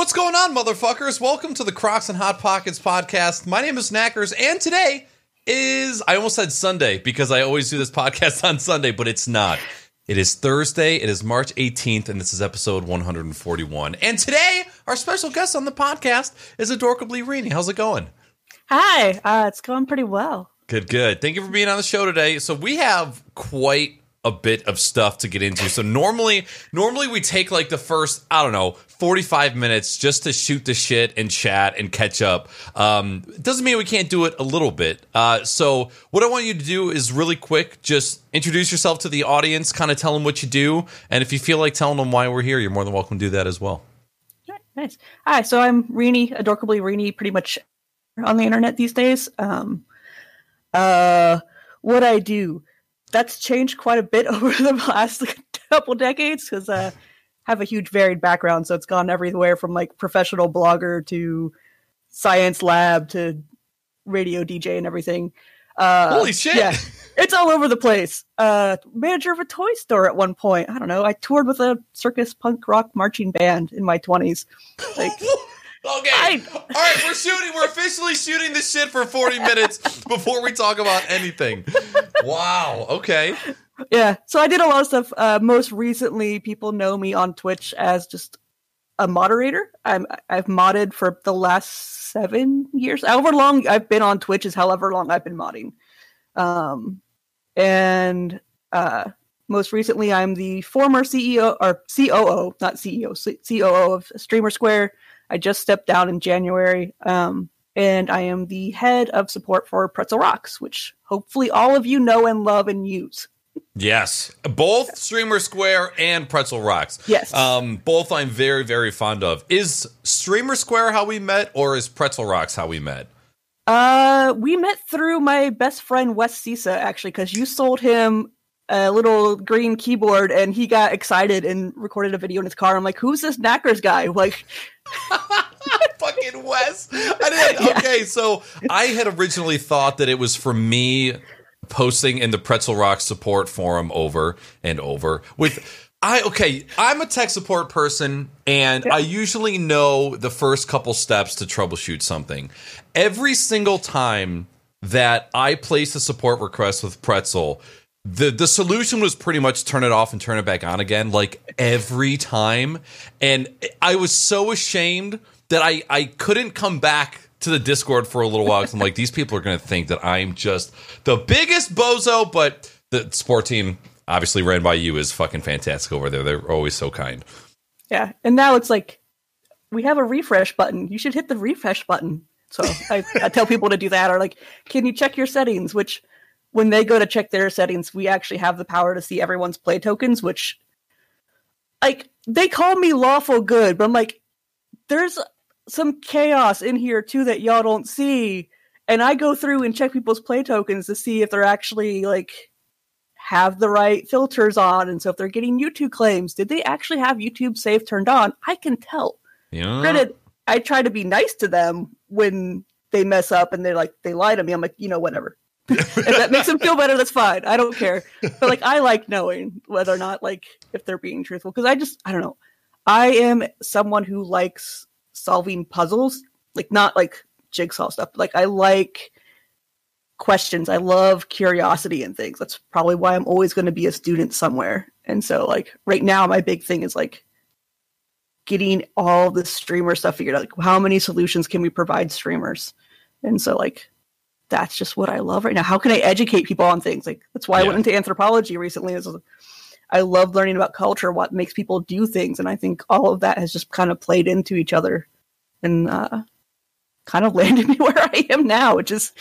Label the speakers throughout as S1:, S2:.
S1: What's going on, motherfuckers? Welcome to the Crocs and Hot Pockets podcast. My name is Knackers, and today is I almost said Sunday because I always do this podcast on Sunday, but it's not. It is Thursday. It is March 18th, and this is episode 141. And today, our special guest on the podcast is Adorkably Rini. How's it going?
S2: Hi, uh, it's going pretty well.
S1: Good, good. Thank you for being on the show today. So we have quite a bit of stuff to get into. So normally, normally we take like the first, I don't know, 45 minutes just to shoot the shit and chat and catch up. Um, doesn't mean we can't do it a little bit. Uh, so what I want you to do is really quick, just introduce yourself to the audience, kind of tell them what you do. And if you feel like telling them why we're here, you're more than welcome to do that as well.
S2: Nice. Hi, so I'm Rini, adorkably Rini, pretty much on the internet these days. Um, uh, what I do, that's changed quite a bit over the last couple decades because uh, I have a huge varied background. So it's gone everywhere from like professional blogger to science lab to radio DJ and everything. Uh,
S1: Holy shit!
S2: Yeah, it's all over the place. Uh, manager of a toy store at one point. I don't know. I toured with a circus punk rock marching band in my twenties. Like,
S1: Okay.
S2: I-
S1: All right, we're shooting. We're officially shooting this shit for 40 minutes before we talk about anything. Wow. Okay.
S2: yeah. So I did a lot of stuff. Uh, most recently, people know me on Twitch as just a moderator. I'm I've modded for the last seven years. However long I've been on Twitch is however long I've been modding. Um, and uh, most recently, I'm the former CEO or COO, not CEO, C- COO of Streamer Square. I just stepped down in January. Um, and I am the head of support for Pretzel Rocks, which hopefully all of you know and love and use.
S1: Yes, both Streamer Square and Pretzel Rocks.
S2: Yes.
S1: Um, both I'm very, very fond of. Is Streamer Square how we met, or is Pretzel Rocks how we met?
S2: Uh, we met through my best friend Wes Sisa actually, because you sold him a little green keyboard, and he got excited and recorded a video in his car. I'm like, "Who's this Knackers guy?" Like,
S1: Fucking Wes. I didn't.
S2: Yeah.
S1: Okay, so I had originally thought that it was for me posting in the Pretzel Rock support forum over and over with. I okay, I'm a tech support person and I usually know the first couple steps to troubleshoot something. Every single time that I place a support request with Pretzel, the the solution was pretty much turn it off and turn it back on again like every time and I was so ashamed that I I couldn't come back to the Discord for a little while cuz I'm like these people are going to think that I'm just the biggest bozo but the sport team obviously ran by you is fucking fantastic over there. They're always so kind.
S2: yeah. And now it's like we have a refresh button. You should hit the refresh button. So I, I tell people to do that, or like, can you check your settings? Which, when they go to check their settings, we actually have the power to see everyone's play tokens. Which, like, they call me lawful good, but I'm like, there's some chaos in here too that y'all don't see. And I go through and check people's play tokens to see if they're actually like have the right filters on. And so if they're getting YouTube claims, did they actually have YouTube save turned on? I can tell.
S1: Yeah.
S2: Granted, I try to be nice to them when they mess up and they're like they lie to me. I'm like, you know, whatever. If that makes them feel better, that's fine. I don't care. But like, I like knowing whether or not like if they're being truthful because I just I don't know. I am someone who likes solving puzzles, like not like jigsaw stuff. Like I like questions. I love curiosity and things. That's probably why I'm always going to be a student somewhere. And so like right now, my big thing is like getting all the streamer stuff figured out. Like, how many solutions can we provide streamers? And so like that's just what I love right now. How can I educate people on things? Like that's why I went into anthropology recently. Is I love learning about culture, what makes people do things, and I think all of that has just kind of played into each other and uh, kind of landed me where I am now, which is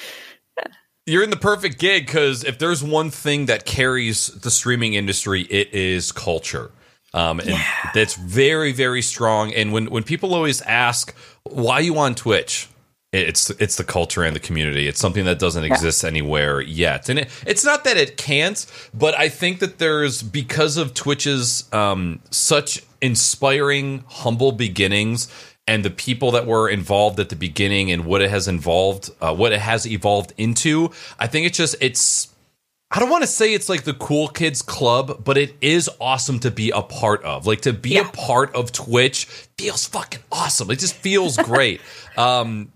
S1: You're in the perfect gig because if there's one thing that carries the streaming industry, it is culture. Um, and that's very, very strong. And when, when people always ask why you on Twitch, it's it's the culture and the community. It's something that doesn't exist anywhere yet, and it, it's not that it can't, but I think that there's because of Twitch's um, such inspiring, humble beginnings and the people that were involved at the beginning and what it has involved, uh, what it has evolved into. I think it's just it's I don't want to say it's like the cool kids club, but it is awesome to be a part of. Like to be
S2: Yeah.
S1: a part of Twitch feels fucking awesome. It just feels great. um,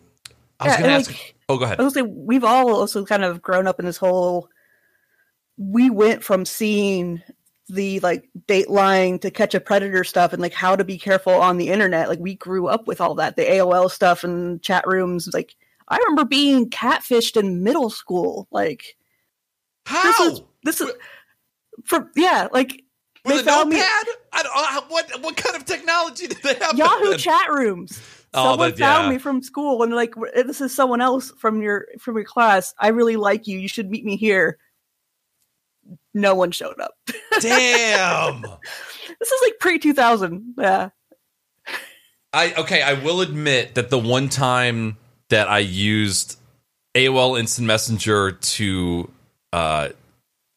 S1: I was
S2: Yeah,
S1: gonna ask.
S2: like,
S1: oh, go ahead.
S2: I was gonna say we've all also kind of grown up in this whole. We went from seeing the like Dateline to Catch a Predator stuff and like how to be careful on the internet. Like we grew up with all that, the AOL stuff and chat rooms. Like I remember being catfished in middle school. Like
S1: How
S2: this is this is for yeah, like
S1: with
S2: they
S1: a
S2: found
S1: notepad?
S2: me-
S1: I don't, uh, what what kind of technology did they have?
S2: Yahoo chat rooms.
S1: Oh,
S2: Someone
S1: that-
S2: found
S1: yeah.
S2: me from school and like, "This is someone else from your from your class. I really like you. You should meet me here." No one showed up.
S1: Damn.
S2: this is like pre two thousand. Yeah,
S1: I okay, I will admit that the one time that I used AOL Instant Messenger to uh,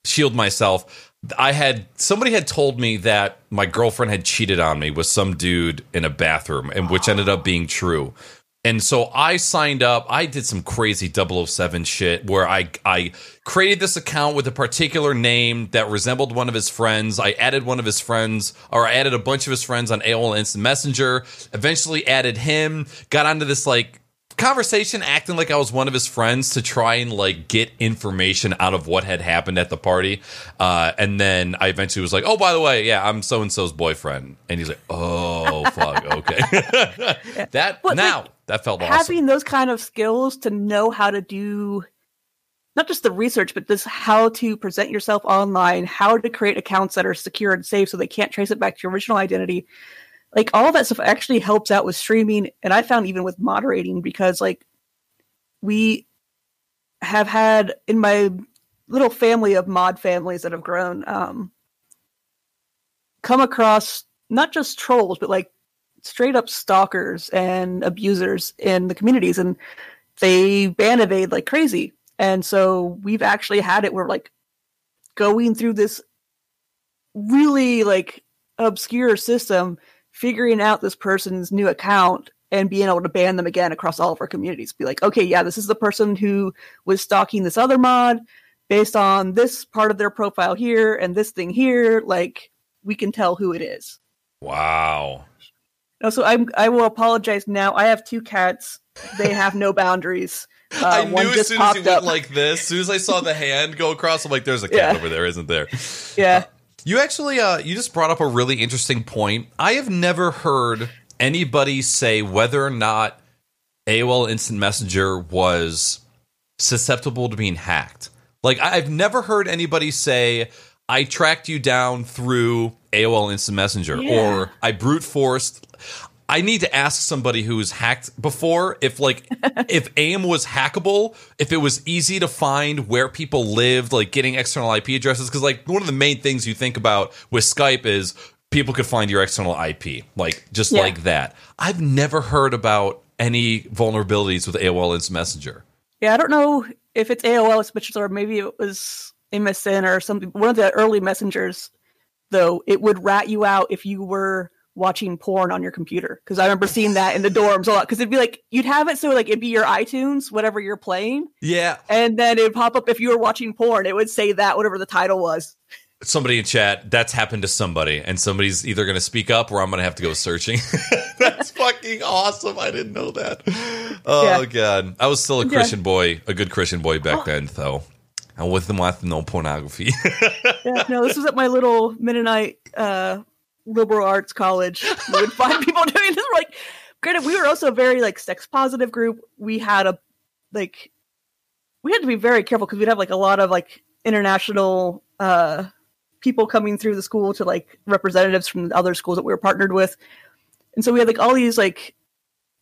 S1: shield myself, I had somebody had told me that my girlfriend had cheated on me with some dude in a bathroom, and which ended up being true. And so I signed up. I did some crazy 007 shit where I I created this account with a particular name that resembled one of his friends. I added one of his friends, or I added a bunch of his friends on AOL Instant Messenger. Eventually added him. Got onto this like conversation acting like I was one of his friends to try and like get information out of what had happened at the party. Uh, and then I eventually was like, oh, by the way, yeah, I'm so and so's boyfriend. And he's like, oh, fuck, okay. that
S2: But,
S1: now
S2: like,
S1: that felt awesome.
S2: having those kind of skills to know how to do not just the research, but this how to present yourself online, how to create accounts that are secure and safe so they can't trace it back to your original identity. Like all that stuff actually helps out with streaming, and I found even with moderating because like we have had in my little family of mod families that have grown um come across not just trolls but like straight up stalkers and abusers in the communities and they ban evade like crazy. And so we've actually had it where like going through this really like obscure system figuring out this person's new account and being able to ban them again across all of our communities be like okay yeah this is the person who was stalking this other mod based on this part of their profile here and this thing here like we can tell who it is
S1: wow.
S2: no, so I'm. I will apologize now. I have two cats. They have no boundaries. Uh,
S1: I knew as soon as he
S2: popped
S1: went
S2: up.
S1: like this, as soon as I saw the hand go across, I'm like, there's a cat
S2: Yeah.
S1: over there, isn't there?
S2: yeah,
S1: You actually, uh, you just brought up a really interesting point. I have never heard anybody say whether or not AOL Instant Messenger was susceptible to being hacked. Like, I've never heard anybody say, I tracked you down through AOL Instant Messenger
S2: Yeah.
S1: or I brute forced. I need to ask somebody who's hacked before if like if AIM was hackable, if it was easy to find where people lived, like getting external IP addresses. Because like one of the main things you think about with Skype is people could find your external IP, like just
S2: Yeah.
S1: like that. I've never heard about any vulnerabilities with AOL Instant Messenger.
S2: yeah. I don't know if it's AOL switches or maybe it was MSN or something. One of the early messengers, though, it would rat you out if you were watching porn on your computer. Because I remember seeing that in the dorms a lot. Because it'd be like you'd have it so like it'd be your iTunes, whatever you're playing,
S1: Yeah,
S2: and then it'd pop up if you were watching porn. It would say that whatever the title was.
S1: somebody in chat that's happened to somebody and somebody's either going to speak up or i'm going to have to go searching that's fucking awesome i didn't know that oh
S2: Yeah.
S1: god i was still a
S2: Yeah.
S1: christian boy a good christian boy back then though i wasn't watching no pornography
S2: Yeah, no, this was at my little Mennonite uh, liberal arts college. We would find people doing this. We're like, granted, we were also a very like sex positive group. We had a like, we had to be very careful because we'd have like a lot of like international uh, people coming through the school to like representatives from other schools that we were partnered with, and so we had like all these like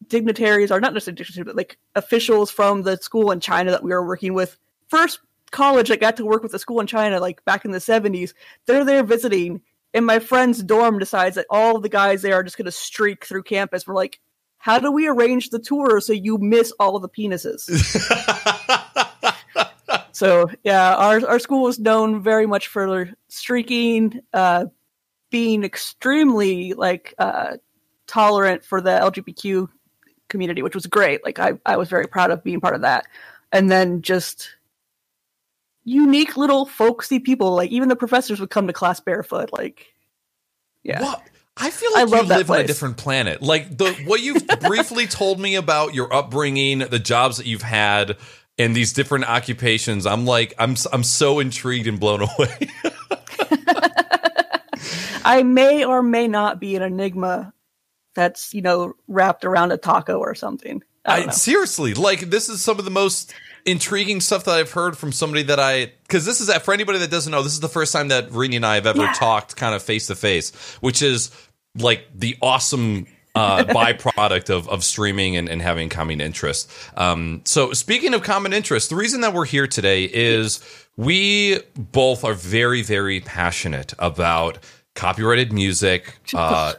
S2: dignitaries, or not necessarily dignitaries, but like officials from the school in China that we were working with. First college that got to work with the school in China, like back in the 70s, they're there visiting, and my friend's dorm decides that all the guys there are just going to streak through campus. We're like, how do we arrange the tour so you miss all of the penises? so yeah, our our school was known very much for streaking, uh, being extremely like uh, tolerant for the LGBTQ community, which was great. Like I I was very proud of being part of that, and then just unique little folksy people. Like even the professors would come to class barefoot. Like, yeah.
S1: What? I feel like
S2: I
S1: you
S2: love that
S1: live on a different planet. Like the what you've briefly told me about your upbringing, the jobs that you've had, and these different occupations. I'm like, I'm I'm so intrigued and blown away.
S2: I may or may not be an enigma that's you know wrapped around a taco or something. I
S1: I, seriously, like this is some of the most intriguing stuff that I've heard from somebody that I because this is for anybody that doesn't know, this is the first time that Rini and I have ever
S2: Yeah.
S1: talked kind of face to face, which is like the awesome uh, byproduct of, of streaming and, and having common interest. Um, so speaking of common interest, the reason that we're here today is we both are very, very passionate about copyrighted music, uh,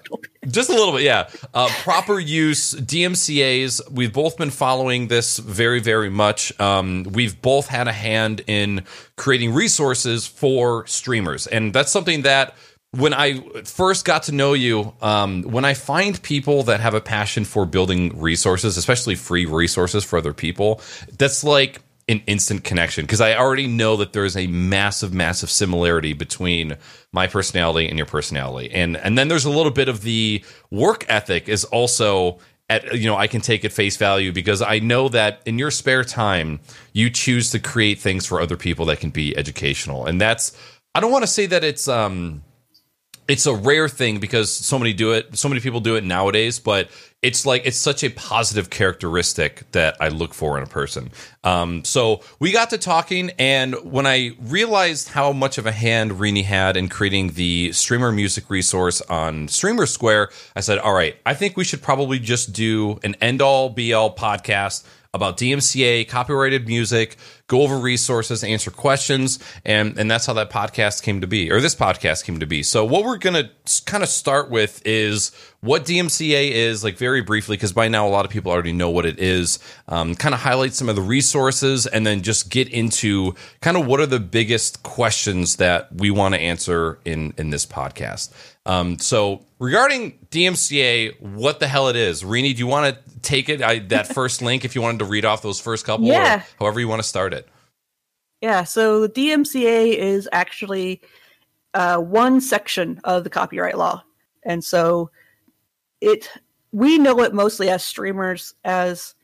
S1: just a little bit, yeah. Uh, proper use, DMCA's. We've both been following this very, very much. Um, we've both had a hand in creating resources for streamers. And that's something that when I first got to know you, um, when I find people that have a passion for building resources, especially free resources for other people, that's like an instant connection because I already know that there is a massive, massive similarity between my personality and your personality, and and then there's a little bit of the work ethic is also at you know I can take at face value because I know that in your spare time you choose to create things for other people that can be educational, and that's I don't want to say that it's um it's a rare thing because so many do it so many people do it nowadays but it's like it's such a positive characteristic that i look for in a person. Um, so we got to talking and when i realized how much of a hand rini had in creating the streamer music resource on streamer square i said all right i think we should probably just do an end all be all podcast about DMCA, copyrighted music, go over resources, answer questions, and and that's how that podcast came to be, or this podcast came to be. So what we're gonna kind of start with is what DMCA is, like very briefly, because by now a lot of people already know what it is. Um, kind of highlight some of the resources, and then just get into kind of what are the biggest questions that we want to answer in in this podcast. Um, so regarding DMCA, what the hell it is, Rini? Do you want to take it? I, that first link, if you wanted to read off those first couple,
S2: Yeah.
S1: however you want to start it.
S2: Yeah, so the DMCA is actually uh, one section of the copyright law, and so it we know it mostly as streamers as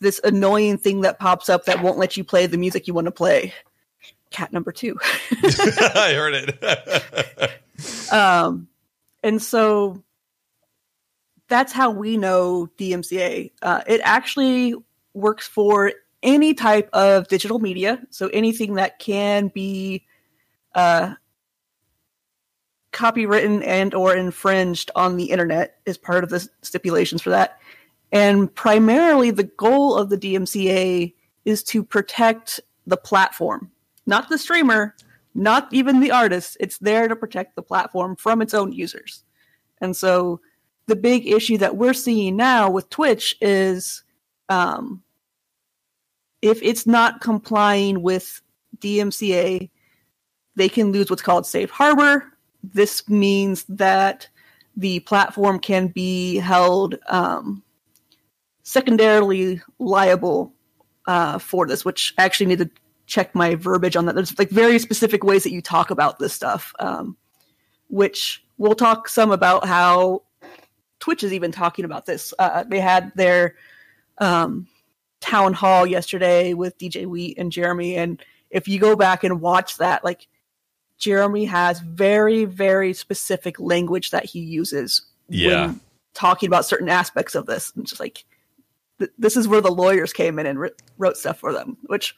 S2: this annoying thing that pops up that won't let you play the music you want to play. Cat number two.
S1: I heard it.
S2: Um, and so that's how we know DMCA. Uh, it actually works for any type of digital media, so anything that can be uh, copywritten and or infringed on the internet is part of the stipulations for that. And primarily, the goal of the DMCA is to protect the platform, not the streamer, not even the artist. It's there to protect the platform from its own users. And so the big issue that we're seeing now with Twitch is um, if it's not complying with DMCA, they can lose what's called safe harbor. This means that the platform can be held um, secondarily liable uh, for this, which actually need to check my verbiage on that. There's like very specific ways that you talk about this stuff, um, which we'll talk some about how Twitch is even talking about this. Uh, they had their um, town hall yesterday with DJ Wheat and Jeremy, and if you go back and watch that, like Jeremy has very, very specific language that he uses
S1: Yeah.
S2: when talking about certain aspects of this. And just like th- this is where the lawyers came in and wr- wrote stuff for them. Which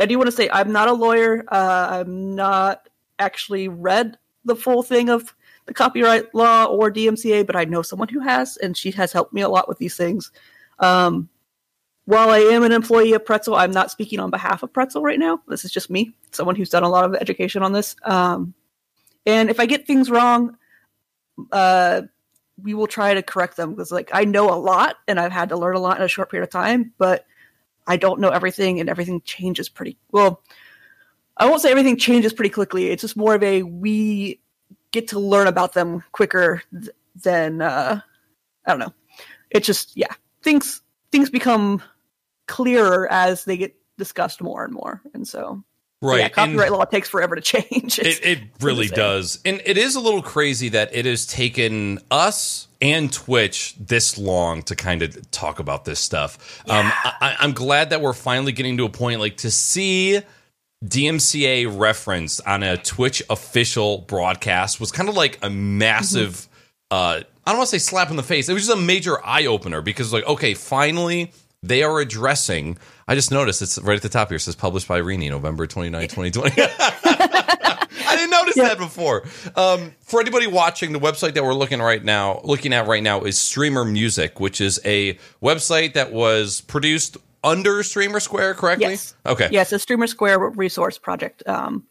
S2: I do want to say, I'm not a lawyer. Uh, I'm not actually read the full thing of the copyright law or DMCA, but I know someone who has, and she has helped me a lot with these things. Um, while I am an employee of Pretzel, I'm not speaking on behalf of Pretzel right now. This is just me, someone who's done a lot of education on this. Um, and if I get things wrong, uh, we will try to correct them because, like, I know a lot and I've had to learn a lot in a short period of time, but I don't know everything, and everything changes pretty well. I won't say everything changes pretty quickly. It's just more of a we get to learn about them quicker th- than uh, I don't know. It's just yeah, things things become clearer as they get discussed more and more, and so
S1: Right.
S2: Yeah,
S1: and-
S2: copyright law takes forever to change. It's-
S1: It, it really does. And it is a little crazy that it has taken us and Twitch this long to kind of talk about this stuff. Um, I, I'm glad that we're finally getting to a point like to see DMCA referenced on a Twitch official broadcast was kind of like a massive. Uh, I don't want to say slap in the face. It was just a major eye opener because, like, okay, finally they are addressing. I just noticed it's right at the top here. It says published by Rini, November 29, 2020. I didn't notice that before. Um, for anybody watching, the website that we're looking right now, looking at right now, is Streamer Music, which is a website that was produced under Streamer Square, correctly?
S2: Yes.
S1: Okay.
S2: Yes, a Streamer Square resource project. Um,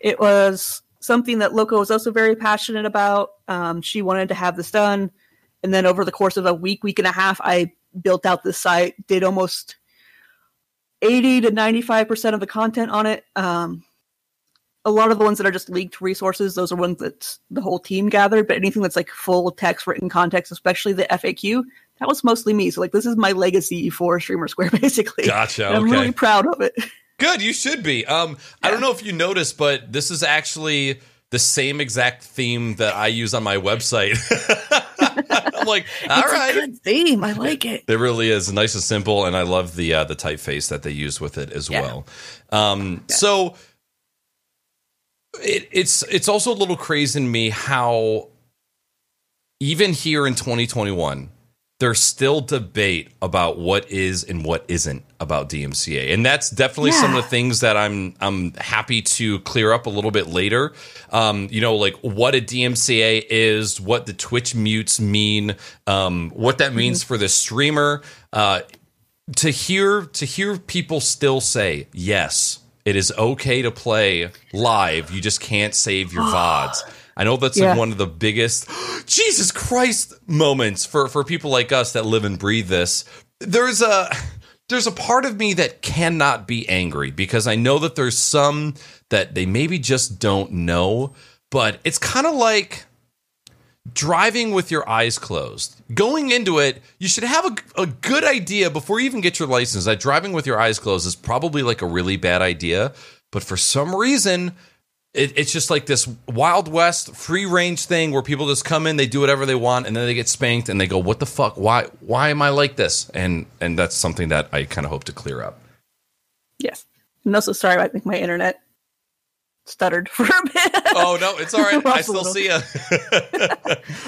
S2: it was something that Loco was also very passionate about. Um, she wanted to have this done. And then over the course of a week, week and a half, I built out the site, did almost 80 to 95% of the content on it. Um, a lot of the ones that are just leaked resources, those are ones that the whole team gathered, but anything that's like full text, written context, especially the FAQ, that was mostly me. So, like, this is my legacy for Streamer Square, basically.
S1: Gotcha.
S2: I'm
S1: okay.
S2: really proud of it.
S1: Good. You should be. Um, I don't know if you noticed, but this is actually the same exact theme that I use on my website. I'm like, all
S2: it's
S1: right.
S2: a good theme. I like it.
S1: It really is nice and simple, and I love the uh, the typeface that they use with it as
S2: Yeah.
S1: well. Um, So it, it's it's also a little crazy in me how even here in 2021 there's still debate about what is and what isn't about DMCA, and that's definitely some of the things that I'm I'm happy to clear up a little bit later. Um, you know, like what a DMCA is, what the Twitch mutes mean, um, what that means for the streamer. Uh, to hear to hear people still say yes, it is okay to play live. You just can't save your vods. I know that's
S2: Yeah.
S1: like one of the biggest Jesus Christ moments for for people like us that live and breathe this. There's a there's a part of me that cannot be angry because I know that there's some that they maybe just don't know, but it's kind of like driving with your eyes closed. Going into it, you should have a, a good idea before you even get your license that driving with your eyes closed is probably like a really bad idea. But for some reason, it, it's just like this Wild West free range thing where people just come in, they do whatever they want, and then they get spanked, and they go, "What the fuck? Why? Why am I like this?" And and that's something that I kind of hope to clear up.
S2: Yes. And also, sorry, I think my internet stuttered for a bit.
S1: Oh no, it's all right. I still see you.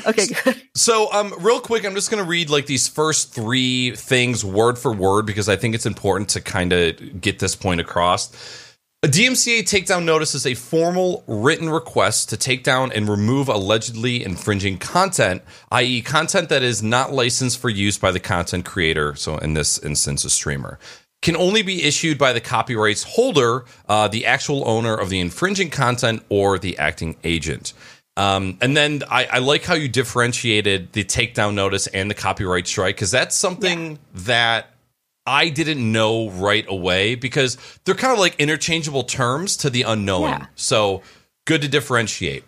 S2: okay, good.
S1: So, um, real quick, I'm just going to read like these first three things word for word because I think it's important to kind of get this point across. A DMCA takedown notice is a formal written request to take down and remove allegedly infringing content, i.e., content that is not licensed for use by the content creator. So, in this instance, a streamer. Can only be issued by the copyrights holder, uh, the actual owner of the infringing content, or the acting agent. Um, and then I, I like how you differentiated the takedown notice and the copyright strike because that's something that I didn't know right away because they're kind of like interchangeable terms to the unknowing.
S2: Yeah.
S1: So good to differentiate.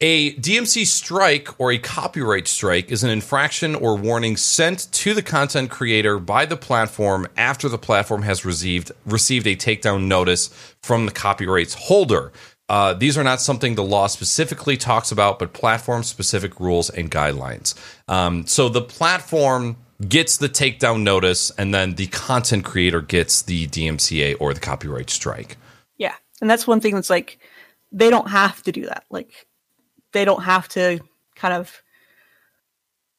S1: A DMC strike or a copyright strike is an infraction or warning sent to the content creator by the platform after the platform has received received a takedown notice from the copyrights holder. Uh, these are not something the law specifically talks about, but platform specific rules and guidelines. Um, so the platform gets the takedown notice, and then the content creator gets the DMCA or the copyright strike.
S2: Yeah. And that's one thing that's like, they don't have to do that. Like, they don't have to kind of,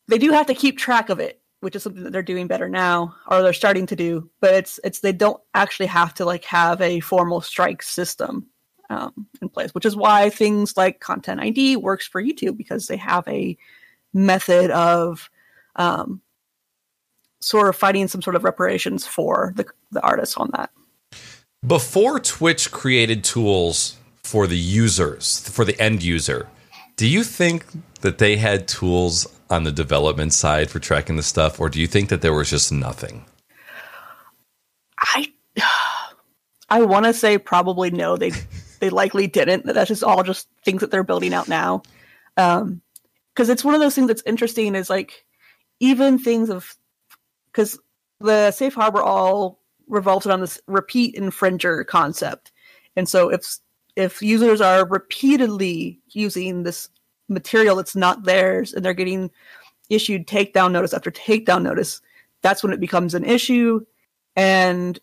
S2: they do have to keep track of it, which is something that they're doing better now, or they're starting to do. But it's, it's, they don't actually have to like have a formal strike system um, in place, which is why things like Content ID works for YouTube because they have a method of, um, sort of fighting some sort of reparations for the, the artists on that.
S1: Before Twitch created tools for the users, for the end user, do you think that they had tools on the development side for tracking the stuff, or do you think that there was just nothing?
S2: I I want to say probably no. They they likely didn't. That's just all just things that they're building out now. Um, because it's one of those things that's interesting. Is like even things of because the safe harbor all revolted on this repeat infringer concept, And so if if users are repeatedly using this material that's not theirs and they're getting issued takedown notice after takedown notice, that's when it becomes an issue. And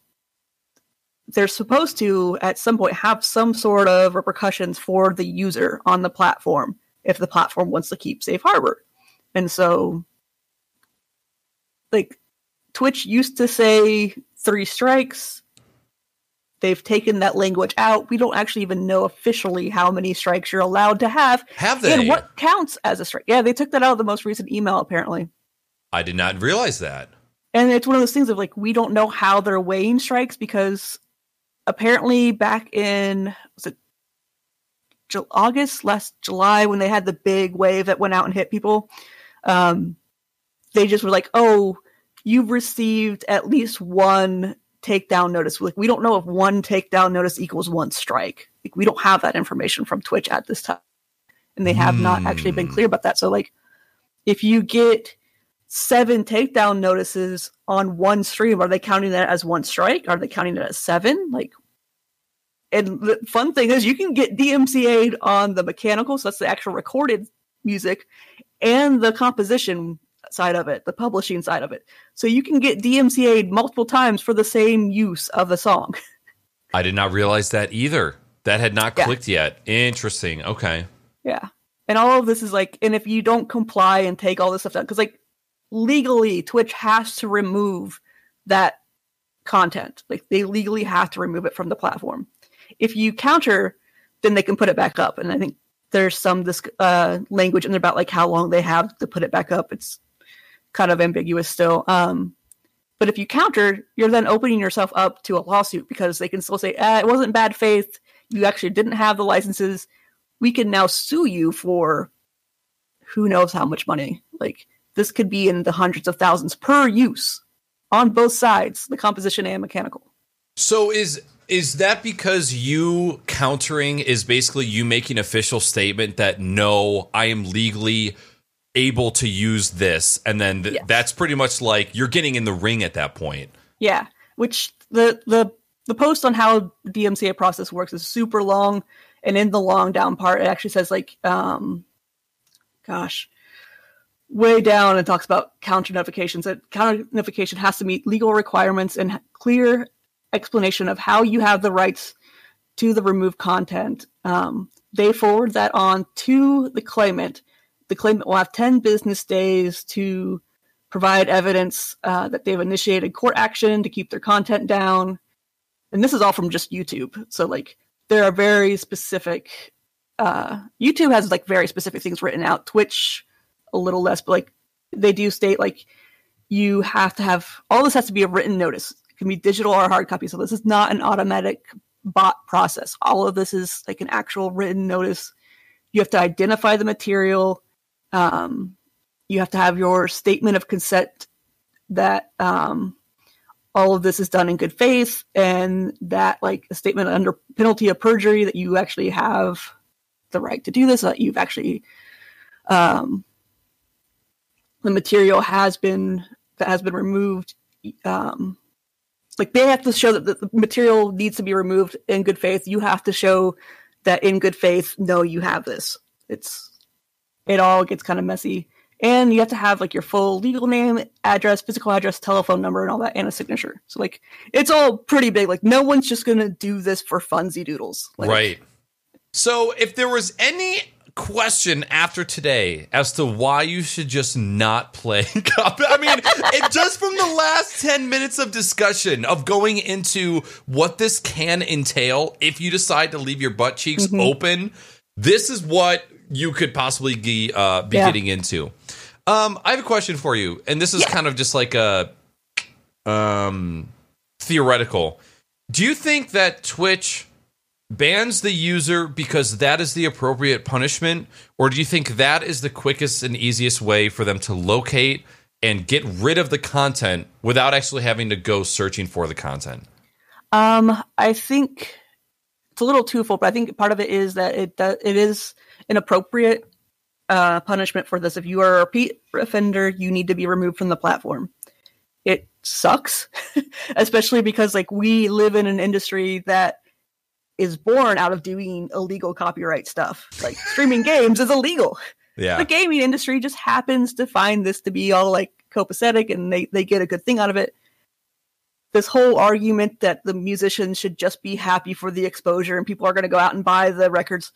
S2: they're supposed to, at some point, have some sort of repercussions for the user on the platform if the platform wants to keep safe harbor. And so, like, Twitch used to say three strikes. They've taken that language out. We don't actually even know officially how many strikes you're allowed to have.
S1: Have they?
S2: And what counts as a strike. Yeah, they took that out of the most recent email, apparently.
S1: I did not realize that.
S2: And it's one of those things of like, we don't know how they're weighing strikes because apparently back in, was it August, last July, when they had the big wave that went out and hit people, um, they just were like, oh, you've received at least one takedown notice. Like we don't know if one takedown notice equals one strike. Like we don't have that information from Twitch at this time. And they have mm. not actually been clear about that. So like if you get seven takedown notices on one stream, are they counting that as one strike? Are they counting it as seven? Like and the fun thing is you can get DMCA'd on the mechanical, so that's the actual recorded music, and the composition side of it, the publishing side of it. So you can get DMCA'd multiple times for the same use of a song.
S1: I did not realize that either. That had not clicked yeah. yet. Interesting. Okay.
S2: Yeah. And all of this is like, and if you don't comply and take all this stuff down, because like legally, Twitch has to remove that content. Like they legally have to remove it from the platform. If you counter, then they can put it back up. And I think there's some this uh, language in there about like how long they have to put it back up. It's kind of ambiguous still. Um, but if you counter, you're then opening yourself up to a lawsuit because they can still say, ah, it wasn't bad faith. You actually didn't have the licenses. We can now sue you for who knows how much money. Like this could be in the hundreds of thousands per use on both sides, the composition and mechanical.
S1: So is is that because you countering is basically you making official statement that no, I am legally able to use this and then th- yes. that's pretty much like you're getting in the ring at that point
S2: yeah which the the the post on how dmca process works is super long and in the long down part it actually says like um gosh way down and talks about counter notifications that counter notification has to meet legal requirements and clear explanation of how you have the rights to the removed content um, they forward that on to the claimant the claimant will have 10 business days to provide evidence uh, that they've initiated court action to keep their content down. And this is all from just YouTube. So, like, there are very specific, uh, YouTube has like very specific things written out. Twitch, a little less, but like, they do state like you have to have all this has to be a written notice. It can be digital or hard copy. So, this is not an automatic bot process. All of this is like an actual written notice. You have to identify the material um, you have to have your statement of consent that um, all of this is done in good faith and that like a statement under penalty of perjury that you actually have the right to do this that you've actually um, the material has been that has been removed um, like they have to show that the material needs to be removed in good faith. You have to show that in good faith no you have this. It's it all gets kind of messy. And you have to have like your full legal name, address, physical address, telephone number, and all that, and a signature. So like it's all pretty big. Like no one's just gonna do this for funsy doodles. Like,
S1: right. So if there was any question after today as to why you should just not play I mean, it, just from the last 10 minutes of discussion of going into what this can entail if you decide to leave your butt cheeks mm-hmm. open, this is what you could possibly be, uh, be yeah. getting into. Um, I have a question for you, and this is yeah. kind of just like a um, theoretical. Do you think that Twitch bans the user because that is the appropriate punishment, or do you think that is the quickest and easiest way for them to locate and get rid of the content without actually having to go searching for the content?
S2: Um, I think it's a little twofold, but I think part of it is that it it is an appropriate uh, punishment for this. If you are a repeat offender, you need to be removed from the platform. It sucks, especially because like we live in an industry that is born out of doing illegal copyright stuff. Like streaming games is illegal.
S1: Yeah.
S2: The gaming industry just happens to find this to be all like copacetic and they, they get a good thing out of it. This whole argument that the musicians should just be happy for the exposure and people are going to go out and buy the records,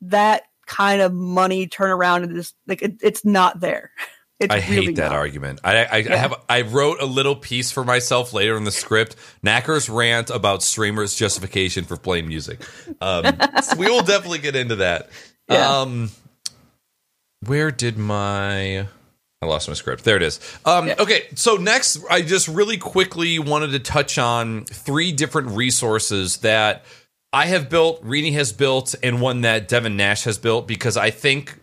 S2: that kind of money turnaround and just like it, it's not there. It's
S1: I
S2: really
S1: hate that
S2: not.
S1: argument. I, I, I have I wrote a little piece for myself later in the script. Knacker's rant about streamers' justification for playing music. Um, so we will definitely get into that.
S2: Yeah.
S1: Um, where did my I lost my script. There it is. Um,
S2: Yeah.
S1: Okay, so next, I just really quickly wanted to touch on three different resources that I have built, Rini has built, and one that Devin Nash has built because I think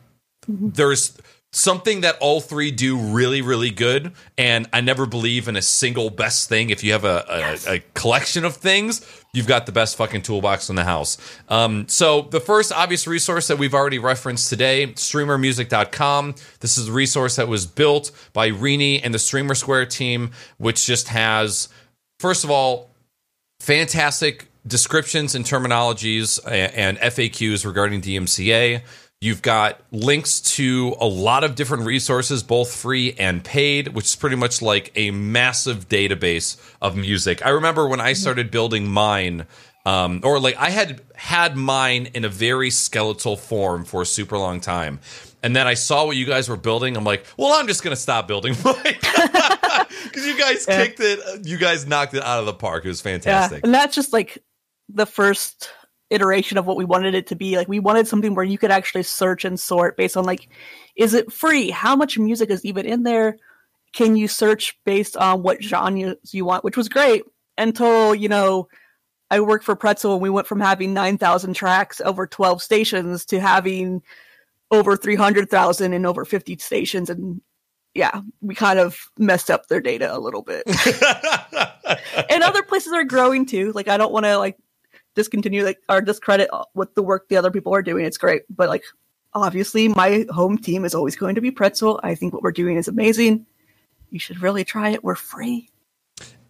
S1: there's something that all three do really, really good. And I never believe in a single best thing. If you have a, a, a collection of things, you've got the best fucking toolbox in the house. Um, so the first obvious resource that we've already referenced today, streamermusic.com. This is a resource that was built by Rini and the Streamer Square team, which just has, first of all, fantastic descriptions and terminologies and FAQs regarding DMCA. You've got links to a lot of different resources, both free and paid, which is pretty much like a massive database of music. I remember when I started building mine, um, or like I had had mine in a very skeletal form for a super long time. And then I saw what you guys were building. I'm like, well, I'm just going to stop building mine. Because you guys
S2: Yeah.
S1: kicked it, you guys knocked it out of the park. It was
S2: Yeah,
S1: fantastic.
S2: and that's just like the first iteration of what we wanted it to be. Like we wanted something where you could actually search and sort based on like, is it free? How much music is even in there? Can you search based on what genres you want? Which was great until you know I worked for Pretzel and we went from having nine thousand tracks over twelve stations to having over three hundred thousand and over fifty stations and. Yeah, we kind of messed up their data a little bit and other places are growing too. Like I don't want to like discontinue like or discredit what the work the other people are doing. It's great, but like obviously my home team is always going to be Pretzel. I think what we're doing is amazing. You should really try it. We're free.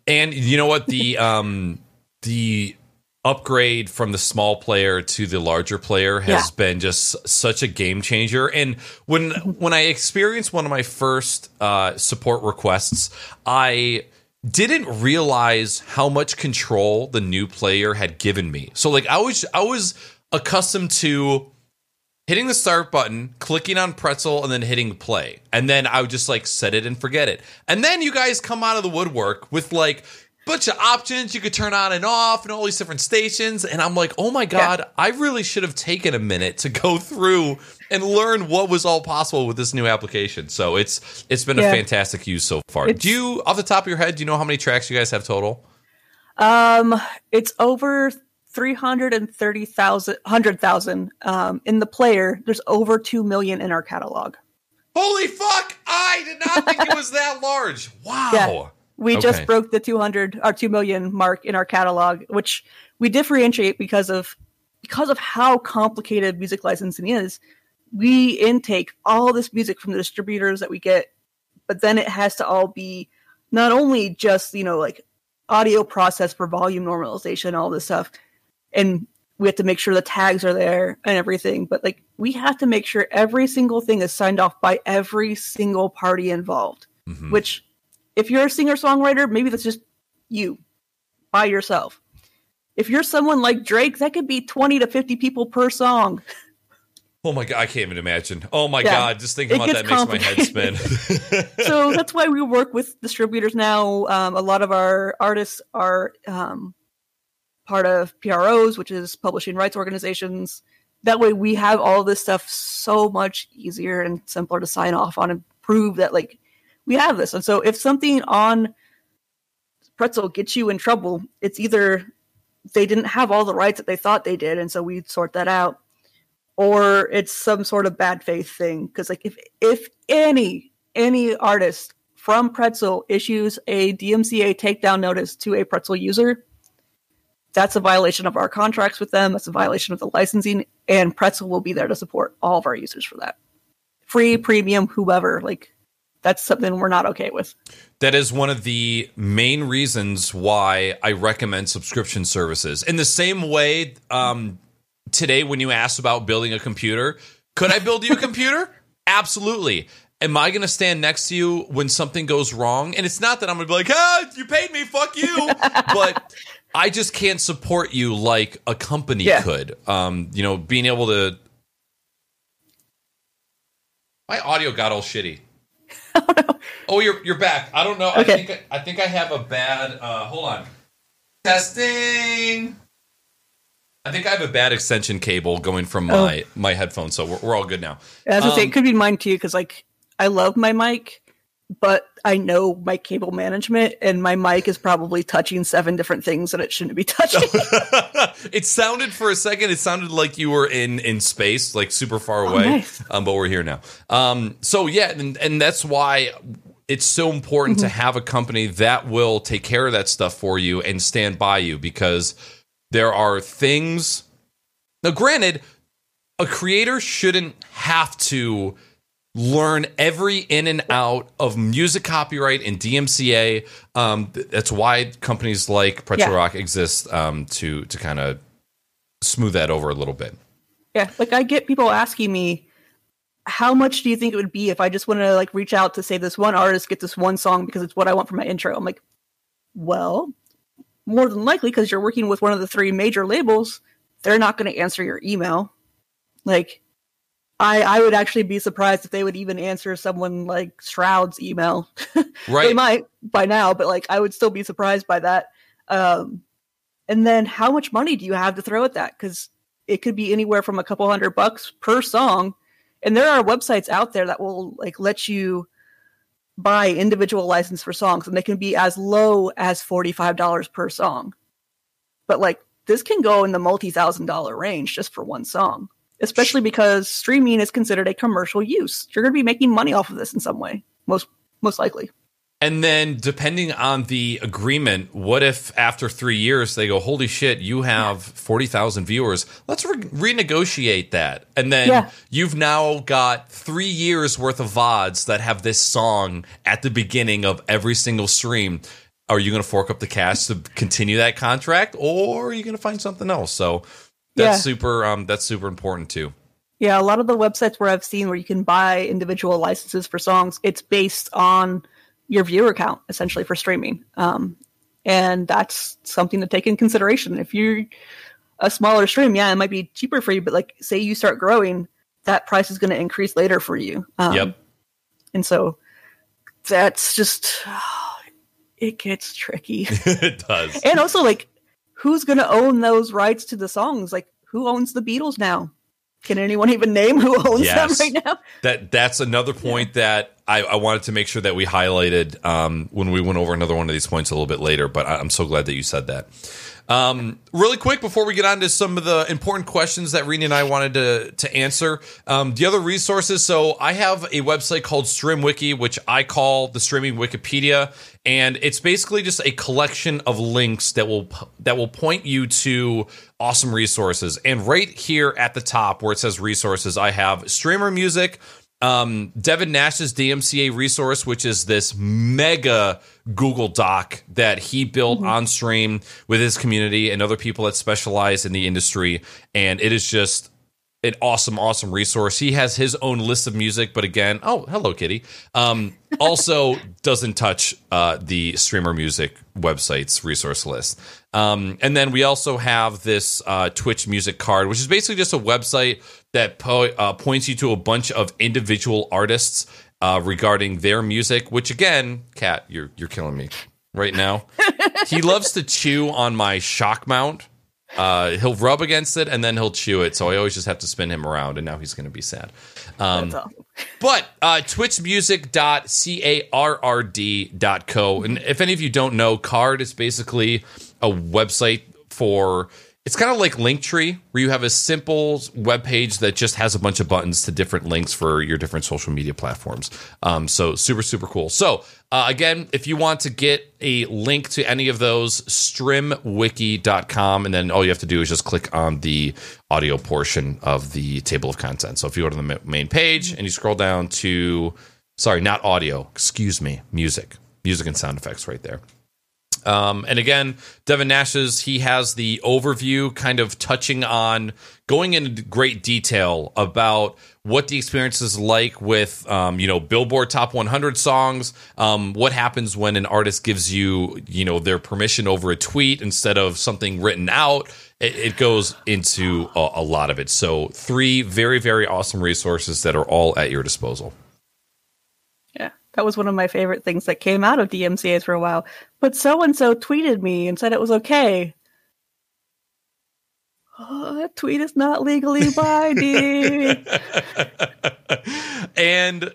S1: And you know what the um the upgrade from the small player to the larger player has
S2: Yeah.
S1: been just such a game changer. And when when I experienced one of my first uh, support requests, I didn't realize how much control the new player had given me. So like I was I was accustomed to hitting the start button, clicking on pretzel, and then hitting play. And then I would just like set it and forget it. And then you guys come out of the woodwork with like bunch of options you could turn on and off and all these different stations. And I'm like, oh my God, I really should have taken a minute to go through and learn what was all possible with this new application. So it's it's been a fantastic use so far.
S2: It's-
S1: do you off the top of your head, do you know how many tracks you guys have total?
S2: Um, it's over three hundred and thirty thousand, hundred thousand. Um, in the player, there's over two million in our catalog.
S1: Holy fuck! I did not think it was that large. Wow.
S2: Yeah. We
S1: Okay.
S2: just broke the 200 or 2 million mark in our catalog, which we differentiate because of because of how complicated music licensing is. We intake all this music from the distributors that we get, but then it has to all be not only just, you know, like audio process for volume normalization, all this stuff, and we have to make sure the tags are there and everything, but like we have to make sure every single thing is signed off by every single party involved
S1: Mhm.
S2: which if you're a singer songwriter maybe that's just you by yourself if you're someone like drake that could be 20 to 50 people per song
S1: Oh my god, I can't even imagine. Oh my
S2: Yeah.
S1: god, just thinking
S2: It
S1: about that makes my head spin.
S2: so that's why we work with distributors now um, a lot of our artists are um, part of pros which is publishing rights organizations that way we have all this stuff so much easier and simpler to sign off on and prove that like we have this and so if something on pretzel gets you in trouble it's either they didn't have all the rights that they thought they did and so we sort that out or it's some sort of bad faith thing because like if if any any artist from pretzel issues a dmca takedown notice to a pretzel user that's a violation of our contracts with them that's a violation of the licensing and pretzel will be there to support all of our users for that free premium whoever like that's something we're not okay with.
S1: That is one of the main reasons why I recommend subscription services. In the same way, um, today when you asked about building a computer, could I build you a computer? Absolutely. Am I going to stand next to you when something goes wrong? And it's not that I'm going to be like, ah, you paid me, fuck you. but I just can't support you like a company
S2: Yeah.
S1: could. Um, you know, being able to. My audio got all shitty. Oh, you're you're back. I don't know. I
S2: Okay.
S1: think I think I have a bad. Uh, hold on. Testing. I think I have a bad extension cable going from
S2: Oh.
S1: my my headphones, so we're, we're all good now.
S2: As I say,
S1: Um,
S2: it could be mine too, because like I love my mic, but I know my cable management, and my mic is probably touching seven different things that it shouldn't be touching.
S1: it sounded for a second. It sounded like you were in in space, like super far
S2: Oh,
S1: away.
S2: nice.
S1: Um, but we're here now. Um, so yeah, and, and that's why it's so important
S2: Mm-hmm.
S1: to have a company that will take care of that stuff for you and stand by you because there are things. Now, granted, a creator shouldn't have to learn every in and out of music copyright and DMCA. Um, that's why companies like Pretzel
S2: Yeah.
S1: Rock exist um, to to kind of smooth that over a little bit.
S2: yeah, like I get people asking me, how much do you think it would be if I just want to like reach out to say this one artist, get this one song because it's what I want for my intro? I'm like, well, more than likely because you're working with one of the three major labels, they're not going to answer your email. Like, I I would actually be surprised if they would even answer someone like Shroud's email.
S1: Right, they
S2: might by now, but like I would still be surprised by that. Um, and then how much money do you have to throw at that? Because it could be anywhere from a couple hundred bucks per song, and there are websites out there that will like let you buy individual license for songs, and they can be as low as forty five dollars per song. But like this can go in the multi thousand dollar range just for one song, especially because streaming is considered a commercial use. You're going to be making money off of this in some way, most most likely.
S1: And then, depending on the agreement, what if after three years they go, "Holy shit, you have forty thousand viewers. Let's re- renegotiate that." And then
S2: Yeah.
S1: you've now got three years worth of vods that have this song at the beginning of every single stream. Are you going to fork up the cash to continue that contract, or are you going to find something else? So that's
S2: Yeah.
S1: super. Um, that's super important too.
S2: Yeah, a lot of the websites where I've seen where you can buy individual licenses for songs, it's based on your viewer count essentially for streaming. Um, and that's something to take in consideration. If you're a smaller stream, yeah, it might be cheaper for you, but like say you start growing, that price is going to increase later for you. Um,
S1: Yep.
S2: And so that's just, it gets tricky.
S1: it does.
S2: and also, like, who's going to own those rights to the songs? Like, who owns the Beatles now? Can anyone even name who owns
S1: Yes.
S2: them right now?
S1: That that's another point that I, I wanted to make sure that we highlighted um, when we went over another one of these points a little bit later. But I- I'm so glad that you said that. Um, really quick before we get on to some of the important questions that Rini and I wanted to to answer. Um, the other resources. So I have a website called StreamWiki, which I call the streaming Wikipedia, and it's basically just a collection of links that will that will point you to awesome resources. And right here at the top where it says resources, I have streamer music um, Devin Nash's DMCA resource, which is this mega Google Doc that he built on stream with his community and other people that specialize in the industry. And it is just an awesome, awesome resource. He has his own list of music, but again, oh, hello, kitty. Um, also doesn't touch uh, the streamer music website's resource list. Um, and then we also have this uh, Twitch music card, which is basically just a website that po- uh, points you to a bunch of individual artists uh, regarding their music. Which again, Kat, you're you're killing me right now. he loves to chew on my shock mount. Uh, he'll rub against it and then he'll chew it. So I always just have to spin him around, and now he's going to be sad. Um,
S2: awesome.
S1: but uh, twitchmusic.carrd.co. And if any of you don't know, Carrd is basically a website for. It's kind of like Linktree, where you have a simple web page that just has a bunch of buttons to different links for your different social media platforms. Um, so super, super cool. So uh, again, if you want to get a link to any of those, streamwiki.com, and then all you have to do is just click on the audio portion of the table of contents. So if you go to the main page and you scroll down to Sorry, not audio. Excuse me. Music, music and sound effects, right there. Um, and again, Devin Nash's he has the overview, kind of touching on going into great detail about what the experience is like with um, you know Billboard Top 100 songs. Um, what happens when an artist gives you you know their permission over a tweet instead of something written out. It, it goes into a, a lot of it. So three very very awesome resources that are all at your disposal.
S2: That was one of my favorite things that came out of DMCA's for a while. But so and so tweeted me and said it was okay. Oh, that tweet is not legally binding.
S1: and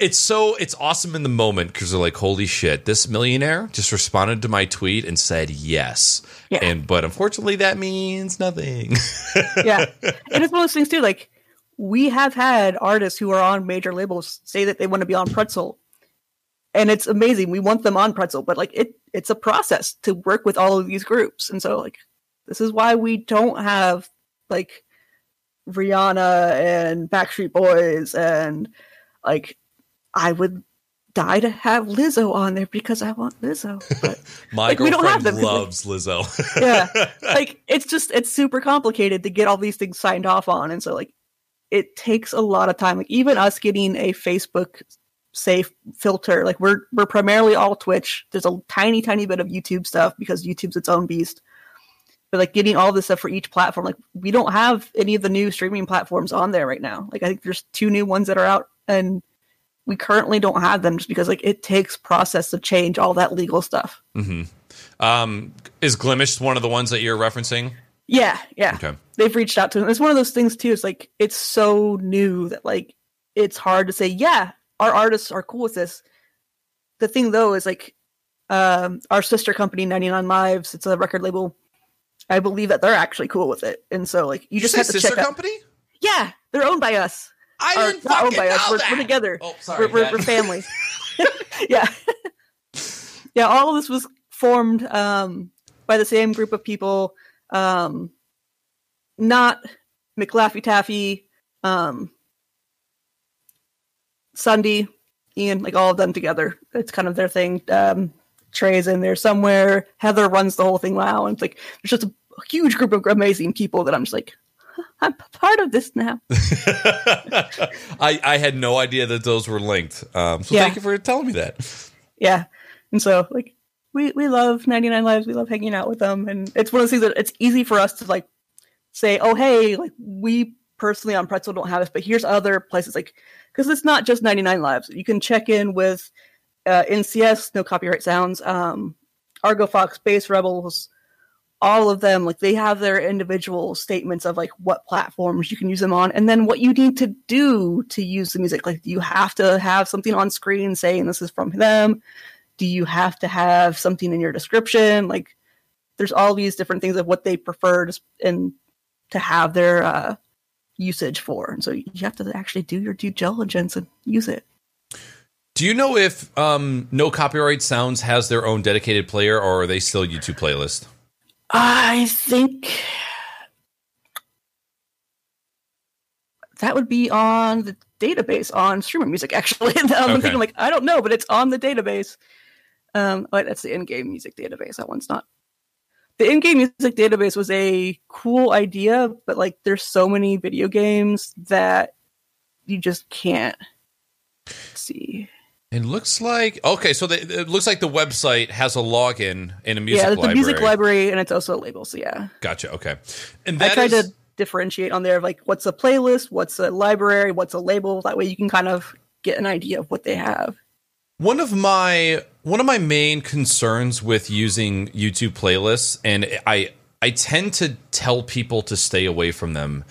S1: it's so it's awesome in the moment because they're like, holy shit, this millionaire just responded to my tweet and said yes.
S2: Yeah.
S1: And but unfortunately that means nothing.
S2: yeah. And it's one of those things too, like we have had artists who are on major labels say that they want to be on Pretzel. And it's amazing. We want them on Pretzel, but like it it's a process to work with all of these groups. And so like this is why we don't have like Rihanna and Backstreet Boys and like I would die to have Lizzo on there because I want Lizzo. But
S1: My
S2: Like, we don't
S1: girlfriend
S2: have them 'cause, like-
S1: loves Lizzo.
S2: yeah, like it's just it's super complicated to get all these things signed off on, and so like it takes a lot of time. Like even us getting a Facebook safe filter, like we're we're primarily all Twitch. There's a tiny tiny bit of YouTube stuff because YouTube's its own beast. But like getting all this stuff for each platform, like we don't have any of the new streaming platforms on there right now. Like I think there's two new ones that are out, and we currently don't have them just because like it takes process to change all that legal stuff.
S1: hmm Um, is Glimesh one of the ones that you're referencing?
S2: Yeah, yeah.
S1: Okay.
S2: they've reached out to him. It's one of those things too. It's like it's so new that like it's hard to say, yeah, our artists are cool with this. The thing though is like um our sister company, 99 Lives, it's a record label. I believe that they're actually cool with it. And so like you just
S1: say
S2: have to
S1: sister
S2: check out.
S1: company?
S2: Yeah, they're owned by us.
S1: I
S2: Or
S1: didn't
S2: not owned
S1: fucking
S2: by us.
S1: know
S2: We're,
S1: that.
S2: we're together.
S1: Oh, sorry.
S2: we're, we're, we're family. yeah. yeah, all of this was formed um, by the same group of people. Um, not McLaffy Taffy, um, Sunday, Ian, like all of them together. It's kind of their thing. Um, Trey's in there somewhere. Heather runs the whole thing now. And it's like, there's just a huge group of amazing people that I'm just like, I'm part of this now.
S1: I, I had no idea that those were linked. Um, so
S2: Yeah.
S1: thank you for telling me that.
S2: Yeah. And so like we we love 99 lives. We love hanging out with them and it's one of those things that it's easy for us to like say, "Oh, hey, like we personally on Pretzel don't have this, but here's other places like cuz it's not just 99 lives. You can check in with uh, NCS, no copyright sounds, um Argo Fox, Bass Rebels, all of them like they have their individual statements of like what platforms you can use them on and then what you need to do to use the music like you have to have something on screen saying this is from them do you have to have something in your description like there's all these different things of what they prefer to, and to have their uh, usage for and so you have to actually do your due diligence and use it
S1: Do you know if um, No Copyright Sounds has their own dedicated player or are they still YouTube playlist?
S2: I think that would be on the database on streamer music. Actually, I'm
S1: Okay.
S2: thinking like I don't know, but it's on the database. Um, but that's the in-game music database. That one's not. The in-game music database was a cool idea, but like there's so many video games that you just can't see.
S1: It looks like okay, so the, it looks like the website has a login in a music
S2: yeah, it's
S1: library.
S2: a music library, and it's also a label. So yeah,
S1: Gotcha. Okay, and
S2: I tried
S1: is-
S2: to differentiate on there of like what's a playlist, what's a library, what's a label. That way you can kind of get an idea of what they have.
S1: One of my one of my main concerns with using YouTube playlists, and I I tend to tell people to stay away from them,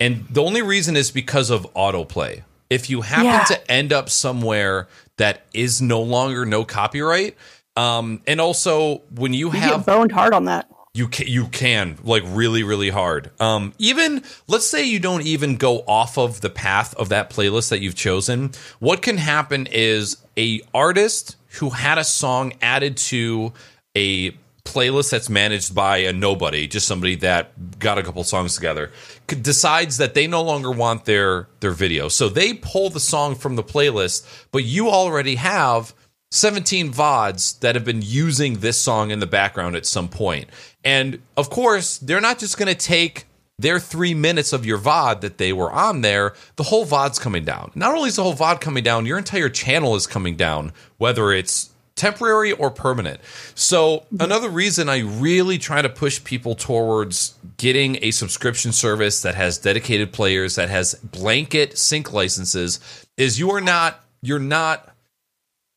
S1: and the only reason is because of autoplay. If you happen
S2: Yeah.
S1: to end up somewhere that is no longer no copyright, um, and also when you
S2: You
S1: have
S2: boned hard on that.
S1: You can, you can like really really hard. Um, even let's say you don't even go off of the path of that playlist that you've chosen. What can happen is a artist who had a song added to a playlist that's managed by a nobody, just somebody that got a couple songs together, decides that they no longer want their their video. So they pull the song from the playlist, but you already have 17 VODs that have been using this song in the background at some point. And of course, they're not just going to take their three minutes of your VOD that they were on there, the whole VOD's coming down. Not only is the whole VOD coming down, your entire channel is coming down, whether it's temporary or permanent. So, mm-hmm. another reason I really try to push people towards getting a subscription service that has dedicated players, that has blanket sync licenses, is you are not, you're not.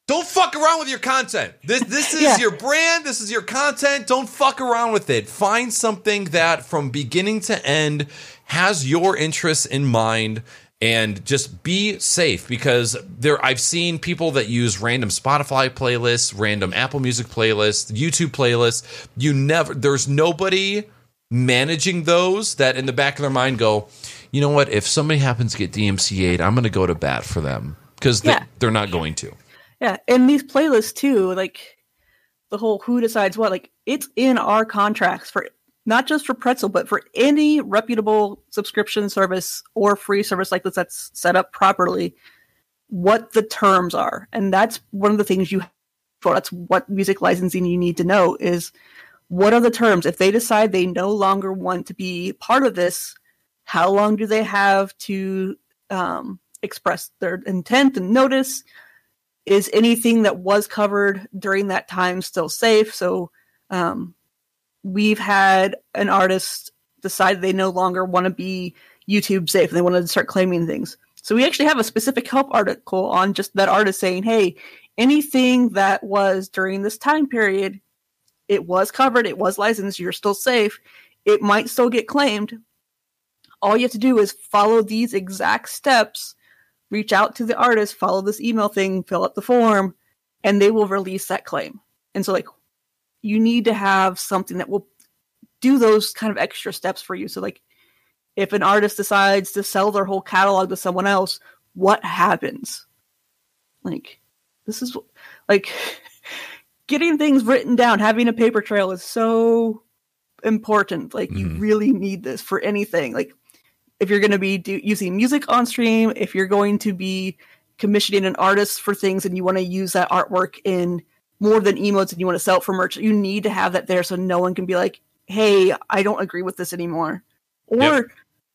S1: Don't fuck around with your content. This this is
S2: Yeah.
S1: your brand, this is your content. Don't fuck around with it. Find something that from beginning to end has your interests in mind and just be safe because there I've seen people that use random Spotify playlists, random Apple Music playlists, YouTube playlists. You never there's nobody managing those that in the back of their mind go, you know what, if somebody happens to get DMCA'd, I'm going to go to bat for them because
S2: Yeah.
S1: they, they're not going to.
S2: Yeah, and these playlists too, like the whole who decides what, like it's in our contracts for not just for Pretzel, but for any reputable subscription service or free service like this that's set up properly, what the terms are. And that's one of the things you for that's what music licensing you need to know is what are the terms? If they decide they no longer want to be part of this, how long do they have to um, express their intent and notice? Is anything that was covered during that time still safe? So um, we've had an artist decide they no longer want to be YouTube safe and they want to start claiming things. So we actually have a specific help article on just that artist saying, hey, anything that was during this time period, it was covered, it was licensed, you're still safe, it might still get claimed. All you have to do is follow these exact steps reach out to the artist, follow this email thing, fill out the form, and they will release that claim. And so, like, you need to have something that will do those kind of extra steps for you. So, like, if an artist decides to sell their whole catalog to someone else, what happens? Like, this is like getting things written down, having a paper trail is so important. Like, you
S1: Mhm.
S2: really need this for anything. Like, if you're going to be do, using music on stream, if you're going to be commissioning an artist for things and you want to use that artwork in more than emotes and you want to sell it for merch, you need to have that there so no one can be like, hey, I don't agree with this anymore. Or
S1: Yep.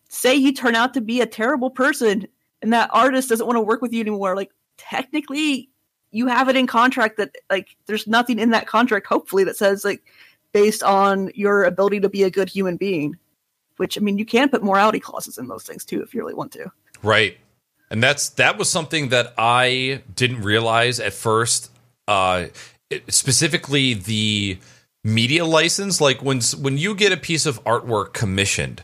S2: say you turn out to be a terrible person and that artist doesn't want to work with you anymore. Like, technically, you have it in contract that, like, there's nothing in that contract, hopefully, that says, like, based on your ability to be a good human being which I mean, you can put morality clauses in those things too if you really want to.
S1: Right. And that's that was something that I didn't realize at first. Uh, it- specifically, the media license. Like when when you get a piece of artwork commissioned,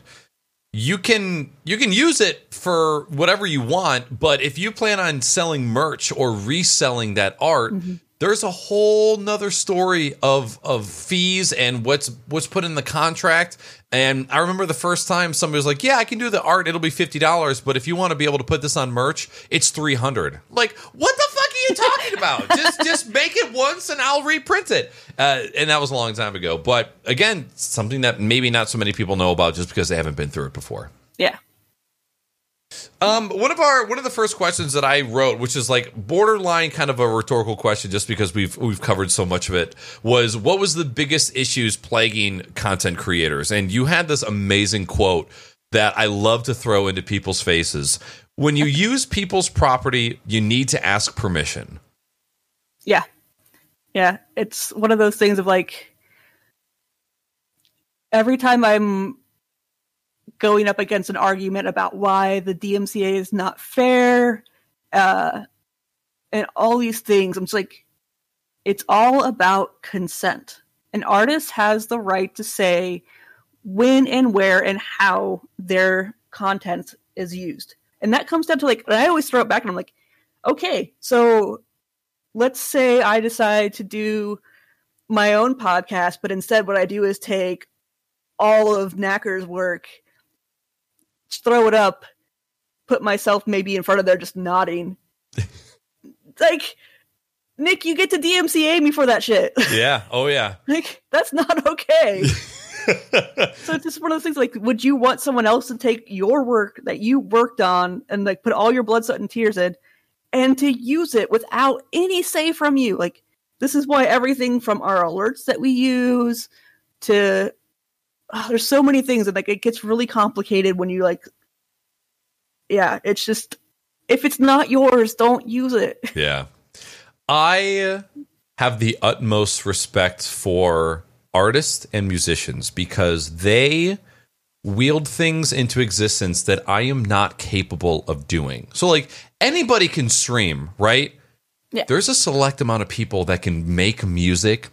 S1: you can you can use it for whatever you want. But if you plan on selling merch or reselling that art, there's a whole nother story of of fees and what's what's put in the contract. And I remember the first time somebody was like, "Yeah, I can do the art. It'll be fifty dollars, but if you want to be able to put this on merch, it's three hundred. Like, what the fuck are you talking about? just just make it once and I'll reprint it. Uh, and that was a long time ago. But again, something that maybe not so many people know about just because they haven't been through it before.
S2: Yeah.
S1: Um, one of our one of the first questions that I wrote, which is like borderline kind of a rhetorical question, just because we've we've covered so much of it, was what was the biggest issues plaguing content creators? And you had this amazing quote that I love to throw into people's faces. When you use people's property, you need to ask permission.
S2: Yeah. Yeah. It's one of those things of like every time I'm going up against an argument about why the DMCA is not fair, uh, and all these things, I'm just like, it's all about consent. An artist has the right to say when and where and how their content is used. And that comes down to like, I always throw it back and I'm like, okay, so let's say I decide to do my own podcast, but instead what I do is take all of Knacker's work, throw it up, put myself maybe in front of there just nodding. like Nick, you get to DMCA me for that shit.
S1: Yeah. Oh yeah.
S2: like that's not okay. so it's just one of those things like would you want someone else to take your work that you worked on and like put all your blood sweat and tears in and to use it without any say from you like this is why everything from our alerts that we use to oh, there's so many things and like it gets really complicated when you like yeah it's just if it's not yours don't use it
S1: Yeah. I have the utmost respect for artists and musicians because they wield things into existence that I am not capable of doing. So, like, anybody can stream, right?
S2: Yeah.
S1: There's a select amount of people that can make music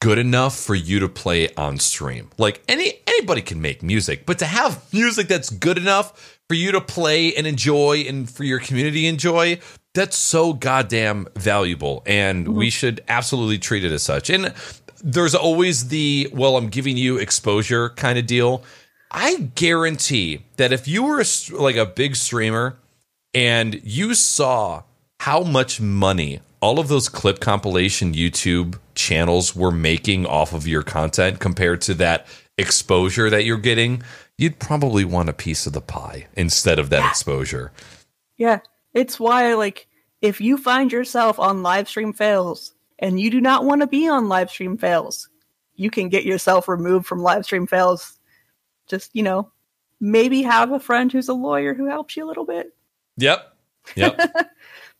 S1: good enough for you to play on stream. Like any anybody can make music, but to have music that's good enough for you to play and enjoy and for your community enjoy, that's so goddamn valuable and mm-hmm. we should absolutely treat it as such. And there's always the well I'm giving you exposure kind of deal. I guarantee that if you were a, like a big streamer and you saw how much money all of those clip compilation YouTube channels were making off of your content compared to that exposure that you're getting, you'd probably want a piece of the pie instead of that exposure.
S2: Yeah, it's why like if you find yourself on live stream fails and you do not want to be on live stream fails, you can get yourself removed from live stream fails. Just, you know, maybe have a friend who's a lawyer who helps you a little bit.
S1: Yep. Yep.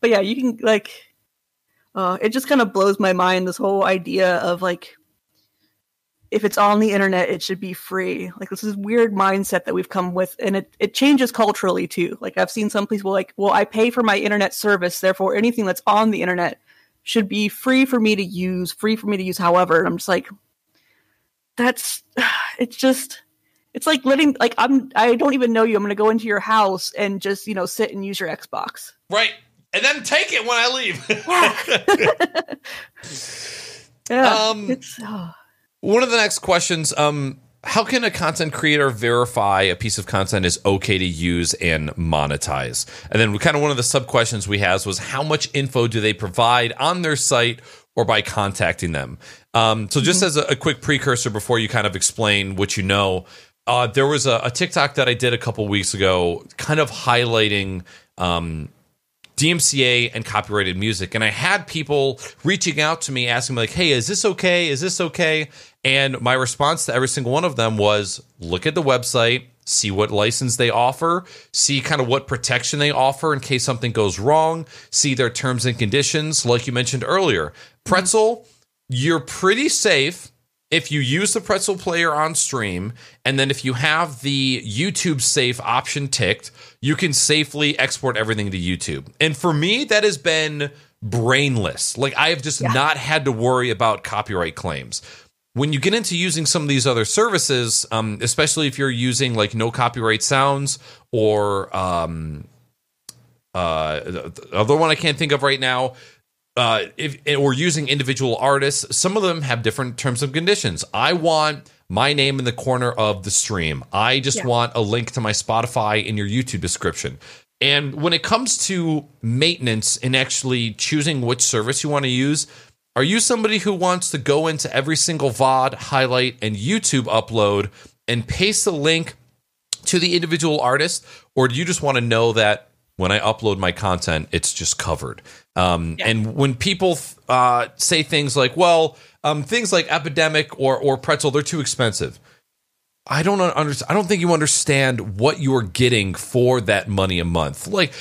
S2: But yeah, you can like uh it just kind of blows my mind this whole idea of like if it's on the internet it should be free. Like this is weird mindset that we've come with and it, it changes culturally too. Like i've seen some people like well i pay for my internet service therefore anything that's on the internet should be free for me to use free for me to use however. And i'm just like that's it's just it's like letting like i'm i don't even know you. I'm gonna go into your house and just you know sit and use your xbox.
S1: Right. And then take it when I leave.
S2: yeah
S1: Um,
S2: oh.
S1: One of the next questions um how can a content creator verify a piece of content is okay to use and monetize? And then kind of one of the sub questions we has was how much info do they provide on their site or by contacting them? Um, so just as a, a quick precursor before you kind of explain what you know, uh, there was a, a TikTok that I did a couple weeks ago, kind of highlighting um, DMCA and copyrighted music. And I had people reaching out to me asking me, like, hey, is this okay? Is this okay? And my response to every single one of them was look at the website, see what license they offer, see kind of what protection they offer in case something goes wrong, see their terms and conditions. Like you mentioned earlier, Pretzel, you're pretty safe if you use the pretzel player on stream and then if you have the youtube safe option ticked you can safely export everything to youtube. And for me that has been brainless. Like i have just not had to worry about copyright claims. When you get into using some of these other services um, especially if you're using like no copyright sounds or um, uh, the other one i can't think of right now uh, if or using individual artists, some of them have different terms and conditions. I want my name in the corner of the stream. I just
S2: Yeah.
S1: want a link to my Spotify in your YouTube description. And when it comes to maintenance and actually choosing which service you want to use, are you somebody who wants to go into every single VOD, highlight, and YouTube upload and paste the link to the individual artist, or do you just want to know that when I upload my content, it's just covered? Um, And when people uh, say things like, "Well, um, things like Epidemic or or Pretzel, they're too expensive," I don't understand. I don't think you understand what you are getting for that money a month. Like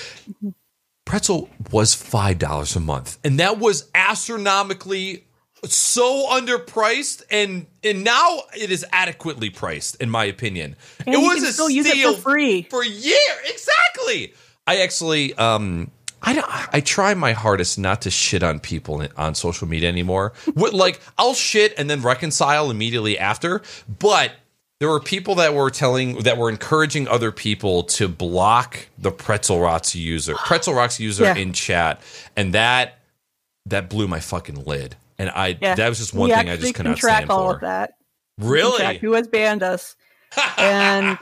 S1: Pretzel was five dollars a month, and that was astronomically so underpriced, and and now it is adequately priced, in my opinion.
S2: And
S1: it
S2: you
S1: was
S2: can
S1: a
S2: still use it for free.
S1: for year exactly. I actually um. I, don't- I try my hardest not to shit on people on social media anymore. Like I'll shit and then reconcile immediately after, but there were people that were telling that were encouraging other people to block the Pretzel Rocks user, Pretzel Rocks user
S2: Yeah.
S1: in chat, and that that blew my fucking lid. And I
S2: Yeah.
S1: that was just one
S2: we
S1: thing I just
S2: can
S1: cannot
S2: track
S1: stand
S2: all
S1: for.
S2: of that.
S1: Really?
S2: who has banned us. And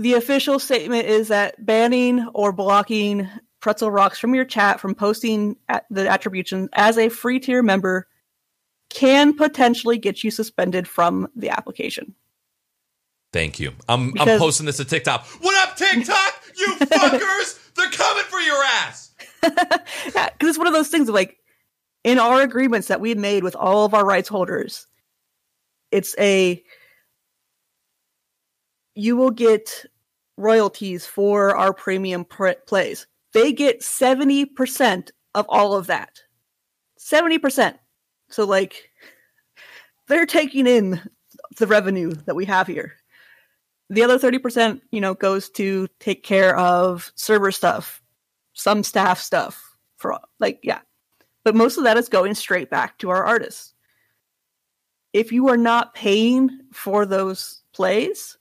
S2: the official statement is that banning or blocking pretzel rocks from your chat from posting at the attribution as a free tier member can potentially get you suspended from the application.
S1: Thank you. I'm I'm posting this to TikTok. What up, TikTok? You fuckers! They're coming for your ass.
S2: Yeah, because it's one of those things of like in our agreements that we made with all of our rights holders, it's a you will get royalties for our premium pr- plays. They get 70% of all of that. 70%. So like they're taking in the revenue that we have here. The other 30%, you know, goes to take care of server stuff, some staff stuff for like yeah but most of that is going straight back to our artists if you are not paying for those plays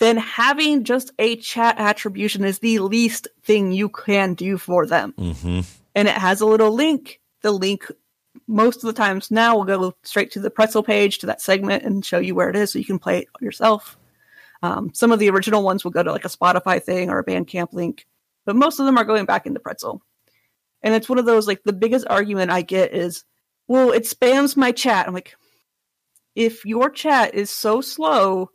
S2: then having just a chat attribution is the least thing you can do for them.
S1: Mm-hmm.
S2: and it has a little link. The link most of the times now will go straight to the pretzel page to that segment and show you where it is so you can play it yourself. Um, some of the original ones will go to like a spotify thing or a bandcamp link but most of them are going back into pretzel. And it's one of those like the biggest argument i get is well it spams my chat. I'm like if your chat is so slow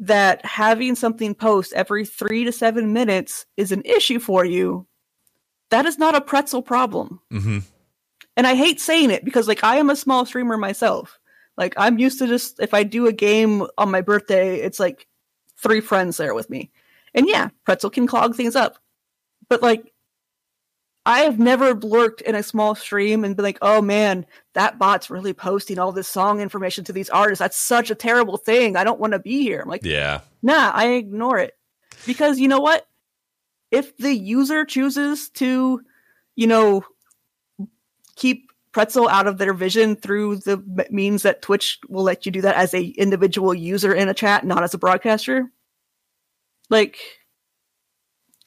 S2: that having something post every three to seven minutes is an issue for you that is not a pretzel problem
S1: Mm-hmm.
S2: and I hate saying it because like I am a small streamer myself. Like I'm used to just if I do a game on my birthday, it's like three friends there with me. And yeah, pretzel can clog things up. But like I have never lurked in a small stream and been like, oh man, that bot's really posting all this song information to these artists. That's such a terrible thing. I don't want to be here. I'm like,
S1: Yeah.
S2: nah, I ignore it. Because you know what? If the user chooses to, you know, keep pretzel out of their vision through the means that Twitch will let you do that as a individual user in a chat, not as a broadcaster, like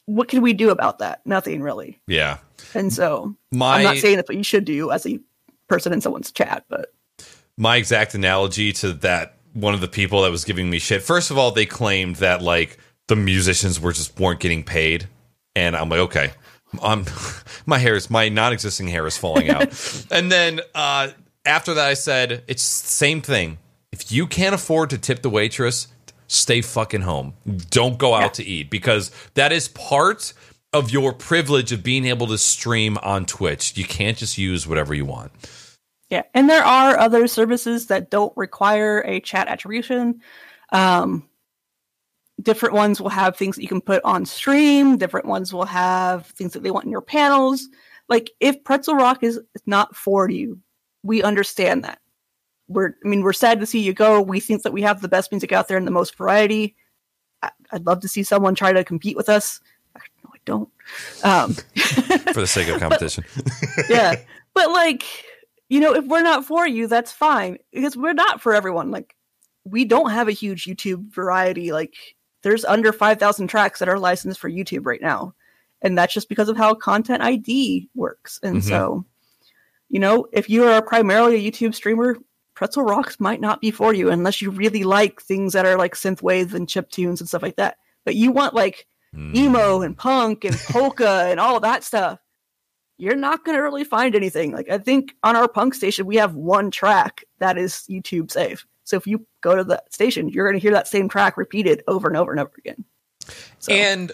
S2: what can we do about that? Nothing really.
S1: Yeah.
S2: And so
S1: My
S2: I'm not saying that's what you should do as a person in someone's chat, but
S1: my exact analogy to that one of the people that was giving me shit. First of all, they claimed that like the musicians were just weren't getting paid, and I'm like, okay, um, my hair is my non-existing hair is falling out. and then uh, after that, I said it's the same thing. If you can't afford to tip the waitress, stay fucking home. Don't go out
S2: Yeah.
S1: to eat because that is part of your privilege of being able to stream on Twitch. You can't just use whatever you want.
S2: Yeah, and there are other services that don't require a chat attribution. Um, different ones will have things that you can put on stream. Different ones will have things that they want in your panels. Like if Pretzel Rock is not for you, we understand that. We're, I mean, we're sad to see you go. We think that we have the best music out there and the most variety. I, I'd love to see someone try to compete with us. No, I don't. Um,
S1: For the sake of competition.
S2: yeah. But like, you know, if we're not for you, that's fine because we're not for everyone. Like, we don't have a huge YouTube variety. Like, there's under 5,000 tracks that are licensed for YouTube right now. And that's just because of how Content ID works. And
S1: Mhm.
S2: so, you know, if you are primarily a YouTube streamer, Pretzel Rocks might not be for you unless you really like things that are like synthwave and chip tunes and stuff like that. But you want like
S1: Mm.
S2: emo and punk and polka and all that stuff, you're not going to really find anything. Like I think on our punk station we have one track that is YouTube safe. So if you go to the station, you're going to hear that same track repeated over and over and over again. So,
S1: And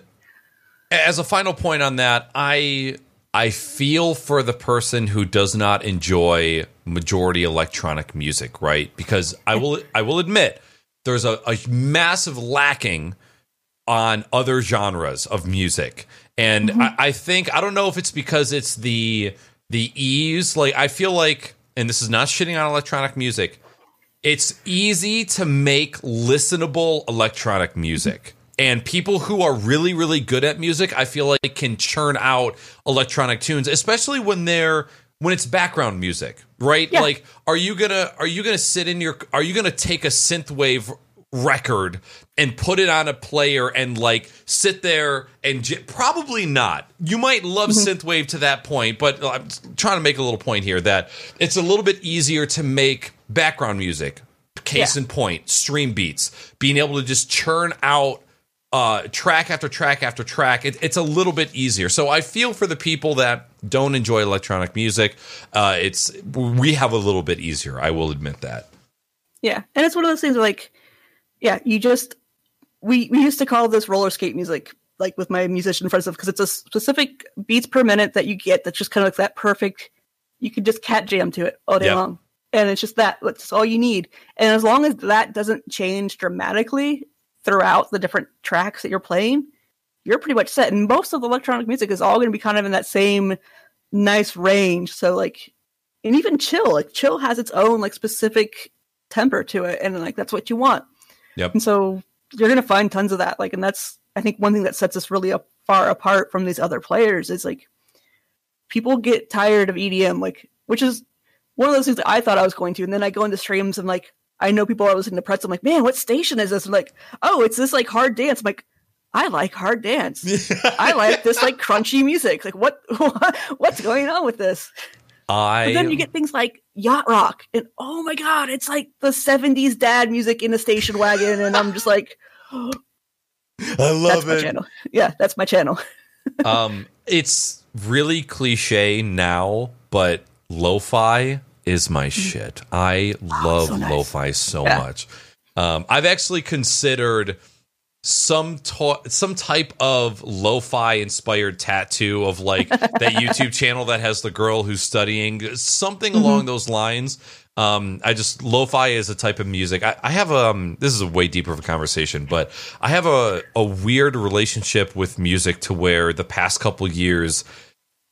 S1: as a final point on that, I I feel for the person who does not enjoy majority electronic music, right? Because I will I will admit there's a, a massive lacking on other genres of music. And mm-hmm. I, I think I don't know if it's because it's the the ease. Like I feel like, and this is not shitting on electronic music. It's easy to make listenable electronic music. And people who are really, really good at music, I feel like can churn out electronic tunes, especially when they're when it's background music, right?
S2: Yeah.
S1: Like, are you gonna are you gonna sit in your are you gonna take a synthwave record and put it on a player and like sit there and j- probably not. You might love mm-hmm. synthwave to that point, but I'm trying to make a little point here that it's a little bit easier to make background music. Case
S2: Yeah.
S1: in point, StreamBeats, being able to just churn out uh, track after track after track, it, it's a little bit easier. So I feel for the people that don't enjoy electronic music, uh, it's we have a little bit easier. I will admit that.
S2: Yeah, and it's one of those things where like, yeah, you just we we used to call this roller skate music, like with my musician friends, because it's a specific beats per minute that you get that's just kind of like that perfect. You can just cat jam to it all day
S1: Yep.
S2: long, and it's just that. That's all you need. And as long as that doesn't change dramatically throughout the different tracks that you're playing, you're pretty much set. And most of the electronic music is all going to be kind of in that same nice range. So like, and even chill, like chill has its own like specific temper to it, and like that's what you want.
S1: Yep.
S2: And so you're going to find tons of that. Like, and that's I think one thing that sets us really up far apart from these other players is like people get tired of EDM, like which is one of those things that I thought I was going to, and then I go into streams and like I know people are listening to Pretzel. I'm like, man, what station is this? I'm like, oh, it's this like hard dance. I'm like, I like hard dance. I like this like crunchy music. Like, what, what's going on with this?
S1: I
S2: But then you get things like yacht rock, and oh my god, it's like the '70s dad music in a station wagon, and I'm just like,
S1: I
S2: that's
S1: love
S2: my
S1: it.
S2: channel. Yeah, that's my channel.
S1: um, it's really cliche now, but lo-fi is my shit. I love
S2: so nice.
S1: lo-fi so
S2: Yeah.
S1: much. Um, I've actually considered some to- some type of lo-fi inspired tattoo of like that YouTube channel that has the girl who's studying something along those lines. Um, I just lo-fi is a type of music. I, I have um this is a way deeper of a conversation, but I have a a weird relationship with music to where the past couple years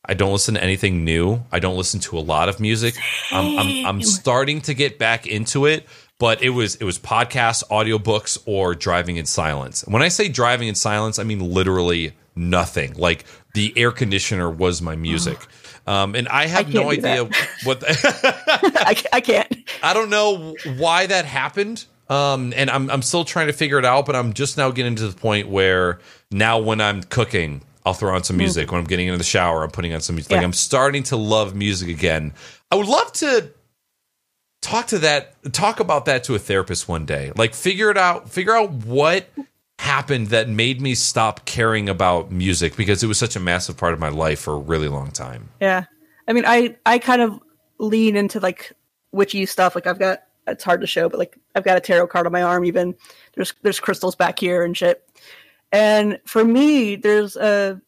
S1: I don't listen to anything new. I don't listen to a lot of music. I'm, I'm I'm starting to get back into it, but it was it was podcasts, audiobooks, or driving in silence. When I say driving in silence, I mean literally nothing. Like the air conditioner was my music. Um, and I have
S2: I
S1: no idea what the,
S2: I, I can't.
S1: I don't know why that happened. Um, and I'm I'm still trying to figure it out, but I'm just now getting to the point where now when I'm cooking, I'll throw on some mm-hmm. music. When I'm getting into the shower, I'm putting on some music. Like I'm starting to love music again. I would love to talk to that talk about that to a therapist one day. Like figure it out, figure out what happened that made me stop caring about music because it was such a massive part of my life for a really long time.
S2: Yeah, I mean, I I kind of lean into like witchy stuff. Like I've got it's hard to show, but like I've got a tarot card on my arm. Even there's there's crystals back here and shit. And for me, there's a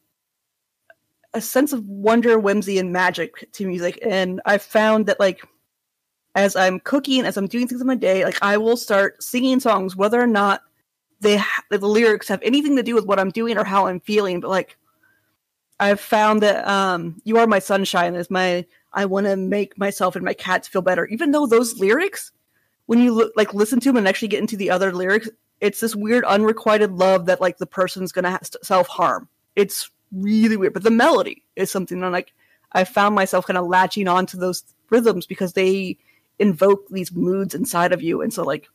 S2: a sense of wonder, whimsy, and magic to music. And I found that like as I'm cooking, as I'm doing things in my day, like I will start singing songs, whether or not they ha- the lyrics have anything to do with what I'm doing or how I'm feeling. But like I've found that um, "You Are My Sunshine" is my I want to make myself and my cats feel better. Even though those lyrics, when you look, like listen to them and actually get into the other lyrics, it's this weird unrequited love that like the person's gonna ha- self harm. It's really weird, but the melody is something that like I found myself kind of latching onto those rhythms because they invoke these moods inside of you, and so like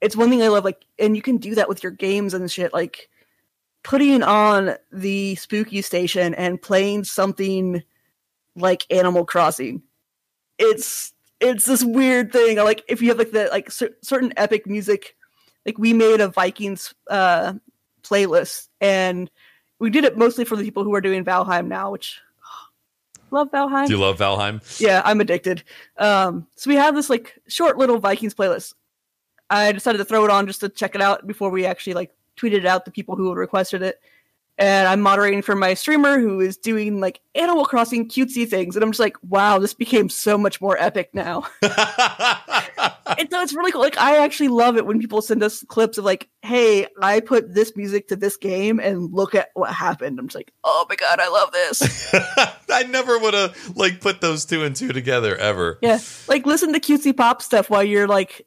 S2: it's one thing I love. Like, and you can do that with your games and shit. Like putting on the spooky station and playing something like Animal Crossing. It's it's this weird thing. Like if you have like the like cer- certain epic music, like we made a Vikings uh playlist and we did it mostly for the people who are doing Valheim now, which love Valheim.
S1: Do you love Valheim?
S2: Yeah, I'm addicted. Um, so we have this like short little Vikings playlist. I decided to throw it on just to check it out before we actually like tweeted it out to people who had requested it. And I'm moderating for my streamer who is doing like Animal Crossing cutesy things, and I'm just like, wow, this became so much more epic now. and so it's really cool. Like I actually love it when people send us clips of like, hey, I put this music to this game and look at what happened. I'm just like, oh my god, I love this.
S1: I never would have like put those two and two together ever.
S2: Yeah, like listen to cutesy pop stuff while you're like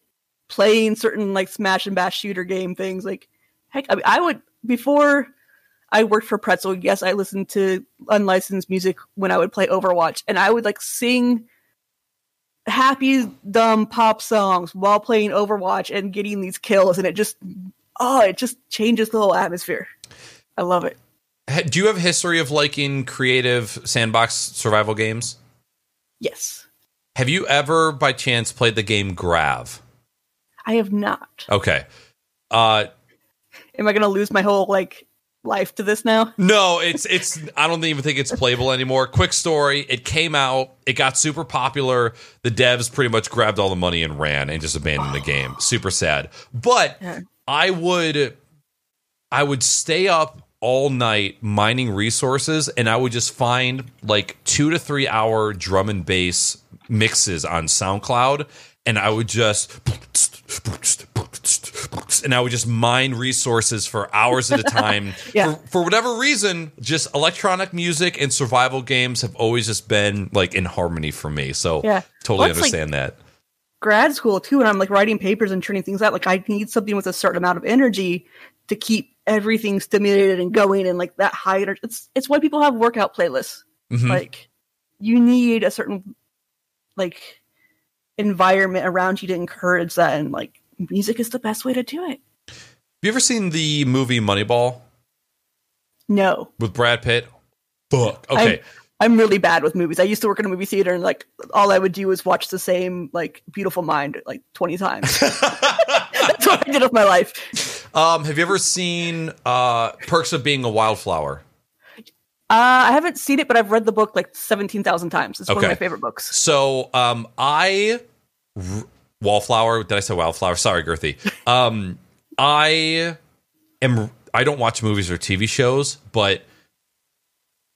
S2: playing certain like smash and bash shooter game things. Like, heck, I, mean, I would before I worked for Pretzel. Yes, I listened to unlicensed music when I would play Overwatch, and I would like sing happy dumb pop songs while playing Overwatch and getting these kills, and it just oh, it just changes the whole atmosphere. I love it.
S1: Do you have a history of liking creative sandbox survival games?
S2: Yes,
S1: Have you ever, by chance, played the game Grav?
S2: I have not.
S1: Okay. Uh,
S2: Am I going to lose my whole like life to this now?
S1: No, it's it's. I don't even think it's playable anymore. Quick story: It came out, it got super popular. The devs pretty much grabbed all the money and ran and just abandoned the game. Super sad. But
S2: Yeah.
S1: I would, I would stay up all night mining resources, and I would just find like two to three hour drum and bass mixes on SoundCloud, and I would just. And I would just mine resources for hours at a time.
S2: Yeah.
S1: For, for whatever reason, just electronic music and survival games have always just been like in harmony for me. So
S2: Yeah.
S1: totally
S2: Well, it's like-
S1: understand that.
S2: grad school too and i'm like writing papers and turning things out like i need something with a certain amount of energy to keep everything stimulated and going and like that high energy it's it's why people have workout playlists
S1: Mhm.
S2: like you need a certain like environment around you to encourage that and like music is the best way to do it
S1: Have you ever seen the movie Moneyball
S2: no
S1: with Brad Pitt? Fuck. Okay.
S2: i'm really bad with movies i used to work in a movie theater and like all i would do was watch the same like beautiful mind like 20 times that's what i did with my life
S1: um, have you ever seen uh, Perks of Being a Wildflower?
S2: Uh, I haven't seen it, but I've read the book like seventeen thousand times. It's one of my favorite books.
S1: So um, I r- Wallflower. Did I say Wildflower? Sorry, Girthy. Um, I am. I don't watch movies or TV shows, but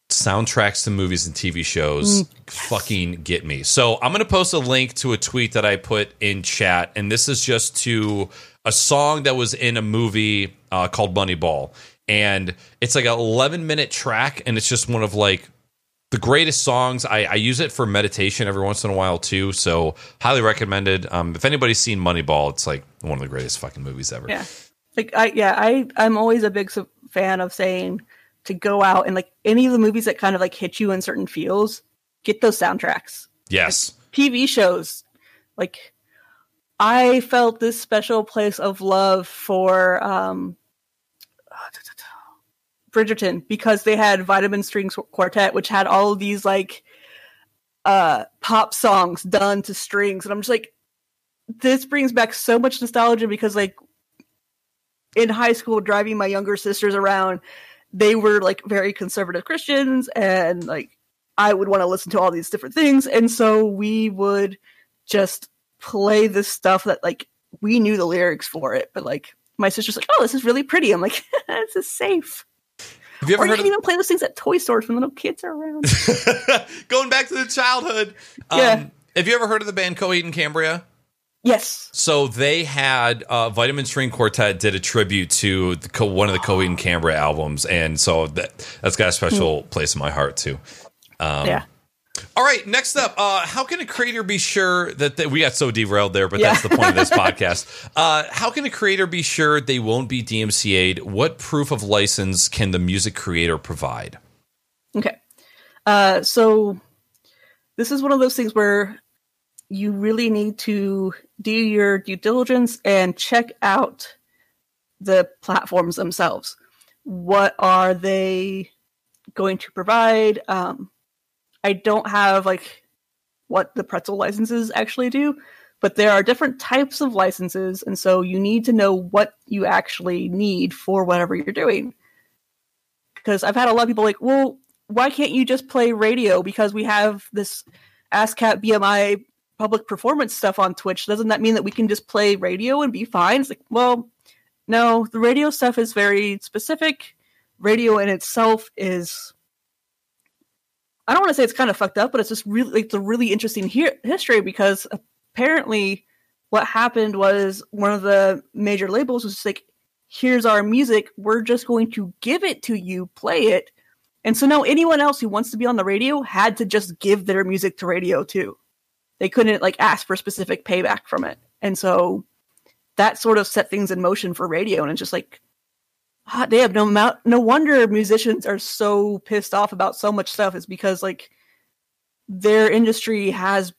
S1: soundtracks to movies and TV shows fucking get me. So I'm gonna post a link to a tweet that I put in chat, and this is just to a song that was in a movie uh, called Moneyball, and it's like an 11 minute track, and it's just one of like the greatest songs. I, I use it for meditation every once in a while too. So highly recommended. Um, if anybody's seen Moneyball, it's like one of the greatest fucking movies ever.
S2: Yeah, like I yeah I I'm always a big fan of saying to go out and like any of the movies that kind of like hit you in certain feels, get those soundtracks.
S1: Yes.
S2: TV shows, like I felt this special place of love for um Bridgerton because they had Vitamin Strings Quartet, which had all these like uh pop songs done to strings, and I'm just like, this brings back so much nostalgia because like in high school, driving my younger sisters around, they were like very conservative Christians, and like I would want to listen to all these different things, and so we would just play this stuff that like we knew the lyrics for it, but like my sister's like, "Oh, this is really pretty." I'm like, "This is safe."
S1: Have you ever
S2: Or you can
S1: of
S2: even play those things at toy stores when little kids are around.
S1: going back to the childhood? Um,
S2: Yeah.
S1: Have you ever heard of the band Coheed and Cambria?
S2: yes.
S1: So they had uh, Vitamin String Quartet did a tribute to the, co- one of the Coheed and Cambria albums, and so that that's got a special place in my heart too. Um,
S2: yeah.
S1: All right, next up, uh, how can a creator be sure that they, we got so derailed there, but
S2: Yeah.
S1: that's the point of this podcast. Uh, how can a creator be sure they won't be DMCA'd? What proof of license can the music creator provide?
S2: Okay. Uh, so this is one of those things where you really need to do your due diligence and check out the platforms themselves. What are they going to provide? Um, I don't have like what the pretzel licenses actually do, but there are different types of licenses, and so you need to know what you actually need for whatever you're doing. Because I've had a lot of people like, well, why can't you just play radio? Because we have this ASCAP BMI public performance stuff on Twitch. Doesn't that mean that we can just play radio and be fine? It's like, well, no, the radio stuff is very specific. Radio in itself is I don't want to say it's kind of fucked up, but it's just really it's a really interesting he- history because apparently what happened was one of the major labels was like, here's our music, we're just going to give it to you, play it. And so now anyone else who wants to be on the radio had to just give their music to radio too. They couldn't like ask for specific payback from it. And so that sort of set things in motion for radio and it's just like hot damn, no amount no wonder musicians are so pissed off about so much stuff is because like their industry has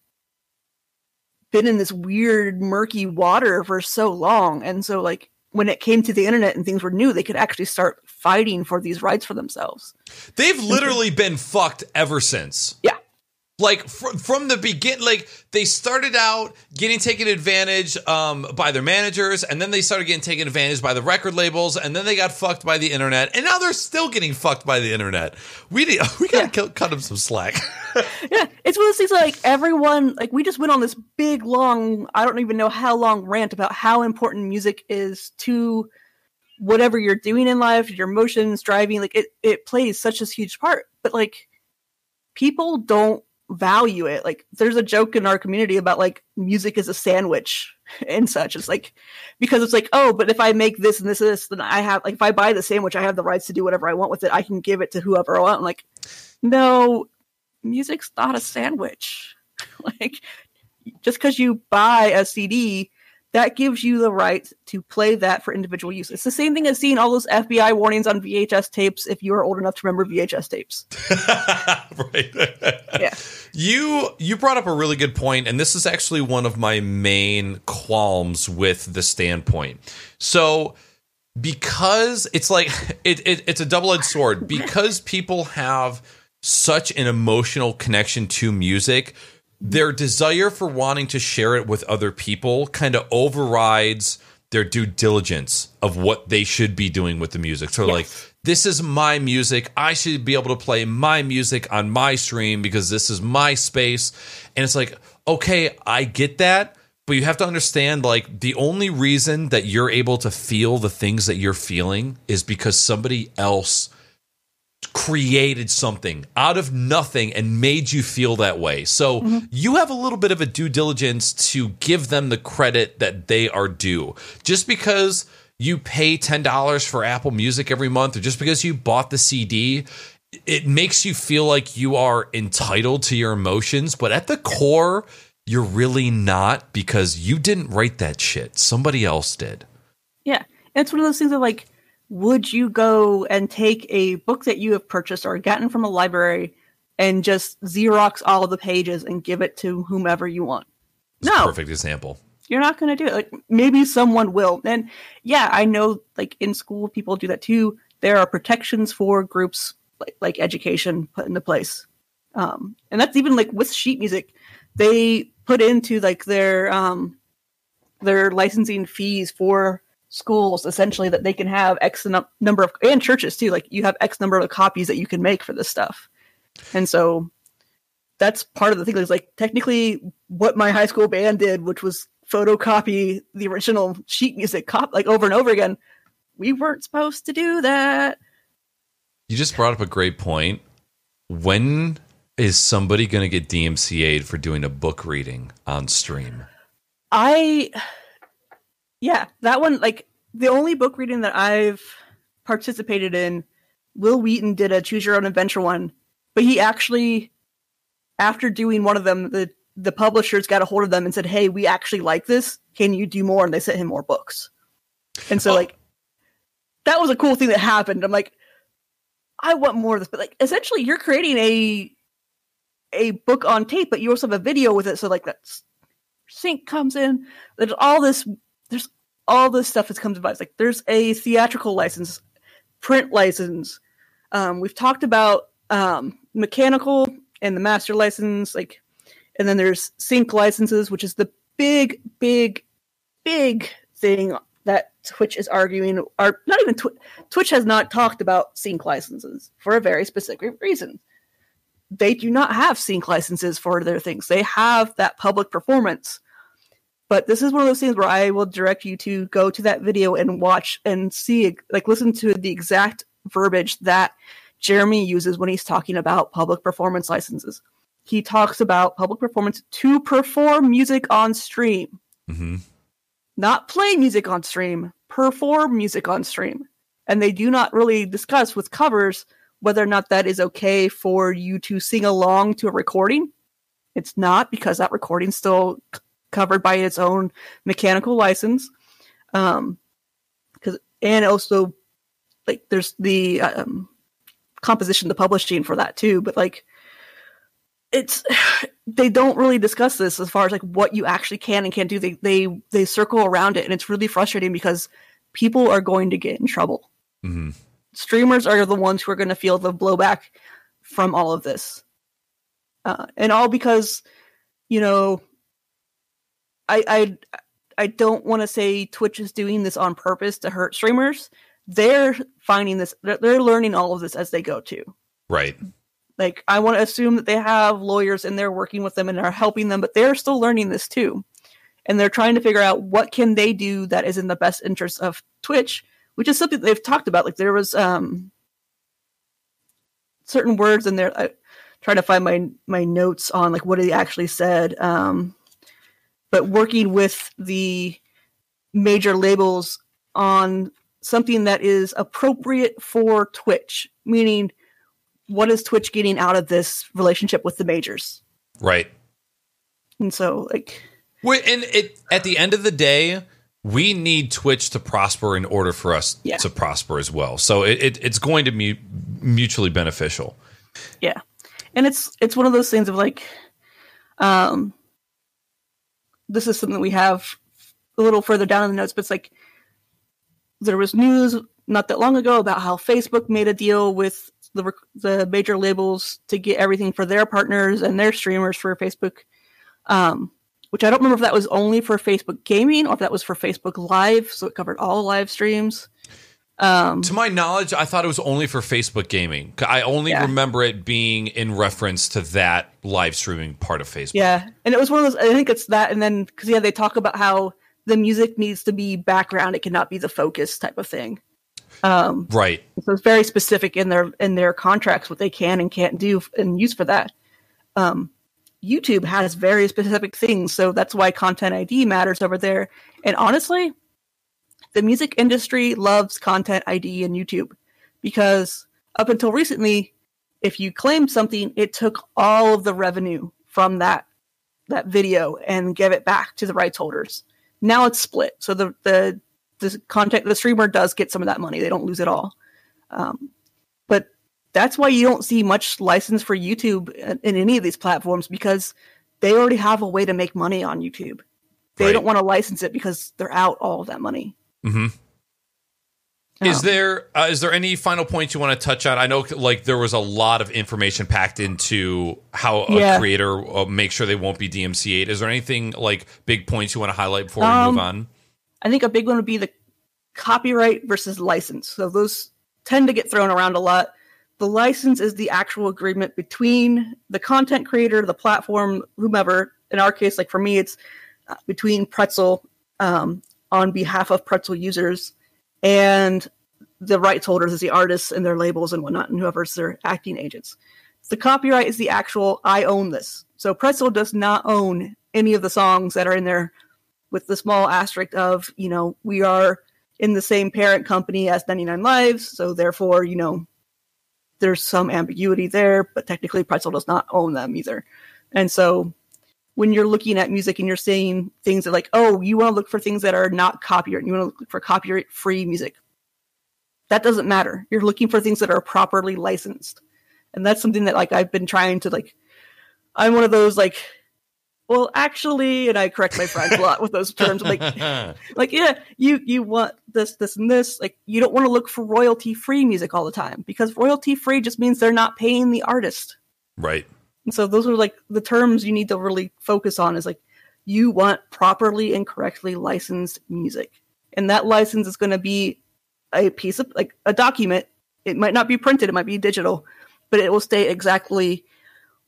S2: been in this weird murky water for so long and so like when it came to the internet and things were new they could actually start fighting for these rights for themselves
S1: They've literally been fucked ever since.
S2: Yeah.
S1: Like fr- from the begin like they started out getting taken advantage um, by their managers and then they started getting taken advantage by the record labels and then they got fucked by the internet and now they're still getting fucked by the internet we need, we gotta
S2: Yeah.
S1: cut, cut them some slack
S2: yeah, it's one of those things like everyone like we just went on this big long I don't even know how long rant about how important music is to whatever you're doing in life, your emotions, driving, like it it plays such a huge part. But like people don't value it. Like there's a joke in our community about like music is a sandwich and such. It's like because it's like, oh, but if I make this and this and this, then I have like if I buy the sandwich, I have the rights to do whatever I want with it. I can give it to whoever I want. I'm like, no, music's not a sandwich. like just because you buy a CD, that gives you the right to play that for individual use. It's the same thing as seeing all those FBI warnings on VHS tapes if you are old enough to remember VHS tapes.
S1: right
S2: Yeah.
S1: you you brought up a really good point and this is actually one of my main qualms with the standpoint so because it's like it, it it's a double-edged sword because people have such an emotional connection to music their desire for wanting to share it with other people kind of overrides their due diligence of what they should be doing with the music so like this is my music. I should be able to play my music on my stream because this is my space. And it's like, okay, I get that. But you have to understand, like, the only reason that you're able to feel the things that you're feeling is because somebody else created something out of nothing and made you feel that way. So mm-hmm. you have a little bit of a due diligence to give them the credit that they are due. Just because you pay $10 for Apple Music every month or just because you bought the CD, it makes you feel like you are entitled to your emotions, but at the core, you're really not because you didn't write that shit. Somebody else did.
S2: Yeah. And it's one of those things of like, would you go and take a book that you have purchased or gotten from a library and just Xerox all of the pages and give it to whomever you want?
S1: A
S2: No.
S1: perfect example.
S2: you're not going to do it. Like maybe someone will. And yeah, I know like in school people do that too. There are protections for groups like, like education put into place. Um, and that's even like with sheet music, they put into like their um, their licensing fees for schools essentially that they can have X number of and churches too. Like you have X number of copies that you can make for this stuff. And so that's part of the thing. Is like technically what my high school band did, which was photocopy the original sheet music cop like over and over again. We weren't supposed to do that.
S1: You just brought up a great point. When is somebody going to get DMCA'd for doing a book reading on stream?
S2: I, yeah, that one, like the only book reading that I've participated in, Wil Wheaton did a choose your own adventure one, but he actually, after doing one of them, the the publishers got a hold of them and said, "Hey, we actually like this. Can you do more?" And they sent him more books. And so,
S1: Oh.
S2: like, that was a cool thing that happened. I'm like, I want more of this, but like, essentially, you're creating a a book on tape, but you also have a video with it. So, like, that's sync comes in. There's all this. There's all this stuff that comes about. It's like there's a theatrical license, print license. Um, we've talked about um, mechanical and the master license, like, and then there's sync licenses, which is the big, big, big thing that Twitch is arguing. Or not even Twi- Twitch has not talked about sync licenses for a very specific reason they do not have sync licenses for their things. They have that public performance. But this is one of those things where I will direct you to go to that video and watch and see, like, listen to the exact verbiage that Jeremy uses when he's talking about public performance licenses. He talks about public performance to perform music on stream,
S1: hmm
S2: not play music on stream, perform music on stream. And they do not really discuss with covers whether or not that is okay for you to sing along to a recording. It's not because that recording still covered by its own mechanical license. Um, because and also like there's the um, composition, the publishing for that too. But like it's they don't really discuss this as far as like what you actually can and can't do. They they they circle around it, and it's really frustrating because people are going to get in trouble
S1: hmm
S2: streamers are the ones who are going to feel the blowback from all of this. uh, and all because you know I I I don't want to say Twitch is doing this on purpose to hurt streamers. They're finding this. They're, they're learning all of this as they go too.
S1: Right.
S2: Like I want to assume that they have lawyers and they're working with them and are helping them, but they're still learning this too. And they're trying to figure out what can they do that is in the best interest of Twitch, which is something they've talked about. Like there was um certain words in there. I trying to find my my notes on like what he actually said. Um but working with the major labels on something that is appropriate for Twitch, meaning what is Twitch getting out of this relationship with the majors?
S1: Right.
S2: And so, like,
S1: Wait, and it at the end of the day, we need Twitch to prosper in order for us
S2: Yeah.
S1: to prosper as well. So it, it it's going to be mutually beneficial.
S2: yeah, and it's it's one of those things of like, um, this is something we have a little further down in the notes, but it's like there was news not that long ago about how Facebook made a deal with the the major labels to get everything for their partners and their streamers for Facebook. Um, which I don't remember if that was only for Facebook Gaming or if that was for Facebook Live, so it covered all live streams. Um,
S1: To my knowledge, I thought it was only for Facebook gaming. I only
S2: Yeah.
S1: remember it being in reference to that live streaming part of Facebook.
S2: Yeah, and it was one of those. I think it's that, and then because yeah, they talk about how the music needs to be background; it cannot be the focus type of thing. Um,
S1: Right.
S2: so it's very specific in their in their contracts what they can and can't do and use for that. Um, YouTube has very specific things, so that's why Content ID matters over there. And honestly, the music industry loves Content ID and YouTube because up until recently, if you claimed something, it took all of the revenue from that that video and gave it back to the rights holders. Now it's split, so the the the content the streamer does get some of that money; they don't lose it all. Um, but that's why you don't see much license for YouTube in, in any of these platforms because they already have a way to make money on YouTube. They
S1: Right.
S2: don't want to license it because they're out all of that money.
S1: Hmm Is
S2: Um,
S1: there uh, is there any final points you want to touch on? I know like there was a lot of information packed into how a
S2: Yeah.
S1: creator uh, makes sure they won't be DMCA'd. Is there anything like big points you want to highlight before we
S2: Um,
S1: move on?
S2: I think a big one would be the copyright versus license. So those tend to get thrown around a lot. The license is the actual agreement between the content creator, the platform, whomever. In our case, like for me, it's uh, between Pretzel um, on behalf of Pretzel users and the rights holders as the artists and their labels and whatnot, and whoever's their acting agents. The copyright is the actual I own this. So Pretzel does not own any of the songs that are in there with the small asterisk of, you know, we are in the same parent company as 99 Lives, so therefore, you know, there's some ambiguity there, but technically Pretzel does not own them either. And so when you're looking at music and you're saying things that like, oh, you want to look for things that are not copyright, you want to look for copyright free music. That doesn't matter. You're looking for things that are properly licensed. And that's something that like I've been trying to like I'm one of those like well actually and I correct my friends a lot with those terms like like yeah you you want this this and this like you don't want to look for royalty free music all the time because royalty free just means they're not paying the artist
S1: right.
S2: And so those are like the terms you need to really focus on is like you want properly and correctly licensed music. And that license is going to be a piece of like a document. It might not be printed it might be digital but it will state exactly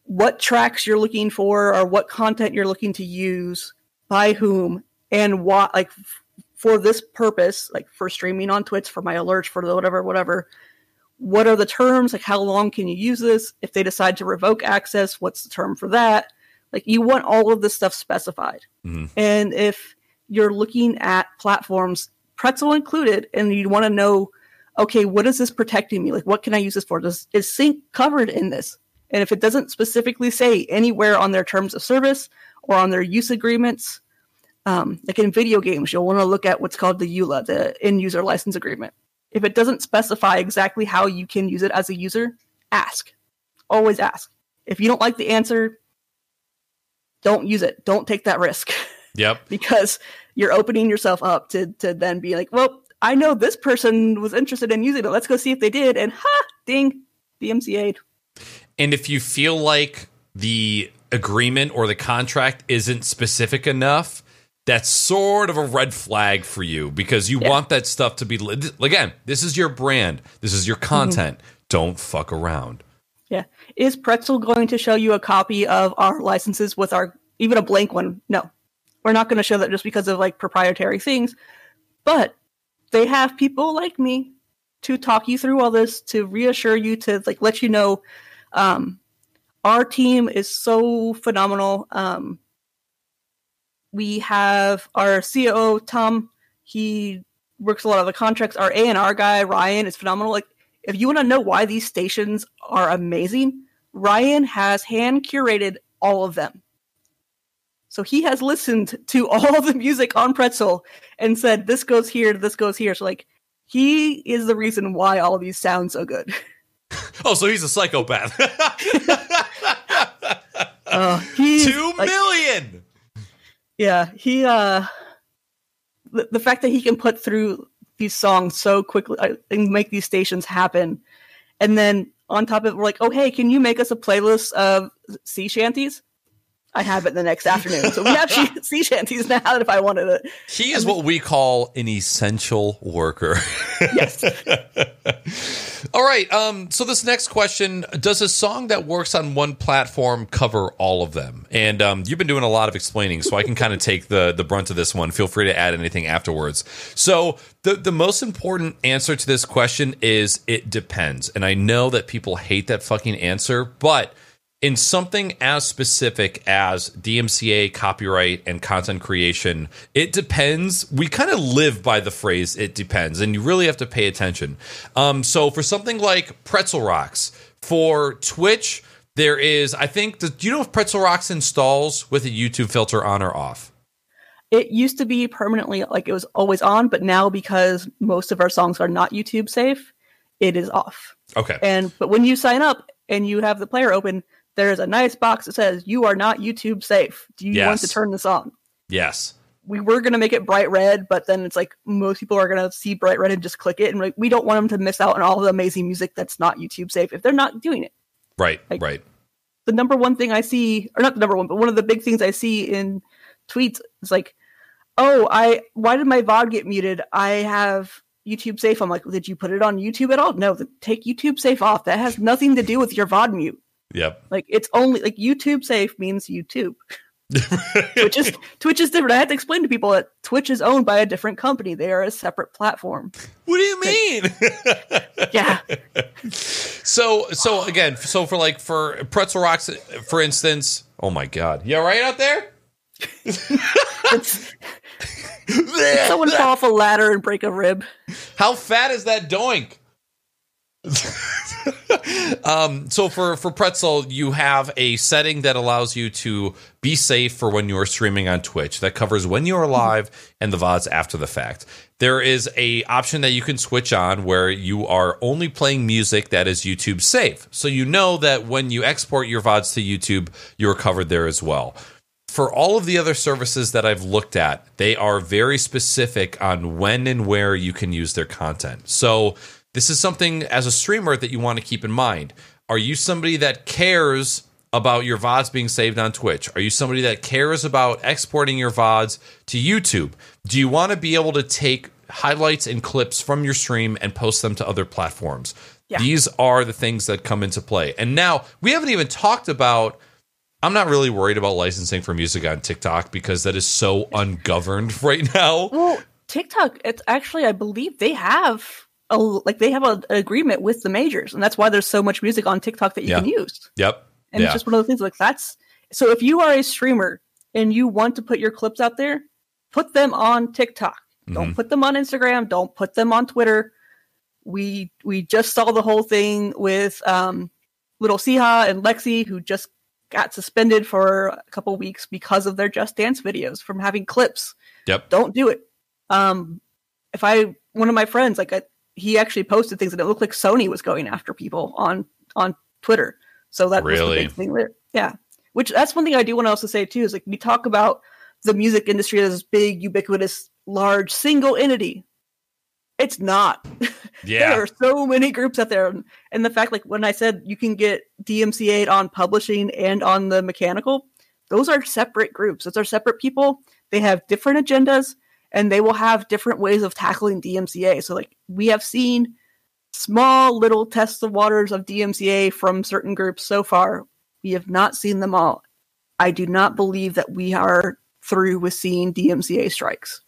S2: what tracks you're looking for or what content you're looking to use by whom and what like f- for this purpose like for streaming on twitch for my alerts for whatever whatever what are the terms? Like how long can you use this? If they decide to revoke access what's the term for that? Like you want all of this stuff specified.
S1: Mhm.
S2: and if you're looking at platforms pretzel included and you want to know okay what is this protecting me? Like what can i use this for? Does is sync covered in this? And if it doesn't specifically say anywhere on their terms of service or on their use agreements um, like in video games you'll want to look at what's called the eula the end user license agreement if it doesn't specify exactly how you can use it as a user, ask. Always ask. If you don't like the answer, don't use it. Don't take that risk
S1: Yep.
S2: because you're opening yourself up to to then be like, well, I know this person was interested in using it. Let's go see if they did. And ha, ding, DMCA'd.
S1: And if you feel like the agreement or the contract isn't specific enough, that's sort of a red flag for you because you
S2: Yeah.
S1: want that stuff to be again. This is your brand. This is your content. Don't fuck around.
S2: Yeah. Is Pretzel going to show you a copy of our licenses with our even a blank one? No. We're not going to show that just because of like proprietary things. But they have people like me to talk you through all this, to reassure you, to like let you know um our team is so phenomenal. Um we have our COO Tom, he works a lot of the contracts. Our A&R guy Ryan is phenomenal. Like if you want to know why these stations are amazing, Ryan has hand curated all of them. So he has listened to all the music on Pretzel and said, this goes here, this goes here. So, like, he is the reason why all of these sound so good.
S1: Oh, so he's a psychopath.
S2: Uh, he's,
S1: Two
S2: like,
S1: million.
S2: Yeah, he, uh, the, the fact that he can put through these songs so quickly uh, and make these stations happen. And then on top of it, we're like, oh, hey, can you make us a playlist of sea shanties? I have it the next afternoon. So we have she- sea shanties now if I wanted it.
S1: He is what we call an essential worker.
S2: Yes.
S1: All right. Um, so this next question: Does a song that works on one platform cover all of them? And um, you've been doing a lot of explaining, so I can kind of take the the brunt of this one. Feel free to add anything afterwards. So the the most important answer to this question is it depends. And I know that people hate that fucking answer, but in something as specific as DMCA, copyright, and content creation, it depends. We kind of live by the phrase "it depends," and you really have to pay attention. Um, so, for something like Pretzel Rocks, for Twitch, there is, I think. Do you know if Pretzel Rocks installs with a YouTube filter on or off?
S2: It used to be permanently like it was always on, but now because most of our songs are not YouTube safe, it is off.
S1: Okay.
S2: And but when you sign up and you have the player open, there's a nice box that says you are not YouTube safe. Do you want to turn this on?
S1: Yes.
S2: We were gonna make it bright red, but then it's like most people are gonna see bright red and just click it, and like we don't want them to miss out on all the amazing music that's not YouTube safe if they're not doing it.
S1: Right.
S2: Like-
S1: right.
S2: the number one thing I see, or not the number one, but one of the big things I see in tweets is like, "Oh, I why did my VOD get muted? I have YouTube Safe." I'm like, "Did you put it on YouTube at all?" No, take YouTube Safe off. That has nothing to do with your VOD mute.
S1: Yep.
S2: Like it's only like YouTube Safe means YouTube. Twitch is Twitch is different. I had to explain to people that Twitch is owned by a different company. They are a separate platform.
S1: What do you mean?
S2: Yeah,
S1: So so again, so for like for pretzel rocks, for instance. Oh my god, you all right out there?
S2: someone fall off a ladder and break a rib.
S1: How fat is that doink? um, so for for pretzel, you have a setting that allows you to be safe for when you are streaming on Twitch. That covers when you are live and the vods after the fact. There is a option that you can switch on where you are only playing music that is YouTube safe. So you know that when you export your vods to YouTube, you are covered there as well for all of the other services that I've looked at, they are very specific on when and where you can use their content. So, this is something as a streamer that you want to keep in mind. Are you somebody that cares about your VODs being saved on Twitch? Are you somebody that cares about exporting your VODs to YouTube? Do you want to be able to take highlights and clips from your stream and post them to other platforms?
S2: Yeah.
S1: These are the things that come into play. And now, we haven't even talked about I'm not really worried about licensing for music on TikTok because that is so ungoverned right now.
S2: Well, TikTok, it's actually, I believe they have a like they have a, an agreement with the majors, and that's why there's so much music on TikTok that you
S1: Yeah.
S2: can use.
S1: Yep.
S2: And
S1: Yeah.
S2: it's just one of those things like that's so if you are a streamer and you want to put your clips out there, put them on TikTok. Don't
S1: Mm-hmm.
S2: put them on Instagram. Don't put them on Twitter. We we just saw the whole thing with um, little Siha and Lexi, who just got suspended for a couple weeks because of their Just Dance videos from having clips
S1: Yep.
S2: don't do it. Um, if I one of my friends like I, he actually posted things and it looked like Sony was going after people on on Twitter. So that was
S1: Really?
S2: the big thing there. Yeah, which that's one thing I do want to also say too is like we talk about the music industry as this big, ubiquitous, large single entity. it's not.
S1: Yeah.
S2: there are so many groups out there, and the fact, like when I said you can get DMCA on publishing and on the mechanical, those are separate groups. Those are separate people. They have different agendas, and they will have different ways of tackling DMCA. So, like we have seen small little tests of waters of DMCA from certain groups so far. We have not seen them all. I do not believe that we are through with seeing DMCA strikes.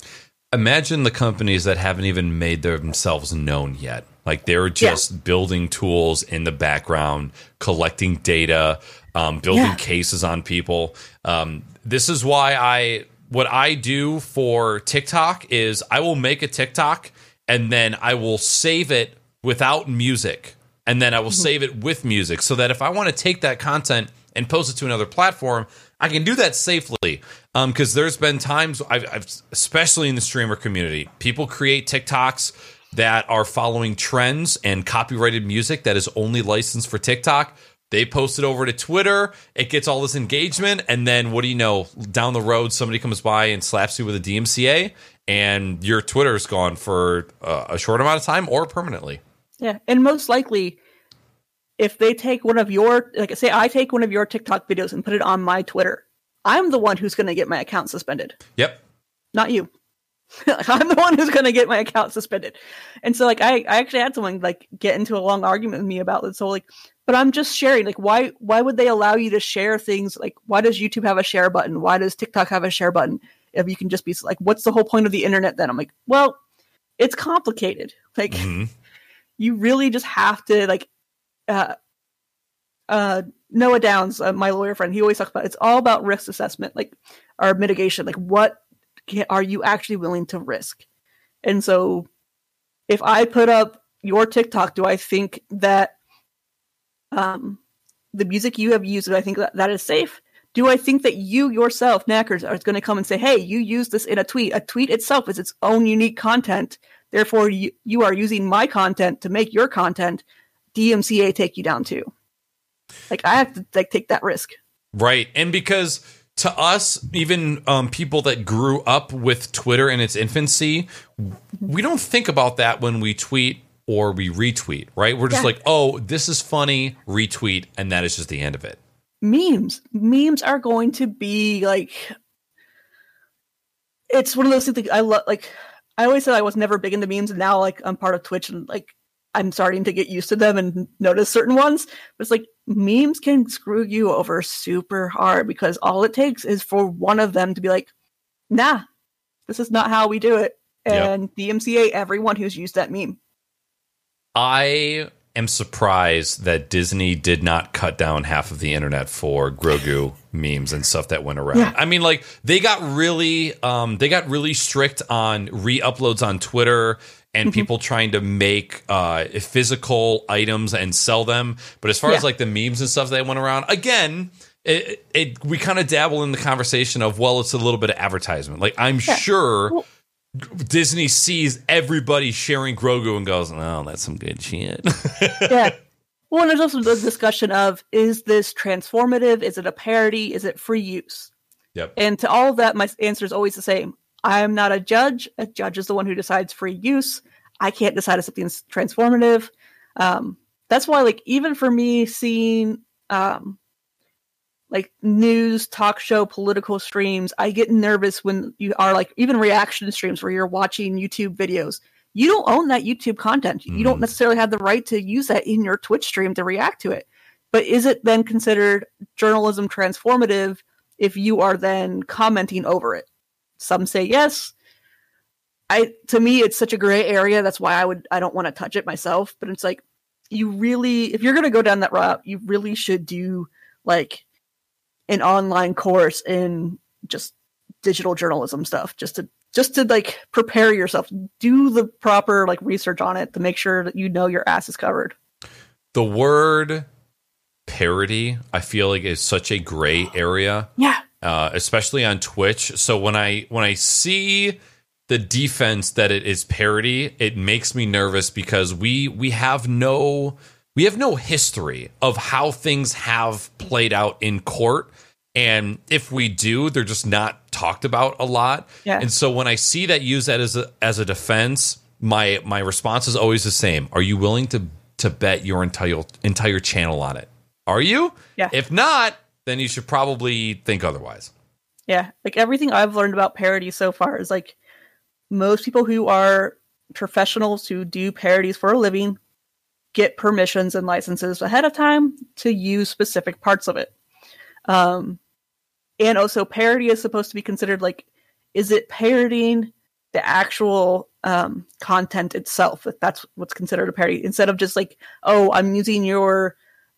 S1: Imagine the companies that haven't even made themselves known yet. Like they're just yeah. building tools in the background, collecting data, um, building yeah. cases on people. Um, this is why I what I do for TikTok is I will make a TikTok and then I will save it without music and then I will mm-hmm. save it with music so that if I want to take that content and post it to another platform, I can do that safely because um, there's been times I've, I've, especially in the streamer community, people create TikToks that are following trends and copyrighted music that is only licensed for TikTok. They post it over to Twitter. It gets all this engagement, and then what do you know? Down the road, somebody comes by and slaps you with a DMCA, and your Twitter's gone for uh, a short amount of time or permanently.
S2: Yeah, and most likely, if they take one of your, like, say, I take one of your TikTok videos and put it on my Twitter, I'm the one who's going to get my account suspended.
S1: Yep.
S2: Not you. I'm the one who's going to get my account suspended. And so, like, I, I actually had someone like get into a long argument with me about this. So, like, but I'm just sharing. Like, why, why would they allow you to share things? Like, why does YouTube have a share button? Why does TikTok have a share button? If you can just be like, what's the whole point of the internet? Then I'm like, well, it's complicated. Like, mm-hmm. you really just have to like, uh, uh, Noah Downs, uh, my lawyer friend, he always talks about it's all about risk assessment, like or mitigation. Like, what can, are you actually willing to risk? And so, if I put up your TikTok, do I think that um, the music you have used, I think that, that is safe? Do I think that you yourself, Naaackers, are going to come and say, "Hey, you use this in a tweet. A tweet itself is its own unique content. Therefore, you, you are using my content to make your content. DMCA take you down too." Like I have to like take that risk.
S1: Right. And because to us, even um, people that grew up with Twitter in its infancy, we don't think about that when we tweet or we retweet, right? We're just yeah. like, oh, this is funny, retweet, and that is just the end of it.
S2: Memes. Memes are going to be like it's one of those things I love like I always said I was never big into memes and now like I'm part of Twitch and like I'm starting to get used to them and notice certain ones. But it's like memes can screw you over super hard because all it takes is for one of them to be like, nah, this is not how we do it. And yep. DMCA everyone who's used that meme.
S1: I am surprised that Disney did not cut down half of the internet for Grogu memes and stuff that went around. Yeah. I mean, like they got really, um, they got really strict on re-uploads on Twitter and mm-hmm. people trying to make uh, physical items and sell them. But as far yeah. as like the memes and stuff that went around, again, it, it we kind of dabble in the conversation of well, it's a little bit of advertisement. Like I'm yeah. sure. Well, Disney sees everybody sharing Grogu and goes, "Oh, that's some good shit."
S2: yeah. Well, and there's also the discussion of is this transformative? Is it a parody? Is it free use?
S1: Yep.
S2: And to all of that, my answer is always the same. I am not a judge. A judge is the one who decides free use. I can't decide if something's transformative. Um, that's why, like, even for me, seeing um, like news, talk show, political streams, I get nervous when you are like even reaction streams where you're watching YouTube videos. You don't own that YouTube content. Mm. You don't mm. necessarily have the right to use that in your Twitch stream to react to it. But is it then considered journalism transformative if you are then commenting over it? Some say yes. I to me it's such a gray area. That's why I would I don't want to touch it myself. But it's like you really if you're gonna go down that route, you really should do like an online course in just digital journalism stuff just to just to like prepare yourself. Do the proper like research on it to make sure that you know your ass is covered.
S1: The word parody i feel like is such a gray area
S2: yeah.
S1: uh, especially on Twitch. So when I when I see the defense that it is parody, it makes me nervous because we we have no we have no history of how things have played out in court. And if we do, they're just not talked about a lot.
S2: Yeah.
S1: And so when I see that use that as a as a defense, my my response is always the same. Are you willing to to bet your entire entire channel on it? Are you?
S2: Yeah.
S1: If not, then you should probably think otherwise.
S2: Yeah, like everything I've learned about parody so far is like most people who are professionals who do parodies for a living get permissions and licenses ahead of time to use specific parts of it. Um, and also, parody is supposed to be considered like, is it parodying the actual um, content itself? If that's what's considered a parody, instead of just like, oh, I'm using your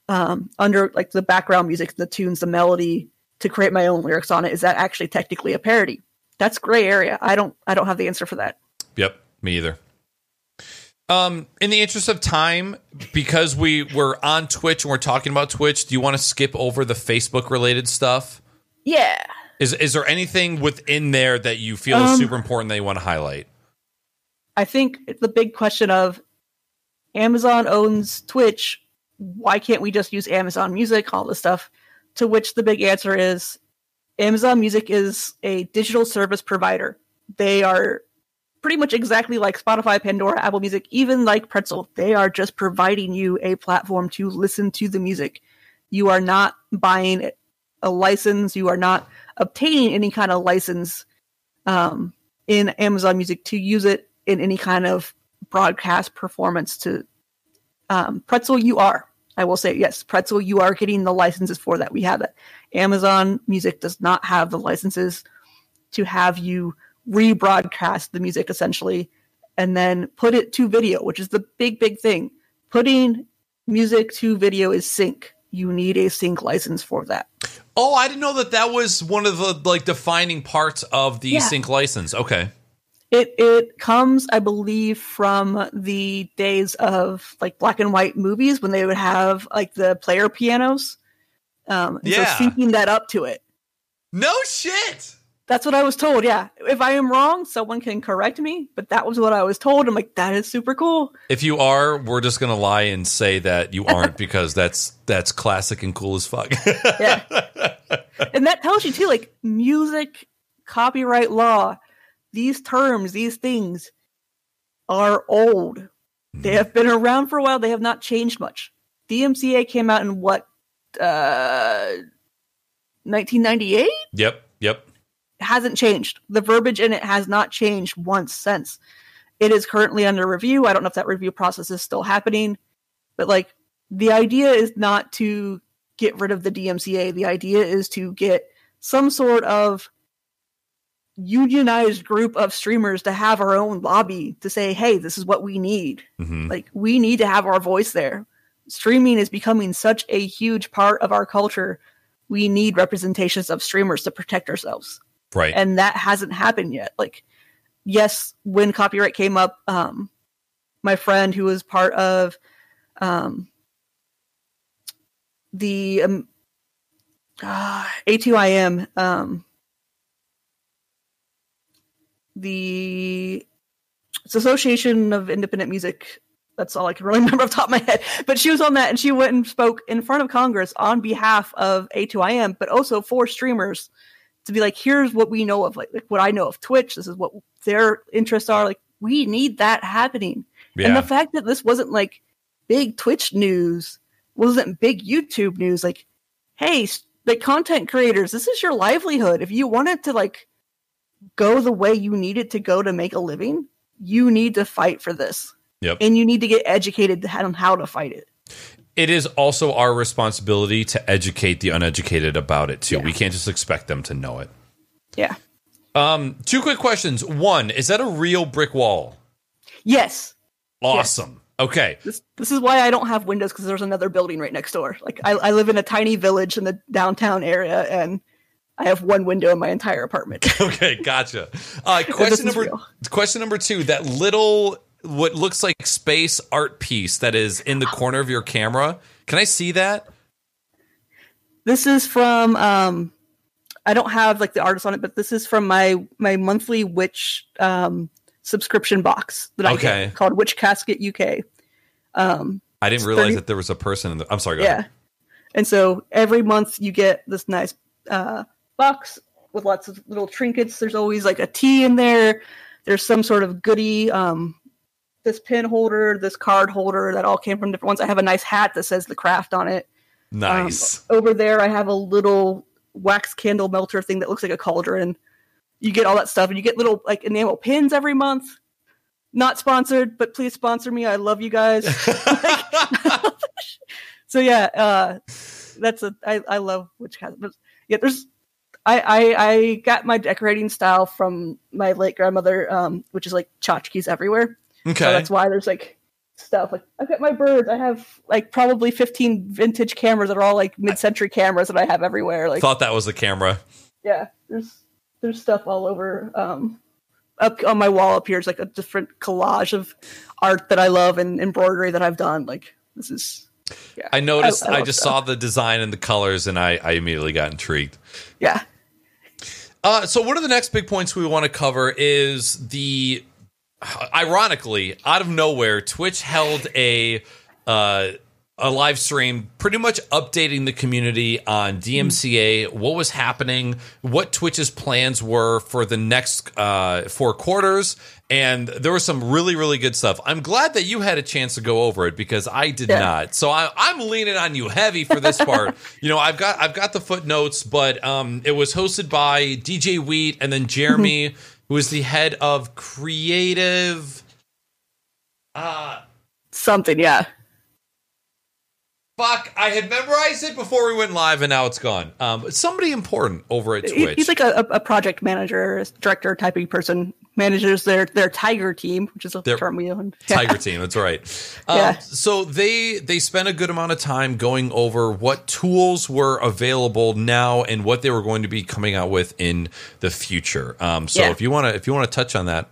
S2: um, under like the background music, the tunes, the melody to create my own lyrics on it. Is that actually technically a parody? That's gray area. I don't. I don't have the answer for that.
S1: Yep, me either. Um, in the interest of time, because we were on Twitch and we're talking about Twitch, do you want to skip over the Facebook related stuff?
S2: Yeah.
S1: Is is there anything within there that you feel is
S2: Um,
S1: super important that you want to highlight?
S2: I think the big question of Amazon owns Twitch. Why can't we just use Amazon Music, all this stuff? To which the big answer is Amazon Music is a digital service provider. They are pretty much exactly like Spotify, Pandora, Apple Music, even like Pretzel. They are just providing you a platform to listen to the music. You are not buying a license, you are not obtaining any kind of license um, in Amazon Music to use it in any kind of broadcast performance to um, Pretzel. You are. I will say yes, Pretzel. You are getting the licenses for that. We have it. Amazon Music does not have the licenses to have you rebroadcast the music essentially, and then put it to video, which is the big big thing. Putting music to video is sync. You need a sync license for that.
S1: Oh, I didn't know that that was one of the like defining parts of the
S2: Yeah.
S1: sync license. Okay.
S2: It it comes, I believe, from the days of like black and white movies when they would have like the player pianos. Um,
S1: Yeah.
S2: so syncing that up to it.
S1: No shit.
S2: That's what I was told. Yeah, if I am wrong, someone can correct me. But that was what I was told. I'm like, that is super cool.
S1: If you are, we're just gonna lie and say that you aren't because that's that's classic and cool as fuck.
S2: Yeah, and that tells you too, like music, copyright law, these terms, these things are old. They have been around for a while. They have not changed much. DMCA came out in what, uh, 1998?
S1: yep. Yep.
S2: It hasn't changed. The verbiage in it has not changed once since. It is currently under review. I don't know if that review process is still happening, but like the idea is not to get rid of the DMCA. The idea is to get some sort of unionized group of streamers to have our own lobby to say, hey, this is what we need.
S1: hmm
S2: Like, we need to have our voice there. Streaming is becoming such a huge part of our culture. We need representations of streamers to protect ourselves
S1: Right.
S2: and that hasn't happened yet. Like, yes, when copyright came up, um, my friend who was part of um, the um, uh, A2IM, um, the it's Association of Independent Music. That's all I can really remember off the top of my head. But she was on that, and she went and spoke in front of Congress on behalf of A2IM, but also for streamers to be like, here's what we know of, like, like what I know of Twitch. This is what their interests are. Like, we need that happening. And the fact that this wasn't like big Twitch news, wasn't big YouTube news. Like, hey, like content creators, this is your livelihood. If you wanted to like go the way you need it to go to make a living, you need to fight for this,
S1: Yep.
S2: and you need to get educated on how to fight it.
S1: It is also our responsibility to educate the uneducated about it too.
S2: Yeah.
S1: We can't just expect them to know it.
S2: Yeah.
S1: Um, two quick questions. One, is that a real brick wall?
S2: Yes.
S1: Awesome. Okay.
S2: This this is why I don't have windows because there's another building right next door. Like I, I live in a tiny village in the downtown area, and I have one window in my entire apartment.
S1: Okay, gotcha. Uh, question number question number two. That little what looks like space art piece that is in the corner of your camera. Can I see that?
S2: This is from um I don't have like the artist on it, but this is from my my monthly witch um subscription box that I
S1: Okay.
S2: get called Witch Casket UK. Um
S1: I didn't realize
S2: 30
S1: that there was a person in the. I'm sorry. Go
S2: yeah.
S1: ahead.
S2: And so every month you get this nice uh box with lots of little trinkets. There's always like a tea in there. There's some sort of goodie um this pin holder, this card holder that all came from different ones. I have a nice hat that says the craft on it. Um,
S1: Nice.
S2: over there, I have a little wax candle melter thing that looks like a cauldron. You get all that stuff, and you get little like enamel pins every month. Not sponsored, but please sponsor me. I love you guys. so yeah, uh, that's a I, I love which has but yeah. There's I, I I got my decorating style from my late grandmother, um, which is like tchotchkes everywhere.
S1: Okay.
S2: So that's why there's like stuff like I've got my birds. I have like probably 15 vintage cameras that are all like mid-century cameras that I have everywhere. Like
S1: Thought that was the camera.
S2: yeah, there's there's stuff all over. Um, up on my wall up here is like a different collage of art that I love and embroidery that I've done. Like this is yeah.
S1: I noticed.
S2: I
S1: I,
S2: love
S1: just
S2: stuff.
S1: saw the design and the colors, and I, I immediately got intrigued.
S2: yeah.
S1: Uh, so one of the next big points we want to cover is the, ironically, out of nowhere, Twitch held a uh, a live stream, pretty much updating the community on DMCA, what was happening, what Twitch's plans were for the next uh, four quarters, and there was some really really good stuff. I'm glad that you had a chance to go over it because I did
S2: Yeah.
S1: not. So I, I'm leaning on you heavy for this part. you know, I've got I've got the footnotes, but um, it was hosted by DJ Wheat and then Jeremy, who is the head of creative. Uh
S2: Something, yeah.
S1: fuck! I had memorized it before we went live, and now it's gone. Um, somebody important over at Twitch.
S2: He's like a, a project manager, director typing person. Manages their their Tiger team, which is a
S1: Their
S2: term we own.
S1: Tiger Team. That's right. Um,
S2: Yeah.
S1: So they they spent a good amount of time going over what tools were available now and what they were going to be coming out with in the future. Um, so
S2: Yeah.
S1: if you want to if you want to touch on that,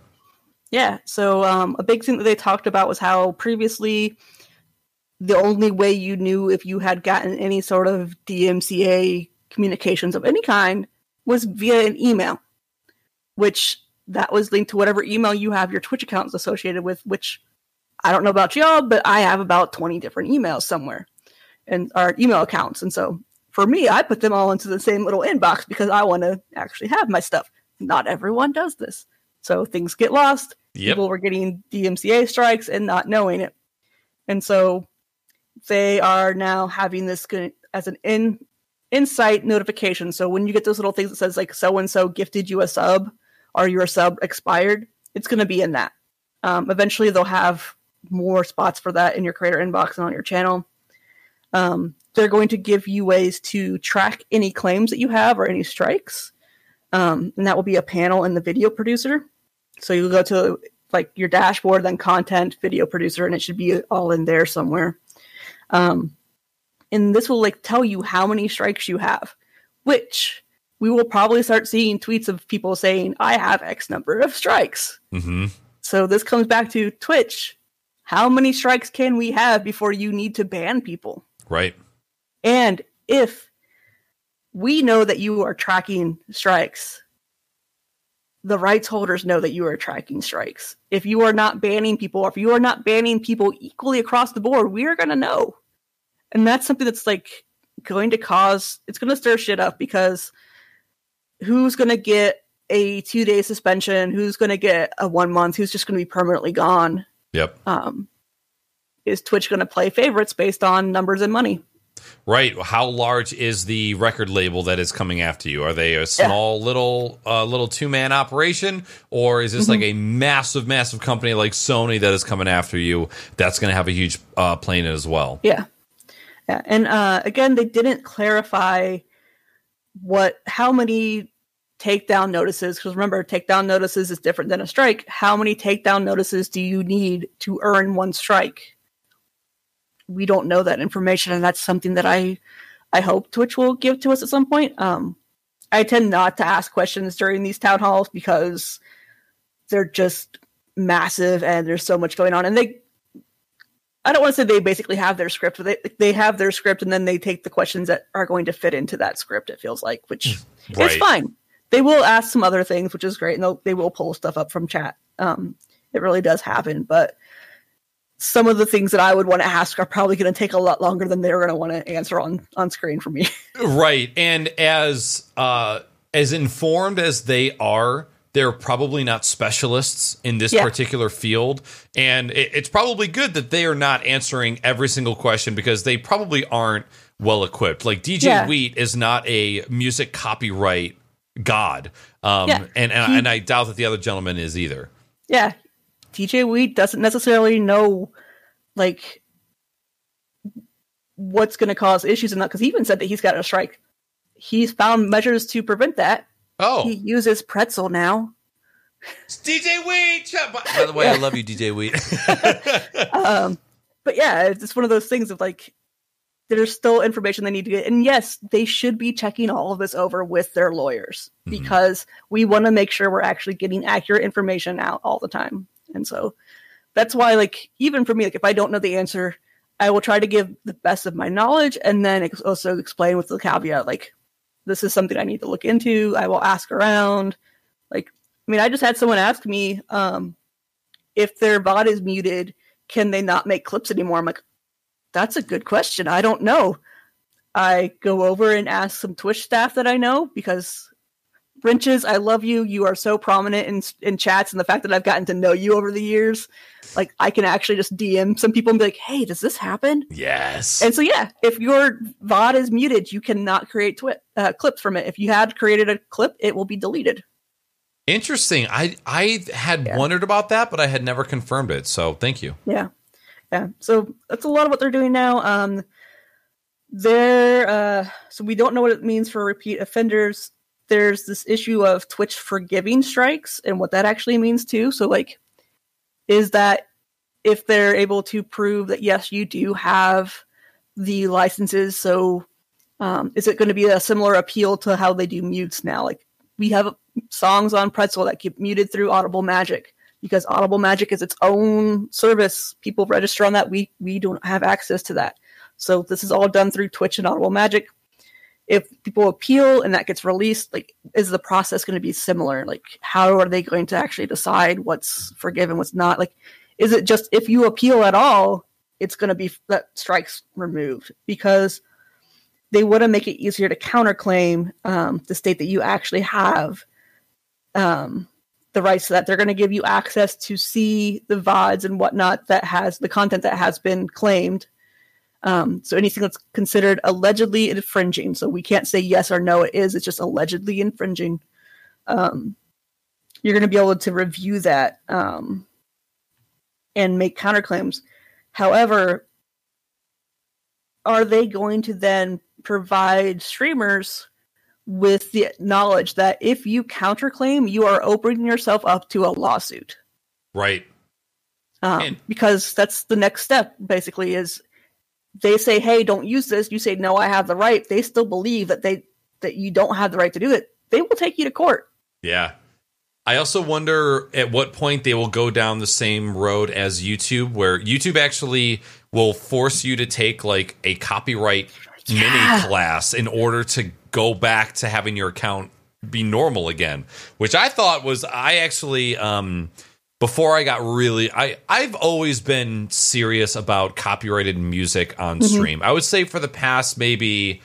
S2: Yeah. So um, a big thing that they talked about was how previously the only way you knew if you had gotten any sort of DMCA communications of any kind was via an email, which that was linked to whatever email you have your Twitch accounts associated with, which I don't know about y'all, but I have about 20 different emails somewhere and our email accounts. And so for me, I put them all into the same little inbox because I want to actually have my stuff. Not everyone does this. So things get lost
S1: Yep.
S2: people were getting DMCA strikes and not knowing it. And so they are now having this as an in insight notification. So when you get those little things that says like so and so gifted you a sub or your sub expired, it's going to be in that. Um, eventually, they'll have more spots for that in your creator inbox and on your channel. Um, they're going to give you ways to track any claims that you have or any strikes. Um, and that will be a panel in the video producer. So you go to like your dashboard, then content, video producer, and it should be all in there somewhere. Um, and this will like tell you how many strikes you have, which we will probably start seeing tweets of people saying, I have X number of strikes.
S1: hmm
S2: So this comes back to Twitch. How many strikes can we have before you need to ban people?
S1: right,
S2: And if we know that you are tracking strikes, the rights holders know that you are tracking strikes. If you are not banning people, or if you are not banning people equally across the board, we are going to know. And that's something that's like going to cause, it's going to stir shit up because who's going to get a two day suspension? Who's going to get a one month? Who's just going to be permanently gone?
S1: yep,
S2: Um, is Twitch going to play favorites based on numbers and money?
S1: right. How large is the record label that is coming after you? Are they a small little uh, little two man operation, or is this like a massive massive company like Sony that is coming after you? That's going to have a huge uh, play in it as well.
S2: Yeah. Yeah. And uh, again, they didn't clarify what how many takedown notices because remember takedown notices is different than a strike. How many takedown notices do you need to earn one strike? We don't know that information and that's something that i i hope twitch will give to us at some point. Um i tend not to ask questions during these town halls because they're just massive and there's so much going on and they I don't want to say they basically have their script, but they they have their script and then they take the questions that are going to fit into that script. It feels like, which is fine. They will ask some other things, which is great, and they'll, they will pull stuff up from chat. Um, it really does happen, but some of the things that I would want to ask are probably going to take a lot longer than they're going to want to answer on on screen for me.
S1: Right. And as uh as informed as they are they're probably not specialists in this
S2: Yeah.
S1: particular field, and it, it's probably good that they are not answering every single question because they probably aren't well equipped. Like DJ
S2: Yeah.
S1: Wheat is not a music copyright god, um,
S2: Yeah.
S1: and and,
S2: He-
S1: and I doubt that the other gentleman is either.
S2: Yeah. DJ Wheat doesn't necessarily know like what's going to cause issues and not because he even said that he's got a strike. He's found measures to prevent that.
S1: Oh,
S2: He uses pretzel now.
S1: it's DJ Wheat. By, by the way, I love you, DJ Wheat.
S2: Um, but yeah, it's just one of those things of like there's still information they need to get. And yes, they should be checking all of this over with their lawyers
S1: Mhm.
S2: because we want to make sure we're actually getting accurate information out all the time. And so that's why, like, even for me, like, if I don't know the answer, I will try to give the best of my knowledge and then ex- also explain with the caveat, like, this is something I need to look into. I will ask around. Like, I mean, I just had someone ask me um, if their bot is muted, can they not make clips anymore? I'm like, that's a good question. I don't know. I go over and ask some Twitch staff that I know because Wrenches, I love you. You are so prominent in in chats, and the fact that I've gotten to know you over the years, like I can actually just DM some people and be like, "Hey, does this happen?"
S1: yes.
S2: And so, yeah, if your VOD is muted, you cannot create twi- uh, clips from it. If you had created a clip, it will be deleted.
S1: Interesting. I I had
S2: Yeah.
S1: wondered about that, but I had never confirmed it. So thank you.
S2: Yeah, yeah. So that's a lot of what they're doing now. Um, they're uh, so we don't know what it means for repeat offenders. There's this issue of Twitch forgiving strikes and what that actually means too. So like, is that if they're able to prove that yes, you do have the licenses, so um, is it going to be a similar appeal to how they do mutes now? Like we have songs on Pretzel that get muted through Audible Magic because Audible Magic is its own service. People register on that. We we don't have access to that. So this is all done through Twitch and Audible Magic. If people appeal and that gets released, like is the process going to be similar? Like how are they going to actually decide what's forgiven, what's not? Like is it just if you appeal at all, it's going to be that strikes removed because they want to make it easier to counterclaim um, to state that you actually have um, the rights to that. They're going to give you access to see the VODs and whatnot that has the content that has been claimed. Um, so anything that's considered allegedly infringing. So we can't say yes or no, it is. It's just allegedly infringing. Um, you're going to be able to review that um, and make counterclaims. However, are they going to then provide streamers with the knowledge that if you counterclaim, you are opening yourself up to a lawsuit?
S1: Right.
S2: Um,
S1: And-
S2: because that's the next step, basically, is they say, "Hey, don't use this." You say, "No, I have the right." They still believe that they that you don't have the right to do it. They will take you to court.
S1: Yeah. I also wonder at what point they will go down the same road as YouTube, where YouTube actually will force you to take like a copyright mini class in order to go back to having your account be normal again. Which I thought was I actually um before I got really I I've always been serious about copyrighted music on stream. I would say for the past maybe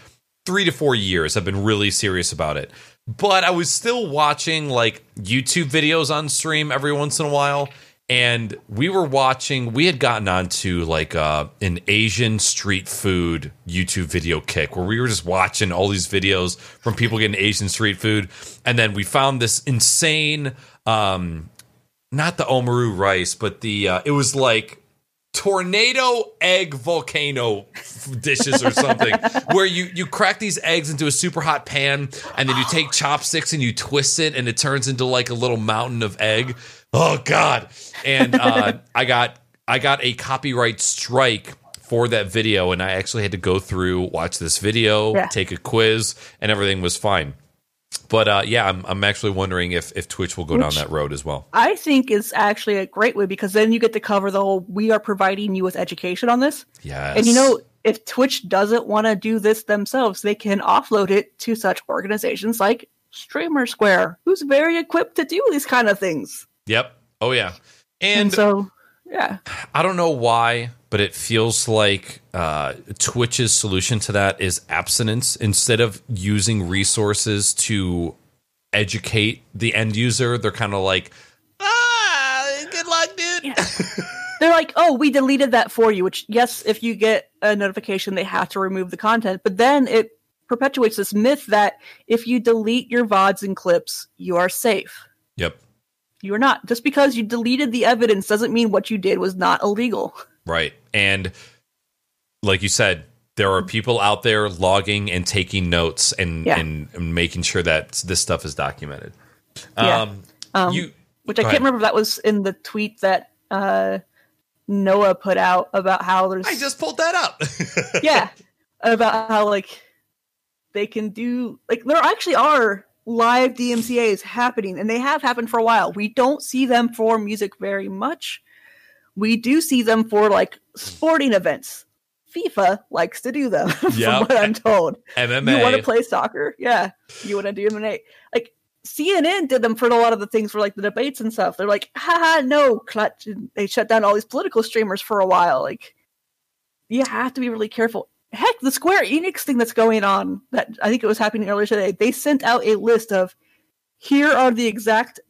S1: 3 to 4 years I've been really serious about it. But I was still watching like YouTube videos on stream every once in a while and we were watching we had gotten onto like uh an Asian street food YouTube video kick where we were just watching all these videos from people getting Asian street food and then we found this insane um not the omurice, but the uh, it was like tornado egg volcano dishes or something where you you crack these eggs into a super hot pan and then you take chopsticks and you twist it and it turns into like a little mountain of egg. Oh god. And uh, i got i got a copyright strike for that video and i actually had to go through watch this video
S2: Yeah.
S1: take a quiz and everything was fine but uh, yeah I'm, I'm actually wondering if if twitch will go down that road as well
S2: I think it's actually a great way because then you get to cover the whole. We are providing you with education on this.
S1: yes
S2: And you know, if Twitch doesn't want to do this themselves, they can offload it to such organizations like Streamer Square, who's very equipped to do these kind of things.
S1: Yep. Oh yeah.
S2: And,
S1: And,
S2: so, yeah,
S1: I don't know why, but it feels like uh, Twitch's solution to that is abstinence instead of using resources to educate the end user. They're kind of like, ah, good luck, dude.
S2: They're like, oh, we deleted that for you. Which, yes, if you get a notification, they have to remove the content. But then it perpetuates this myth that if you delete your VODs and clips, you are safe.
S1: Yep.
S2: You are not. Just because you deleted the evidence doesn't mean what you did was not illegal.
S1: Right. And like you said, there are people out there logging and taking notes and,
S2: Yeah.
S1: and, and making sure that this stuff is documented.
S2: Yeah.
S1: Um,
S2: Um,
S1: you,
S2: which I can't
S1: ahead.
S2: remember if that was in the tweet that uh, Noah put out about how there's
S1: I just pulled that up.
S2: yeah about how like they can do like there actually are live DMCA's happening and they have happened for a while. We don't see them for music very much. We do see them for like Mm. sporting events. FIFA likes to do them, from
S1: Yep.
S2: what I'm told.
S1: MMA.
S2: You want to play soccer? Yeah. You want to do MMA? Like CNN did them for a lot of the things for like the debates and stuff. They're like, haha, no, clutch. And they shut down all these political streamers for a while. Like, you have to be really careful. Heck, the Square Enix thing that's going on, that I think it was happening earlier today, they sent out a list of here are the exact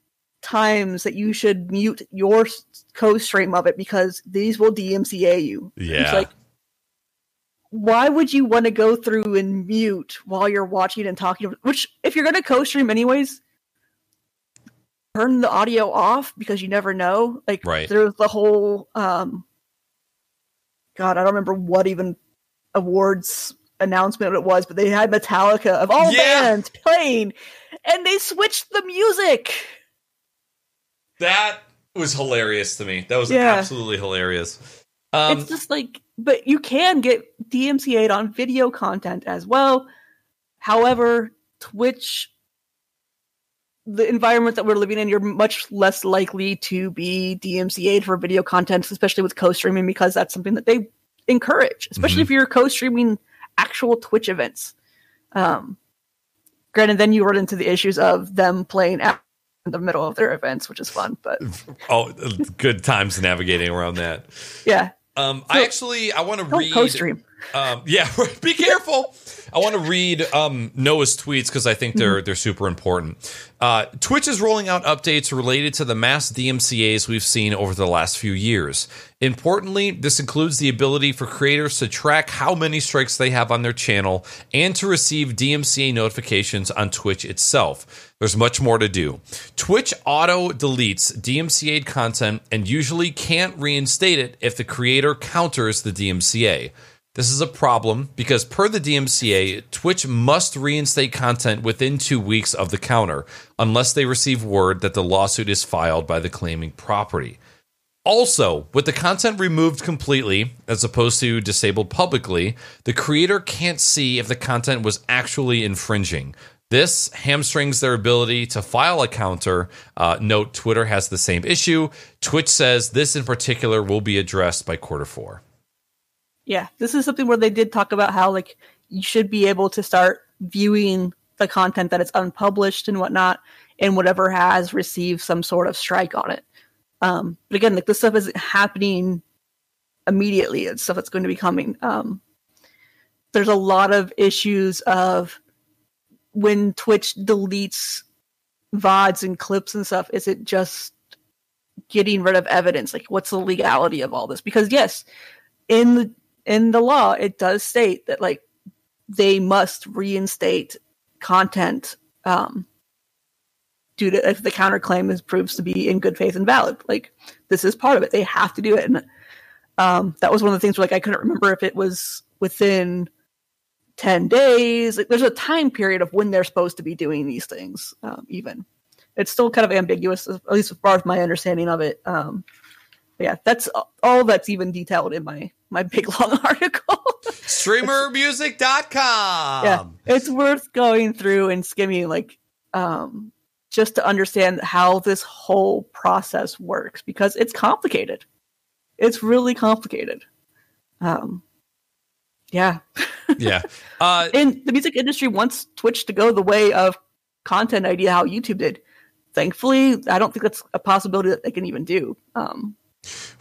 S2: times that you should mute your co stream of it because these will DMCA you.
S1: Yeah.
S2: It's like, why would you want to go through and mute while you're watching and talking? Which, if you're going to co-stream anyways, turn the audio off because you never know. Like,
S1: Right.
S2: there's the whole, um, God, I don't remember what even awards announcement it was, but they had Metallica of all
S1: Yeah.
S2: bands playing, and they switched the music.
S1: that was hilarious to me. That was
S2: Yeah.
S1: absolutely hilarious. Um,
S2: it's just like, but you can get DMCA'd on video content as well. However, Twitch, the environment that we're living in, you're much less likely to be DMCA'd for video content, especially with co-streaming, because that's something that they encourage, especially
S1: Mhm.
S2: if you're co-streaming actual Twitch events. Um, granted, then you run into the issues of them playing in the middle of their events, which is fun. But
S1: oh, good times navigating around that.
S2: yeah,
S1: Um, I actually I want to read.
S2: co-stream.
S1: Um, yeah, be careful. I want to read um, Noah's tweets because I think they're they're super important. Uh, Twitch is rolling out updates related to the mass DMCA's we've seen over the last few years. Importantly, this includes the ability for creators to track how many strikes they have on their channel and to receive DMCA notifications on Twitch itself. There's much more to do. Twitch auto deletes DMCA content and usually can't reinstate it if the creator counters the DMCA. This is a problem because, per the DMCA, Twitch must reinstate content within two weeks of the counter, unless they receive word that the lawsuit is filed by the claiming property. Also, with the content removed completely, as opposed to disabled publicly, the creator can't see if the content was actually infringing. This hamstrings their ability to file a counter. Uh, note Twitter has the same issue. Twitch says this in particular will be addressed by quarter four.
S2: Yeah this is something where they did talk about how like you should be able to start viewing the content that is unpublished and whatnot and whatever has received some sort of strike on it. Um but again like this stuff isn't happening immediately. It's stuff that's going to be coming. Um there's a lot of issues of when twitch deletes vods and clips and stuff is it just getting rid of evidence? Like what's the legality of all this? Because yes in the in the law it does state that like they must reinstate content um due to if the counterclaim is proves to be in good faith and valid like this is part of it. They have to do it. And um that was one of the things where like i couldn't remember if it was within 10 days. Like there's a time period of when they're supposed to be doing these things um, even. It's still kind of ambiguous at least as far as my understanding of it um yeah that's all that's even detailed in my my big long article.
S1: StreamerMusic.com.
S2: yeah it's worth going through and skimming like um just to understand how this whole process works because it's complicated. It's really complicated. Um yeah.
S1: Yeah. Uh,
S2: and the music industry wants twitch to go the way of content ID how youtube did. Thankfully i don't think that's a possibility that they can even do. Um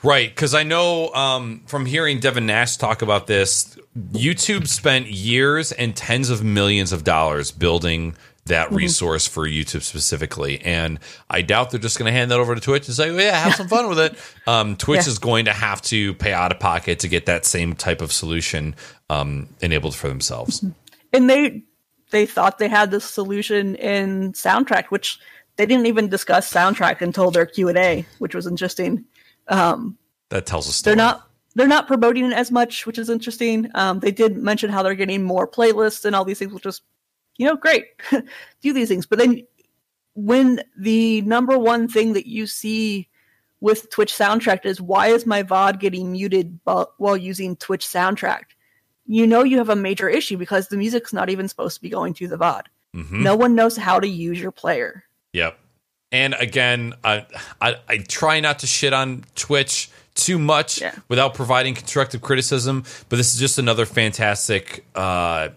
S1: Right, because I know um, from hearing Devin Nash talk about this, YouTube spent years and tens of millions of dollars building that
S2: Mm-hmm.
S1: resource for YouTube specifically. And I doubt they're just going to hand that over to Twitch and say, oh, yeah, have some fun with it. Um, Twitch
S2: Yeah.
S1: is going to have to pay out of pocket to get that same type of solution um, enabled for themselves.
S2: and they they thought they had this solution in soundtrack which they didn't even discuss soundtrack until their q&a which was interesting um,
S1: That tells a story.
S2: they're not they're not promoting it as much which is interesting um, they did mention how they're getting more playlists and all these things which is you know great do these things but then when the number one thing that you see with twitch soundtrack is why is my vod getting muted bu- while using twitch soundtrack you know you have a major issue because the music's not even supposed to be going through the VOD.
S1: Mhm.
S2: No one knows how to use your player.
S1: Yep. And again, I, I I try not to shit on Twitch too much
S2: Yeah.
S1: without providing constructive criticism, but this is just another fantastic uh,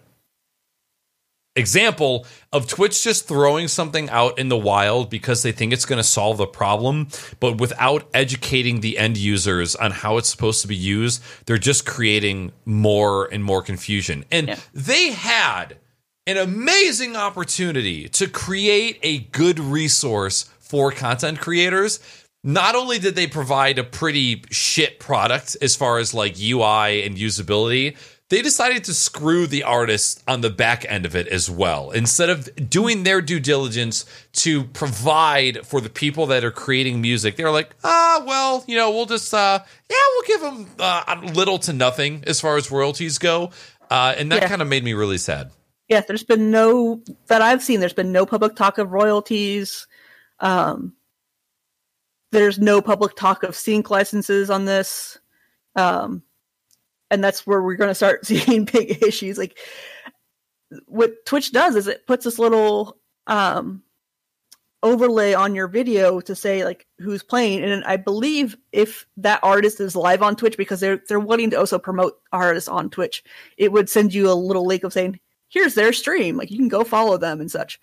S1: example of Twitch just throwing something out in the wild because they think it's going to solve the problem, but without educating the end users on how it's supposed to be used, they're just creating more and more confusion. And
S2: Yeah.
S1: they had an amazing opportunity to create a good resource for content creators. Not only did they provide a pretty shit product as far as like UI and usability, they decided to screw the artists on the back end of it as well. Instead of doing their due diligence to provide for the people that are creating music, they're like, ah, well, you know, we'll just, uh, yeah, we'll give them uh, little to nothing as far as royalties go. Uh, and that
S2: Yeah.
S1: kind of made me really sad.
S2: Yeah, there's been no that I've seen. There's been no public talk of royalties. Um, there's no public talk of sync licenses on this, um, and that's where we're going to start seeing big issues. Like what Twitch does is it puts this little um, overlay on your video to say like who's playing, and I believe if that artist is live on Twitch because they're they're wanting to also promote artists on Twitch, it would send you a little link of saying here's their stream like you can go follow them and such.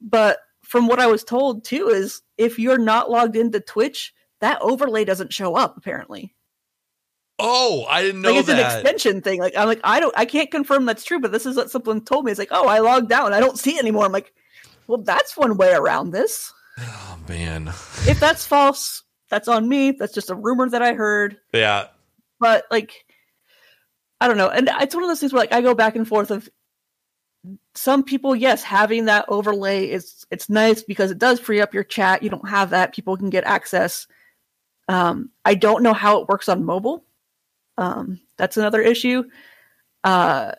S2: But from what i was told too is if you're not logged into twitch that overlay doesn't show up apparently.
S1: Oh, I didn't know
S2: like it's an extension thing. Like i'm like i don't i can't confirm that's true but this is what someone told me. It's like oh i logged out. I don't see it anymore. I'm like well that's one way around this.
S1: Oh man.
S2: if that's false that's on me. That's just a rumor that i heard.
S1: Yeah.
S2: but like i don't know. And it's one of those things where like i go back and forth of some people yes having that overlay is it's nice because it does free up your chat. You don't have that. People can get access. Um i don't know how it works on mobile. Um that's another issue. Uh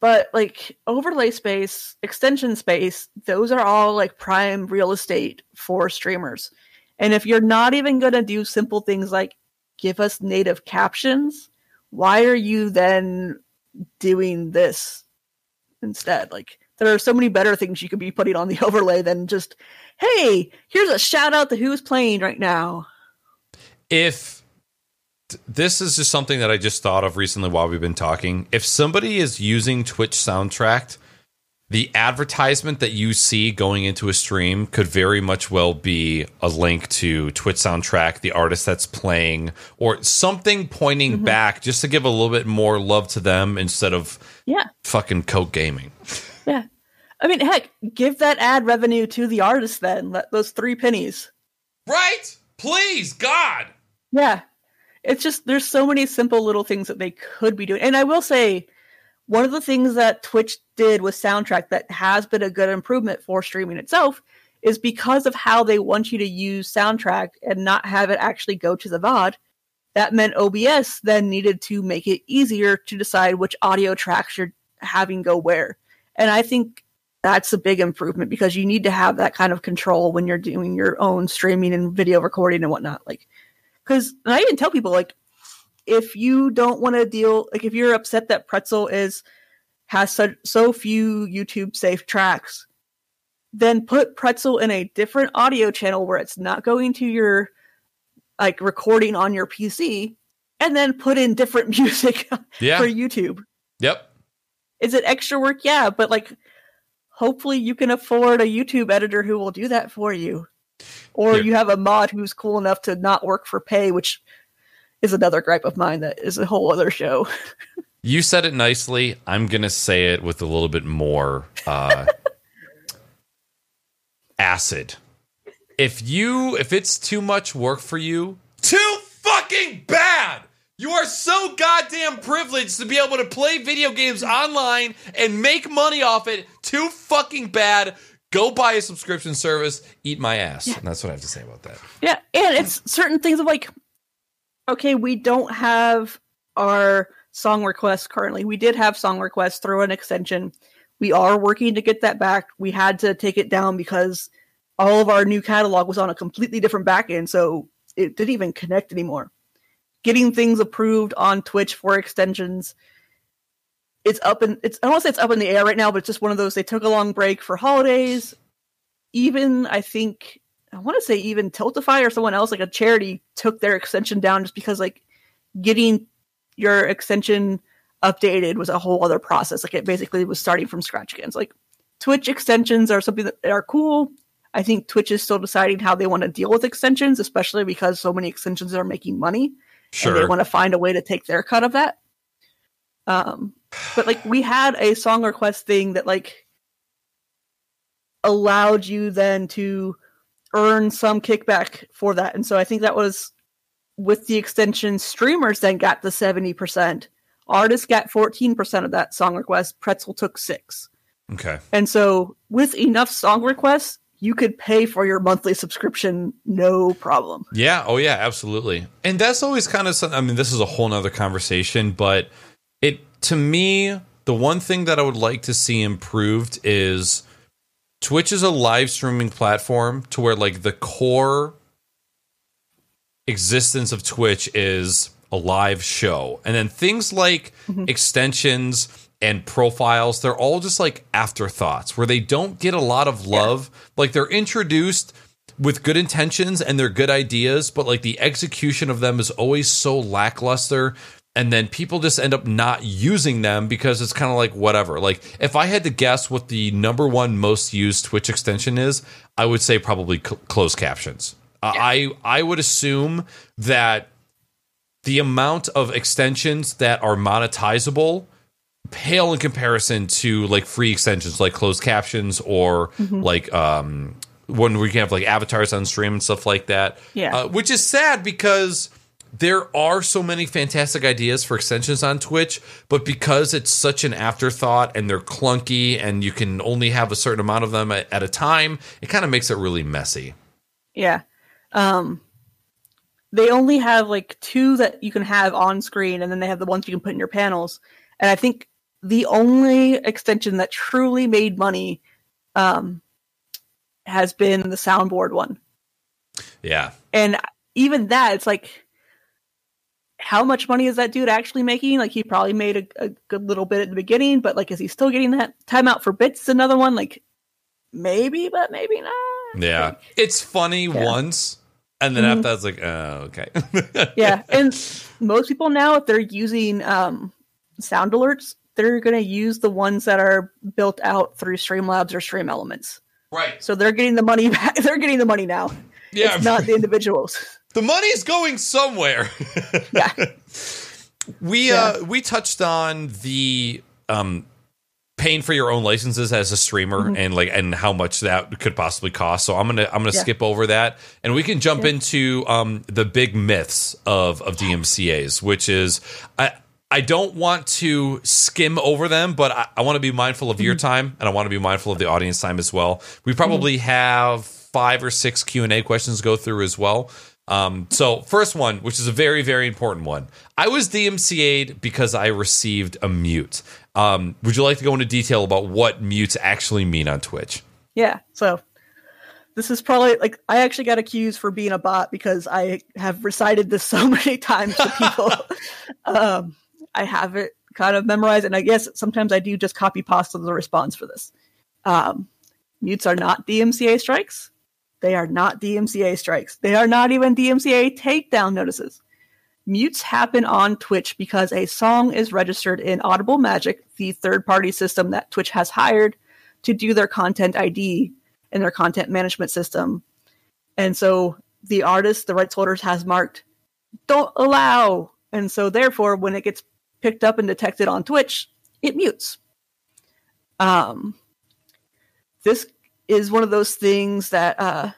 S2: but like overlay space extension space those are all like prime real estate for streamers. And if you're not even going to do simple things like give us native captions why are you then doing this instead. Like there are so many better things you could be putting on the overlay than just hey here's a shout out to who's playing right now.
S1: If this is just something that I just thought of recently while we've been talking, if somebody is using Twitch soundtrack, the advertisement that you see going into a stream could very much well be a link to Twitch soundtrack, the artist that's playing, or something pointing mm-hmm. back just to give a little bit more love to them instead of
S2: yeah
S1: fucking Coke Gaming.
S2: yeah i mean heck give that ad revenue to the artist then let those three pennies
S1: Right? Please, God.
S2: Yeah. It's just there's so many simple little things that they could be doing. And I will say one of the things that Twitch did with soundtrack that has been a good improvement for streaming itself is because of how they want you to use soundtrack and not have it actually go to the VOD. That meant OBS then needed to make it easier to decide which audio tracks you're having go where. And I think that's a big improvement because you need to have that kind of control when you're doing your own streaming and video recording and whatnot. Like, because I even tell people like, if you don't want to deal, like, if you're upset that Pretzel is has such so few YouTube safe tracks, then put Pretzel in a different audio channel where it's not going to your like recording on your PC, and then put in different music
S1: Yeah.
S2: for YouTube.
S1: Yep.
S2: Is it extra work? Yeah, but like hopefully you can afford a YouTube editor who will do that for you. Or you have a mod who's cool enough to not work for pay, which is another gripe of mine that is a whole other show.
S1: You said it nicely. I'm going to say it with a little bit more uh, acid. If you if it's too much work for you, too fucking bad. You are so goddamn privileged to be able to play video games online and make money off it. Too fucking bad. Go buy a subscription service. Eat my ass. And that's what I have to say about that.
S2: Yeah, and it's certain things of like, okay, we don't have our song requests currently. We did have song requests through an extension. We are working to get that back. We had to take it down because all of our new catalog was on a completely different backend, so it didn't even connect anymore. Getting things approved on Twitch for extensions, it's up in it's I don't want to say it's up in the air right now, but it's just one of those. They took a long break for holidays. Even I think I want to say even Tiltify or someone else like a charity took their extension down just because like getting your extension updated was a whole other process. Like it basically was starting from scratch again. It's like Twitch extensions are something that are cool. I think Twitch is still deciding how they want to deal with extensions, especially because so many extensions are making money.
S1: Sure.
S2: And they want to find a way to take their cut of that. Um, but like we had a song request thing that like allowed you then to earn some kickback for that. And so I think that was with the extension streamers then got the 70%. Artists got 14% of that song request. Pretzel took 6.
S1: Okay.
S2: And so with enough song requests, you could pay for your monthly subscription no problem.
S1: Yeah. Oh, yeah. Absolutely. And that's always kind of something. I mean, this is a whole nother conversation, but it to me, the one thing that I would like to see improved is Twitch is a live streaming platform to where like the core existence of Twitch is a live show. And then things like mm-hmm. extensions and profiles, they're all just like afterthoughts where they don't get a lot of love. Like they're introduced with good intentions and they're good ideas, but like the execution of them is always so lackluster. And then people just end up not using them because it's kind of like whatever. Like if I had to guess what the number one most used Twitch extension is, I would say probably cl- closed captions. Uh, I I would assume that the amount of extensions that are monetizable pale in comparison to like free extensions like closed captions or like um when we can have like avatars on stream and stuff like that.
S2: Yeah.
S1: Uh, which is sad because there are so many fantastic ideas for extensions on Twitch, but because it's such an afterthought and they're clunky and you can only have a certain amount of them at, at a time, it kind of makes it really messy.
S2: Yeah. Um they only have like two that you can have on screen and then they have the ones you can put in your panels. And I think the only extension that truly made money um has been the soundboard one.
S1: Yeah.
S2: And even that it's like how much money is that dude actually making? Like he probably made a, a good little bit at the beginning, but like is he still getting that timeout for bits? Another one, like maybe, but maybe not.
S1: Yeah.
S2: Like,
S1: It's funny
S2: Yeah.
S1: once, and then
S2: Mhm.
S1: after that's like, oh, okay.
S2: yeah, and most people now, if they're using um, sound alerts, they're going to use the ones that are built out through Streamlabs or Stream Elements.
S1: right.
S2: So they're getting the money back. They're getting the money now.
S1: Yeah.
S2: It's not the individuals.
S1: The money's going somewhere.
S2: Yeah.
S1: we uh we touched on the um paying for your own licenses as a streamer and like and how much that could possibly cost. So I'm gonna I'm gonna
S2: Yeah.
S1: skip over that and we can jump
S2: Yeah.
S1: into um the big myths of of DMCA's, which is I I don't want to skim over them, but I, I want to be mindful of your time and I want to be mindful of the audience time as well. We probably have five or six Q and A questions to go through as well. Um, so first one, which is a very, very important one. I was DMCA'd because I received a mute. Um, would you like to go into detail about what mutes actually mean on Twitch?
S2: Yeah. So this is probably like I actually got accused for being a bot because I have recited this so many times to people. um, I have it kind of memorized, and I guess sometimes I do just copy pasta the response for this. Um, mutes are not DMCA strikes. They are not DMCA strikes. They are not even DMCA takedown notices. Mutes happen on Twitch because a song is registered in Audible Magic, the third party system that Twitch has hired to do their content ID and their content management system. And so the artist, the rights holders, has marked don't allow. And so therefore, when it gets picked up and detected on Twitch, it mutes. Um, this is one of those things that uh,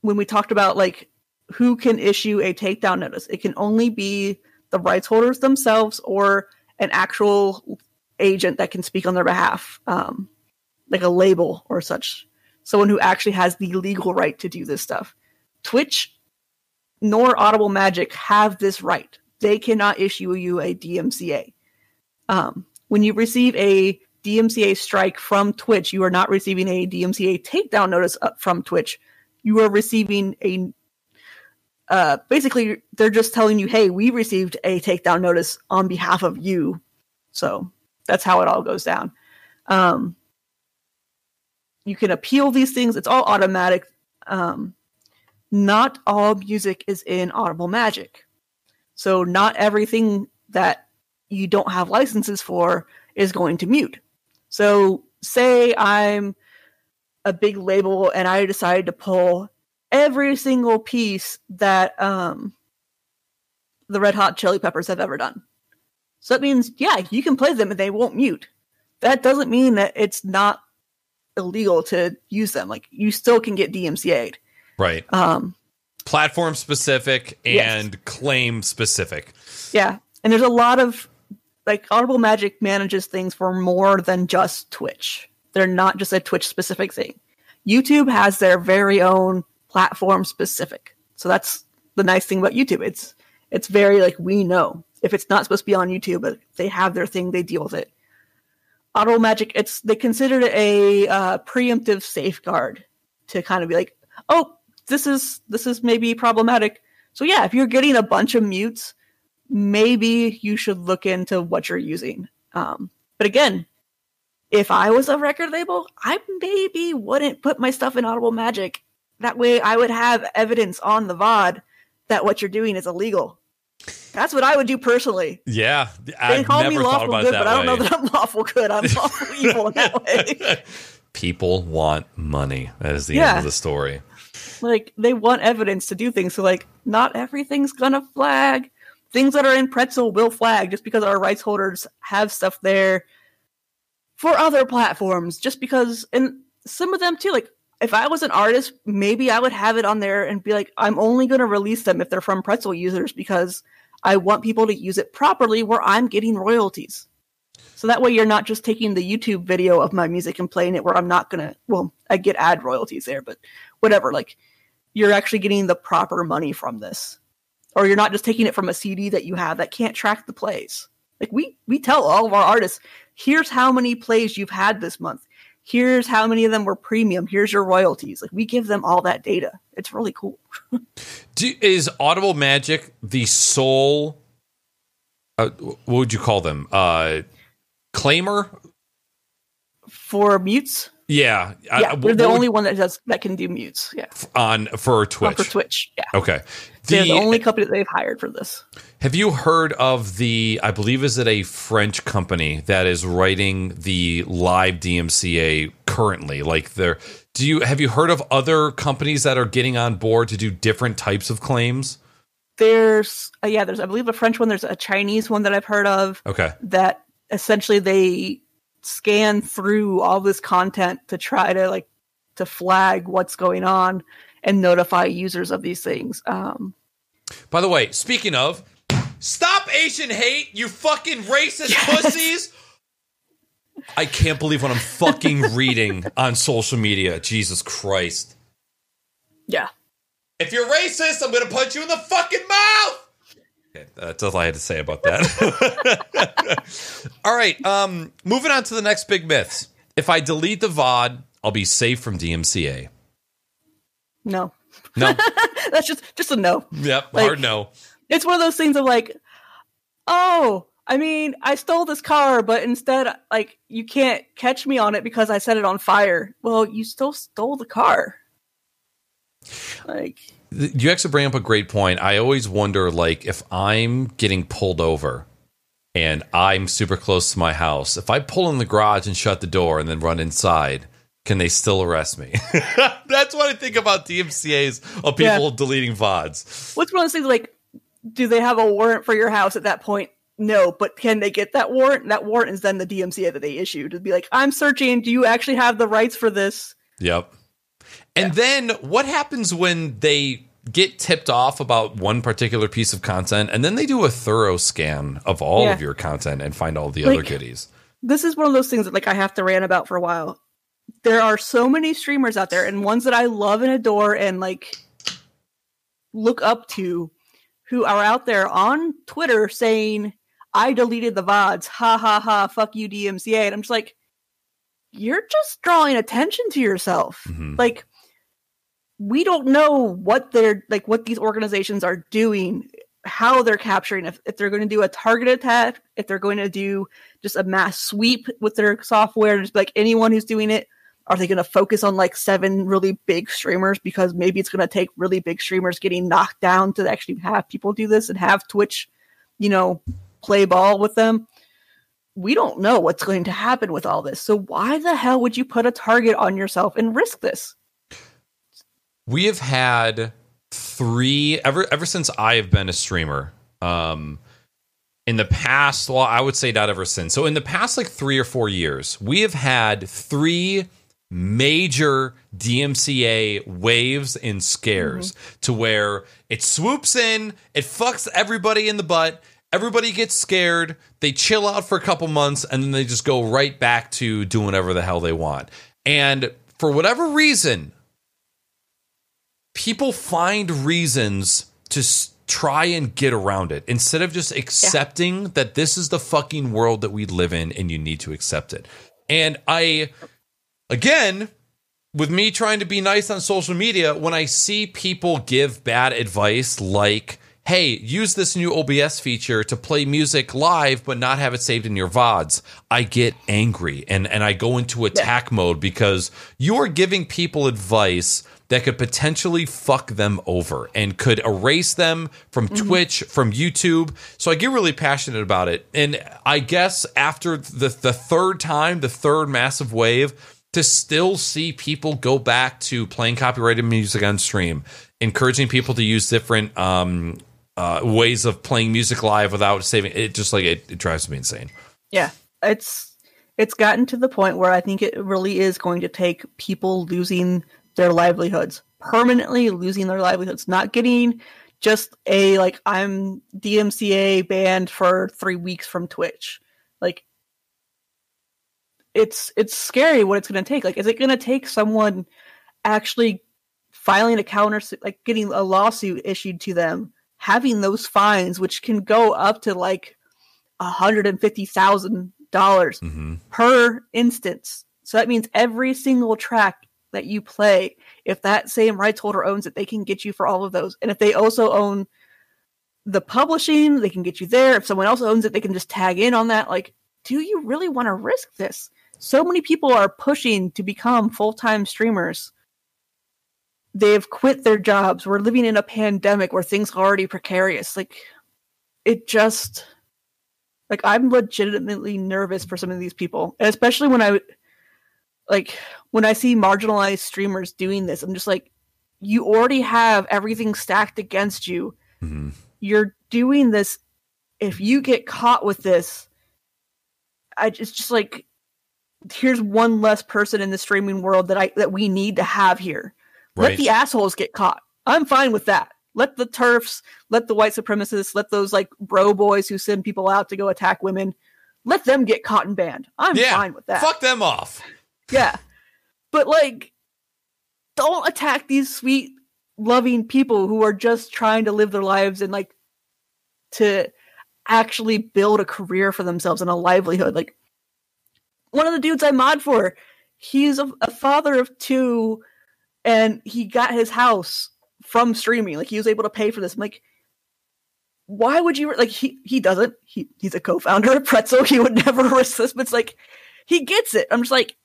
S2: when we talked about like who can issue a takedown notice, it can only be the rights holders themselves or an actual agent that can speak on their behalf, um, like a label or such, someone who actually has the legal right to do this stuff. Twitch nor Audible Magic have this right. They cannot issue you a DMCA. Um, when you receive a DMCA strike from Twitch, you are not receiving a DMCA takedown notice from Twitch. You are receiving a uh, basically they're just telling you, "Hey, we received a takedown notice on behalf of you." So that's how it all goes down. Um, you can appeal these things; it's all automatic. Um, not all music is in Audible Magic, so not everything that you don't have licenses for is going to mute. So, say I'm a big label and I decided to pull every single piece that um, the Red Hot Chili Peppers have ever done. So that means, yeah, you can play them and they won't mute. That doesn't mean that it's not illegal to use them. Like you still can get DMCA'd.
S1: Right.
S2: Um,
S1: Platform specific and yes. claim specific.
S2: Yeah. And there's a lot of like Audible Magic manages things for more than just Twitch. They're not just a Twitch specific thing. YouTube has their very own platform specific. So that's the nice thing about YouTube. It's it's very like we know if it's not supposed to be on YouTube, but they have their thing, they deal with it. Audible Magic, it's they considered it a uh, preemptive safeguard to kind of be like, oh, this is this is maybe problematic. So yeah, if you're getting a bunch of mutes, maybe you should look into what you're using. Um, but again, if I was a record label, I maybe wouldn't put my stuff in Audible Magic. That way, I would have evidence on the VOD that what you're doing is illegal. That's what I would do personally.
S1: Yeah,
S2: I've they call me lawful good, but I don't know that I'm lawful good. I'm lawful evil in that way.
S1: People want money. That is the yeah. end of the story.
S2: Like they want evidence to do things. So like, not everything's gonna flag things that are in pretzel will flag just because our rights holders have stuff there for other platforms just because and some of them too like if i was an artist maybe i would have it on there and be like i'm only going to release them if they're from pretzel users because i want people to use it properly where i'm getting royalties. So that way you're not just taking the youtube video of my music and playing it where i'm not going to well i get ad royalties there but whatever like you're actually getting the proper money from this or you're not just taking it from a CD that you have that can't track the plays. Like we we tell all of our artists, here's how many plays you've had this month. Here's how many of them were premium. Here's your royalties. Like we give them all that data. It's really cool.
S1: Do, is Audible Magic the sole? Uh, what would you call them? Uh, claimer
S2: for mutes.
S1: Yeah,
S2: yeah, I, we're the only one that does that can do mutes. Yeah,
S1: on for Twitch.
S2: On for Twitch, yeah.
S1: Okay,
S2: the, They're the only company that they've hired for this.
S1: Have you heard of the? I believe is it a French company that is writing the live DMCA currently? Like, there. Do you have you heard of other companies that are getting on board to do different types of claims?
S2: There's uh, yeah, there's I believe a French one. There's a Chinese one that I've heard of.
S1: Okay,
S2: that essentially they scan through all this content to try to like to flag what's going on and notify users of these things. Um,
S1: By the way, speaking of, stop Asian hate, you fucking racist yes. pussies. I can't believe what I'm fucking reading on social media. Jesus Christ.
S2: Yeah.
S1: If you're racist, I'm going to punch you in the fucking mouth. Okay, that's all I had to say about that. all right, um, moving on to the next big myths. If I delete the VOD, I'll be safe from DMCA.
S2: No.
S1: No.
S2: That's just just a no.
S1: Yep, like, hard no.
S2: It's one of those things of like, oh, I mean, I stole this car, but instead, like, you can't catch me on it because I set it on fire. Well, you still stole the car. Like,
S1: you actually bring up a great point. I always wonder, like, if I'm getting pulled over and I'm super close to my house, if I pull in the garage and shut the door and then run inside, can they still arrest me? That's what I think about DMCA's of people yeah. deleting VODs.
S2: What's one of those things like, do they have a warrant for your house at that point? No, but can they get that warrant? That warrant is then the DMCA that they issue to be like, I'm searching. Do you actually have the rights for this?
S1: Yep. And then what happens when they get tipped off about one particular piece of content and then they do a thorough scan of all
S2: Yeah.
S1: of your content and find all the
S2: Like-
S1: other goodies?
S2: this is one of those things that like I have to rant about for a while. There are so many streamers out there and ones that I love and adore and like look up to who are out there on Twitter saying, I deleted the VODs. Ha ha ha, fuck you, DMCA. And I'm just like, you're just drawing attention to yourself.
S1: Mhm.
S2: Like, we don't know what they're like, what these organizations are doing, how they're capturing, if, if they're going to do a target attack, if they're going to do just a mass sweep with their software, just like anyone who's doing it. Are they going to focus on like seven really big streamers because maybe it's going to take really big streamers getting knocked down to actually have people do this and have Twitch, you know, play ball with them? We don't know what's going to happen with all this. So why the hell would you put a target on yourself and risk this?
S1: We have had three ever ever since I have been a streamer. Um in the past, well, I would say not ever since. So in the past like 3 or 4 years, we have had 3 major DMCA waves and scares to where it swoops in, it fucks everybody in the butt, everybody gets scared, they chill out for a couple months, and then they just go right back to doing whatever the hell they want. And for whatever reason, people find reasons to s- try and get around it. Instead of just accepting that this is the fucking world that we live in and you need to accept it. And I, again, with me trying to be nice on social media, when I see people give bad advice like, hey, use this new OBS feature to play music live but not have it saved in your VODs, I get angry and, and I go into attack mode because you're giving people advice that could potentially fuck them over and could erase them from Twitch, from YouTube. So I get really passionate about it. And I guess after the, the third time, the third massive wave, to still see people go back to playing copyrighted music on stream, encouraging people to use different um, uh, ways of playing music live without saving it, just like it, it drives me insane.
S2: Yeah, it's it's gotten to the point where I think it really is going to take people losing their livelihoods, permanently losing their livelihoods, not getting just a like I'm DMCA banned for 3 weeks from Twitch. Like it's it's scary what it's going to take. Like is it going to take someone actually filing a counter like getting a lawsuit issued to them, having those fines which can go up to like a $150,000
S1: Mm-hmm.
S2: per instance. So that means every single track that you play, if that same rights holder owns it, they can get you for all of those. And if they also own the publishing, they can get you there. If someone else owns it, they can just tag in on that. Like, do you really want to risk this? So many people are pushing to become full time streamers. They've quit their jobs. We're living in a pandemic where things are already precarious. Like, it just like I'm legitimately nervous for some of these people, and especially when I like when I see marginalized streamers doing this. I'm just like, you already have everything stacked against you.
S1: Mm-hmm.
S2: You're doing this. If you get caught with this, I just just like here's one less person in the streaming world that I that we need to have here. Let the assholes get caught. I'm fine with that. Let the TERFs, let the white supremacists, let those like bro boys who send people out to go attack women, let them get caught and banned. I'm
S1: Yeah.
S2: fine with that.
S1: Fuck them off.
S2: Yeah. But like don't attack these sweet loving people who are just trying to live their lives and like to actually build a career for themselves and a livelihood. Like one of the dudes I mod for, he's a, a father of two and he got his house from streaming. Like he was able to pay for this. I'm like, why would you like he he doesn't. He he's a co-founder of Pretzel. He would never risk this, but it's like he gets it. I'm just like,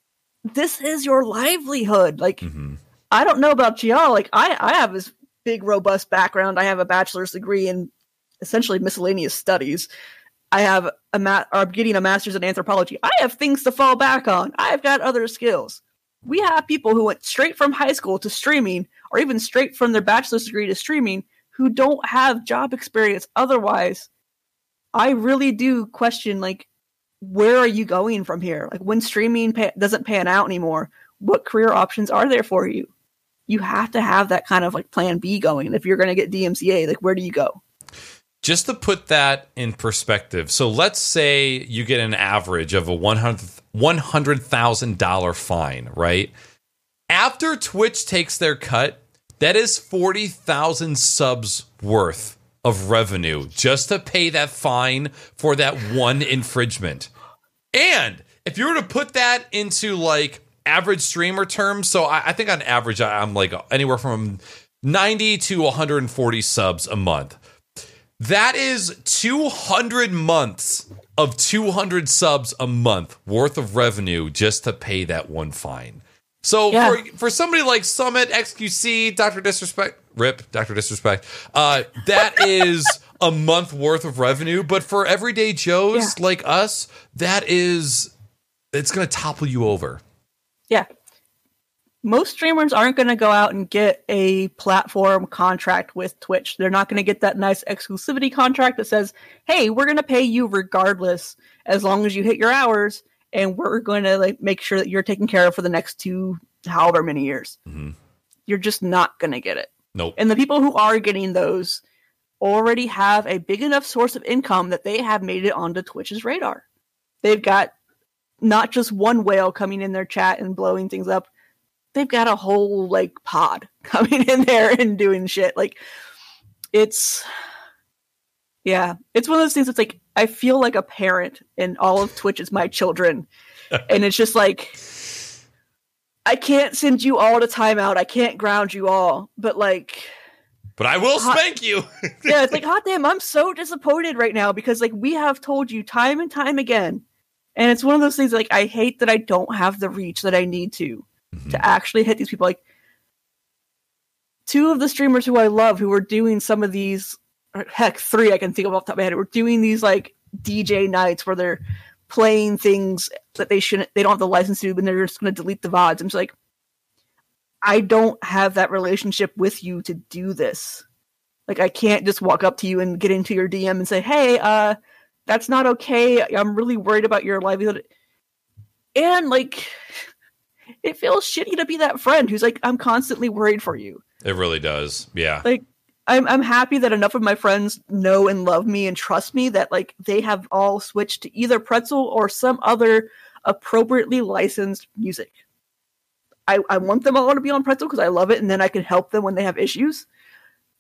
S2: this is your livelihood. Like
S1: Mm-hmm.
S2: I don't know about y'all. Like I, I have this big, robust background. I have a bachelor's degree in essentially miscellaneous studies. I have a ma- or I'm getting a master's in anthropology. I have things to fall back on. I've got other skills. We have people who went straight from high school to streaming, or even straight from their bachelor's degree to streaming, who don't have job experience otherwise. I really do question like, where are you going from here? Like when streaming pa- doesn't pan out anymore, what career options are there for you? You have to have that kind of like plan B going. If you're going to get DMCA, like where do you go?
S1: Just to put that in perspective, so let's say you get an average of a 100 $100,000 fine, right? After Twitch takes their cut, that is 40,000 subs worth of revenue just to pay that fine for that one infringement. And if you were to put that into like average streamer terms, so I, I think on average I, I'm like anywhere from 90 to 140 subs a month. That is 200 months of 200 subs a month worth of revenue just to pay that one fine. So
S2: Yeah.
S1: for for somebody like Summit, XQC, Doctor Disrespect, Rip, Doctor Disrespect, uh, that is a month worth of revenue. But for everyday Joes
S2: Yeah.
S1: like us, that is it's going to topple you over.
S2: Yeah. Most streamers aren't going to go out and get a platform contract with Twitch. They're not going to get that nice exclusivity contract that says, "Hey, we're going to pay you regardless as long as you hit your hours and we're going to like make sure that you're taken care of for the next two however many years."
S1: Mhm.
S2: You're just not going to get it.
S1: Nope.
S2: And the people who are getting those already have a big enough source of income that they have made it onto Twitch's radar. They've got not just one whale coming in their chat and blowing things up. They've got a whole like pod coming in there and doing shit. Like it's yeah, it's one of those things that's like I feel like a parent and all of Twitch is my children. and it's just like I can't send you all to timeout. I can't ground you all. But like
S1: But I will
S2: Hot-
S1: spank you.
S2: yeah, it's like, hot damn, I'm so disappointed right now because like we have told you time and time again. And it's one of those things like I hate that I don't have the reach that I need to mm-hmm. to actually hit these people. Like two of the streamers who I love who are doing some of these heck, three I can think of off the top of my head, were doing these like DJ nights where they're playing things that they shouldn't they don't have the license to, and they're just gonna delete the VODs. I'm just like I don't have that relationship with you to do this. Like I can't just walk up to you and get into your DM and say, "Hey, uh, that's not okay. I'm really worried about your livelihood." And like, it feels shitty to be that friend who's like, "I'm constantly worried for you."
S1: It really does. Yeah.
S2: Like, I'm I'm happy that enough of my friends know and love me and trust me that like they have all switched to either Pretzel or some other appropriately licensed music. I, I want them all to be on Pretzel because I love it, and then I can help them when they have issues.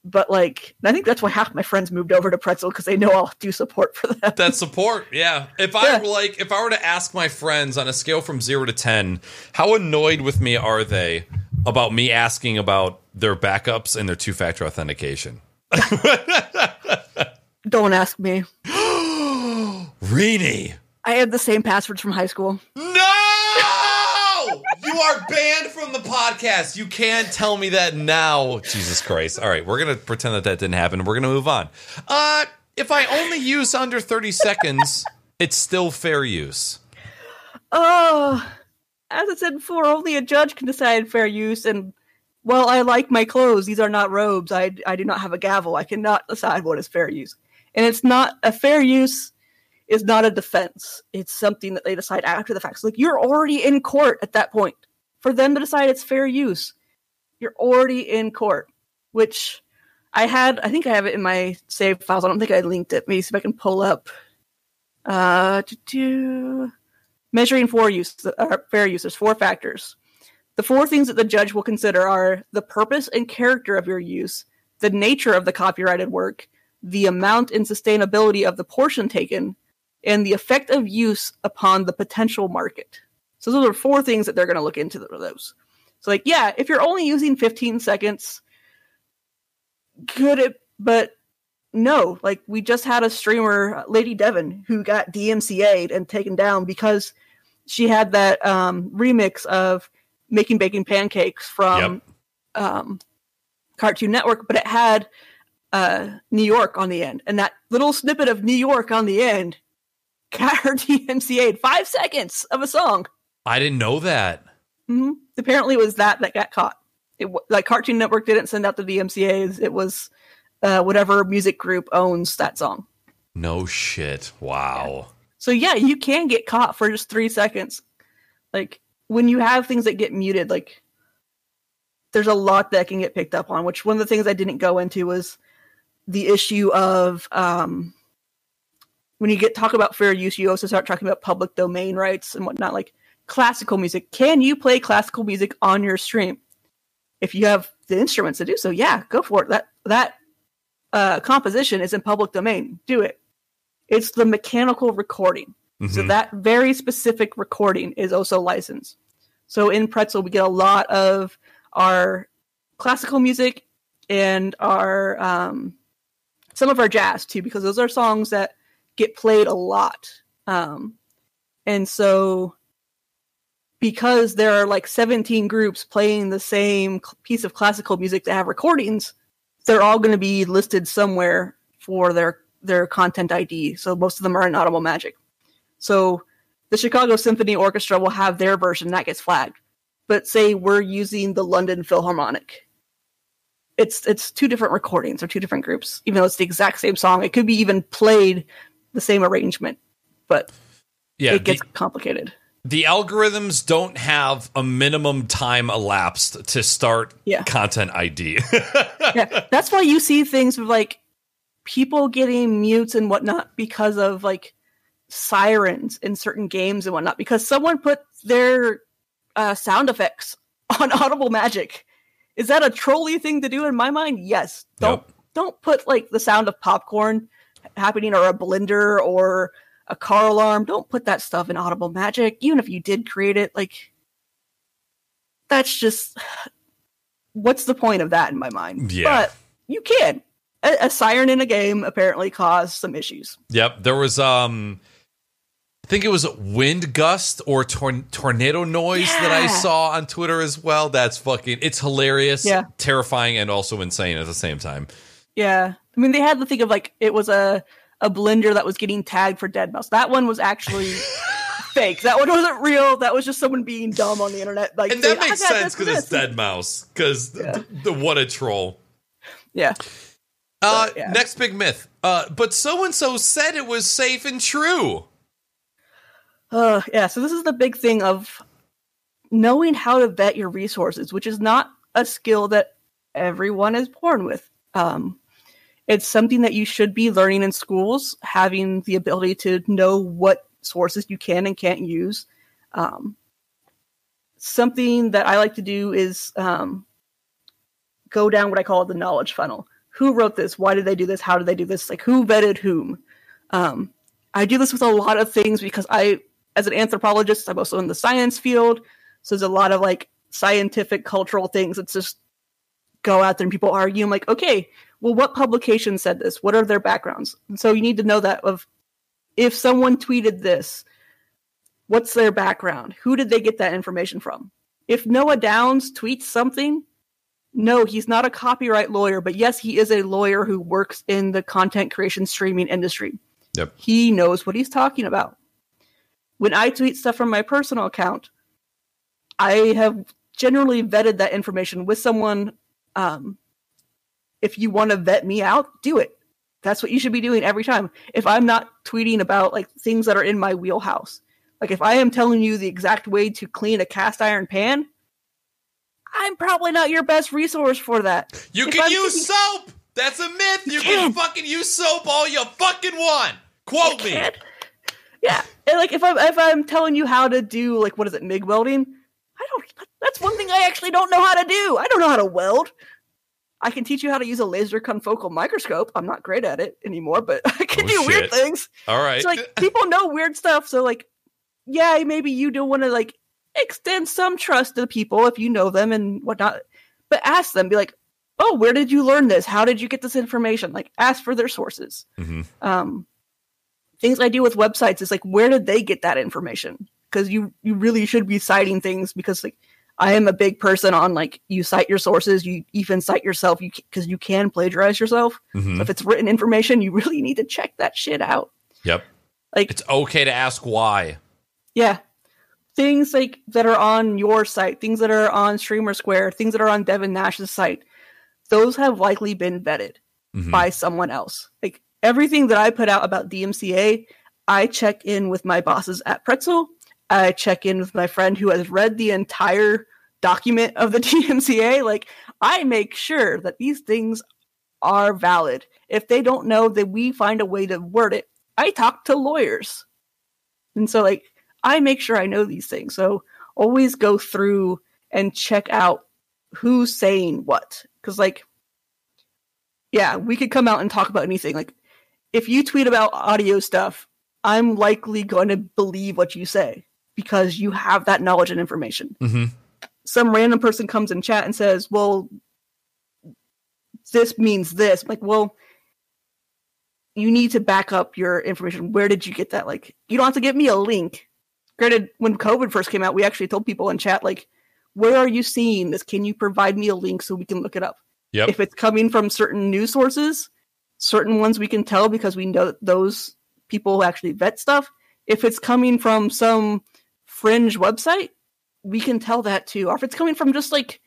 S2: But like, I think that's why half my friends moved over to Pretzel because they know I'll do support for them.
S1: that support yeah if i
S2: Yeah.
S1: were like if i were to ask my friends on a scale from 0 to 10 how annoyed with me are they about me asking about their backups and their two-factor authentication
S2: Don't ask me.
S1: Rini.
S2: I had the same passwords from high school.
S1: No! You are banned from the podcast. You can't tell me that now. Jesus Christ. All right, we're going to pretend that that didn't happen. We're going to move on. Uh, if I only use under 30 seconds, it's still fair use.
S2: Oh, as I said before, only a judge can decide fair use. And while I like my clothes. These are not robes. I I do not have a gavel. I cannot decide what is fair use. And it's not a fair use. Is not a defense. It's something that they decide after the fact. So, like you're already in court at that point. For them to decide it's fair use, you're already in court. Which I had. I think I have it in my save files. I don't think I linked it. Maybe see if I can pull up. Uh, to do measuring for use uh, fair use there's four factors. The four things that the judge will consider are the purpose and character of your use the nature of the copyrighted work the amount and substantiality of the portion taken and the effect of use upon the potential market. So those are four things that they're going to look into those. So like yeah if you're only using 15 seconds could it but no, like we just had a streamer, Lady Devon, who got DMCA'd and taken down because she had that um, remix of making bacon pancakes from um, Cartoon Network, but it had uh, New York on the end, and that little snippet of New York on the end got her DMCA'd five seconds of a song.
S1: I didn't know that.
S2: hmm Apparently, it was that that got caught. It like Cartoon Network didn't send out the DMCA's. It was uh, whatever music group owns that song.
S1: No shit. Wow.
S2: So yeah, you can get caught for just three seconds. Like when you have things that get muted, like there's a lot that can get picked up on. Which one of the things I didn't go into was the issue of um, when you get talk about fair use, you also start talking about public domain rights and whatnot. Like classical music, can you play classical music on your stream? If you have the instruments to do so, yeah, go for it. That that uh, composition is in public domain. Do it. It's the mechanical recording. Mm-hmm. So that very specific recording is also licensed. So in Pretzel, we get a lot of our classical music and our um, some of our jazz too, because those are songs that get played a lot. Um, and so because there are like 17 groups playing the same piece of classical music that have recordings, they're all going to be listed somewhere for their their content ID. So most of them are in Audible Magic. So the Chicago Symphony Orchestra will have their version that gets flagged. But say we're using the London Philharmonic. It's it's two different recordings or two different groups, even though it's the exact same song. It could be even played the same arrangement, but yeah, it gets the, complicated.
S1: The algorithms don't have a minimum time elapsed to start yeah. content ID.
S2: yeah, that's why you see things with like people getting mutes and whatnot because of like sirens in certain games and whatnot because someone put their uh, sound effects on Audible Magic. Is that a trolly thing to do in my mind? Yes. Don't nope. don't put like the sound of popcorn happening or a blender or a car alarm. Don't put that stuff in Audible Magic, even if you did create it. Like that's just what's the point of that in my mind? Yeah. But you can. A, a siren in a game apparently caused some issues.
S1: Yep. There was um I think it was wind gust or tor- tornado noise yeah. that I saw on Twitter as well. That's fucking it's hilarious, yeah. terrifying, and also insane at the same time.
S2: Yeah. I mean they had to think of like it was a a blender that was getting tagged for deadmau5. That one was actually fake. That one wasn't real. That was just someone being dumb on the internet. Like,
S1: and that saying, makes sense because it's dead mouse. Because yeah. the, the, what a troll.
S2: Yeah.
S1: Uh, but, yeah. Next big myth. Uh, but so and so said it was safe and true.
S2: Uh, yeah, so this is the big thing of knowing how to vet your resources, which is not a skill that everyone is born with. Um, it's something that you should be learning in schools, having the ability to know what sources you can and can't use. Um, something that I like to do is um, go down what I call the knowledge funnel. Who wrote this? Why did they do this? How did they do this? Like who vetted whom? Um, I do this with a lot of things because I as an anthropologist, I'm also in the science field. So there's a lot of like scientific, cultural things. It's just go out there and people argue. I'm like, okay, well, what publication said this? What are their backgrounds? And so you need to know that of if someone tweeted this, what's their background? Who did they get that information from? If Noah Downs tweets something, no, he's not a copyright lawyer, but yes, he is a lawyer who works in the content creation streaming industry.
S1: Yep.
S2: He knows what he's talking about when I tweet stuff from my personal account, I have generally vetted that information with someone. Um, if you want to vet me out, do it. That's what you should be doing every time. If I'm not tweeting about like things that are in my wheelhouse, like if I am telling you the exact way to clean a cast iron pan, I'm probably not your best resource for that.
S1: You
S2: if
S1: can I'm use soap. That's a myth. You, you can. can. fucking use soap all you fucking want. Quote me.
S2: Yeah, and like if I'm if I'm telling you how to do like what is it MIG welding, I don't. That's one thing I actually don't know how to do. I don't know how to weld. I can teach you how to use a laser confocal microscope. I'm not great at it anymore, but I can oh, do shit. weird things.
S1: All right.
S2: So like people know weird stuff. So like, yeah, maybe you do want to like extend some trust to people if you know them and whatnot. But ask them, be like, oh, where did you learn this? How did you get this information? Like, ask for their sources. Mm-hmm. Um, things I do with websites is like, where did they get that information? Because you you really should be citing things because like I am a big person on like you cite your sources, you even cite yourself, you because you can plagiarize yourself. Mm-hmm. So if it's written information, you really need to check that shit out.
S1: Yep. Like it's okay to ask why.
S2: Yeah. Things like that are on your site, things that are on StreamerSquare, things that are on Devin Nash's site, those have likely been vetted mm-hmm. by someone else. Like everything that I put out about DMCA, I check in with my bosses at Pretzel. I check in with my friend who has read the entire document of the DMCA. Like, I make sure that these things are valid. If they don't know, then we find a way to word it. I talk to lawyers. And so, like, I make sure I know these things. So, always go through and check out who's saying what. Because, like, yeah, we could come out and talk about anything. Like, if you tweet about audio stuff, I'm likely going to believe what you say because you have that knowledge and information.
S1: Mm-hmm.
S2: Some random person comes in chat and says, "Well, this means this." Like, well, you need to back up your information. Where did you get that? Like, you don't have to give me a link. Granted, when COVID first came out, we actually told people in chat, like, where are you seeing this? Can you provide me a link so we can look it up?
S1: Yep.
S2: If it's coming from certain news sources, certain ones we can tell because we know that those people actually vet stuff. If it's coming from some fringe website, we can tell that too. Or if it's coming from just like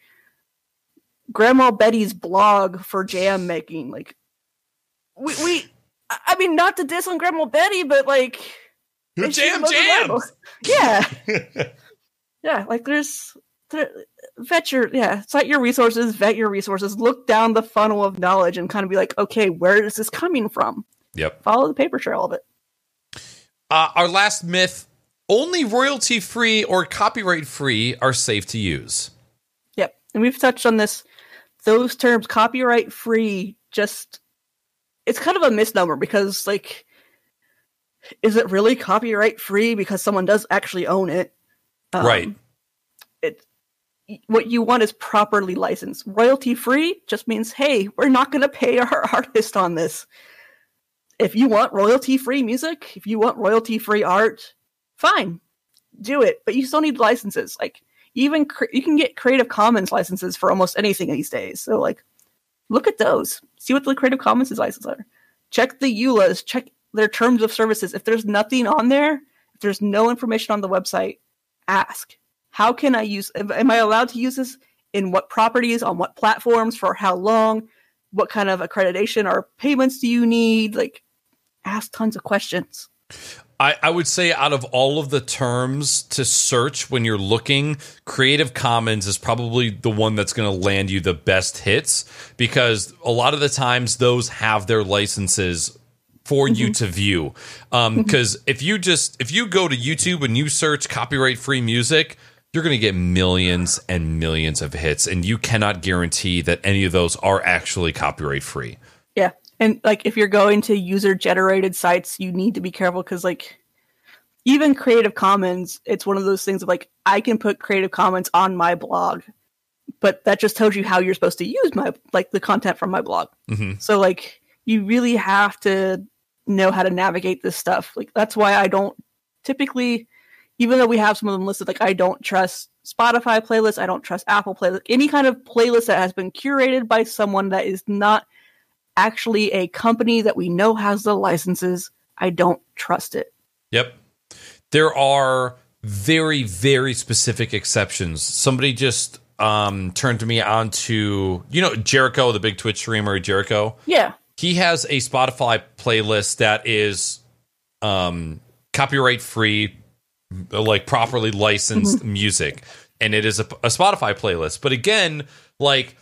S2: Grandma Betty's blog for jam making, like we, we I mean, not to diss on Grandma Betty, but like
S1: Your
S2: is she
S1: jam
S2: the most
S1: jams.
S2: reliable? Yeah, yeah. Like there's there, vet your yeah, cite your resources, vet your resources, look down the funnel of knowledge, and kind of be like, okay, where is this coming from?
S1: Yep.
S2: Follow the paper trail of it.
S1: Uh, our last myth only royalty free or copyright free are safe to use.
S2: Yep. And we've touched on this. Those terms, copyright free, just it's kind of a misnomer because like is it really copyright free because someone does actually own it? Um,
S1: Right.
S2: It what you want is properly licensed. Royalty free just means, hey, we're not going to pay our artist on this. If you want royalty free music, if you want royalty free art, fine, do it. But you still need licenses. Like even cre- you can get Creative Commons licenses for almost anything these days. So like, look at those. See what the Creative Commons licenses are. Check the EULAs. Check their terms of services. If there's nothing on there, if there's no information on the website, ask. How can I use? Am am I allowed to use this? In what properties? On what platforms? For how long? What kind of accreditation or payments do you need? Like, ask tons of questions.
S1: I, I would say out of all of the terms to search when you're looking, Creative Commons is probably the one that's going to land you the best hits because a lot of the times those have their licenses for you mm-hmm. to view. Um, mm-hmm. Because if you just if you go to YouTube and you search copyright free music, you're going to get millions and millions of hits, and you cannot guarantee that any of those are actually copyright free.
S2: And like if you're going to user generated sites, you need to be careful because like even Creative Commons, it's one of those things of like I can put Creative Commons on my blog, but that just tells you how you're supposed to use my like the content from my blog.
S1: Mhm.
S2: So like you really have to know how to navigate this stuff. Like that's why I don't typically even though we have some of them listed, like I don't trust Spotify playlists, I don't trust Apple playlists, any kind of playlist that has been curated by someone that is not actually a company that we know has the licenses. I don't trust it.
S1: Yep. There are very, very specific exceptions. Somebody just um, turned to me on to, you know, Jericho, the big Twitch streamer, Jericho.
S2: Yeah.
S1: He has a Spotify playlist that is um, copyright free, like properly licensed music. And it is a, a Spotify playlist. But again, like,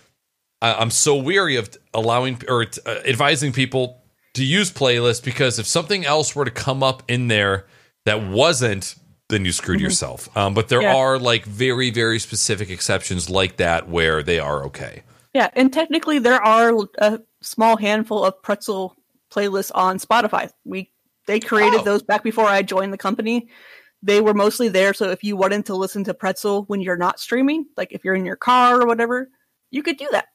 S1: I'm so weary of allowing or uh, advising people to use playlists because if something else were to come up in there that wasn't, then you screwed yourself. Um, but there
S2: Yeah.
S1: are like very, very specific exceptions like that where they are okay.
S2: Yeah, and technically there are a small handful of pretzel playlists on Spotify. We they created
S1: Oh.
S2: those back before I joined the company. They were mostly there so if you wanted to listen to pretzel when you're not streaming, like if you're in your car or whatever, you could do that.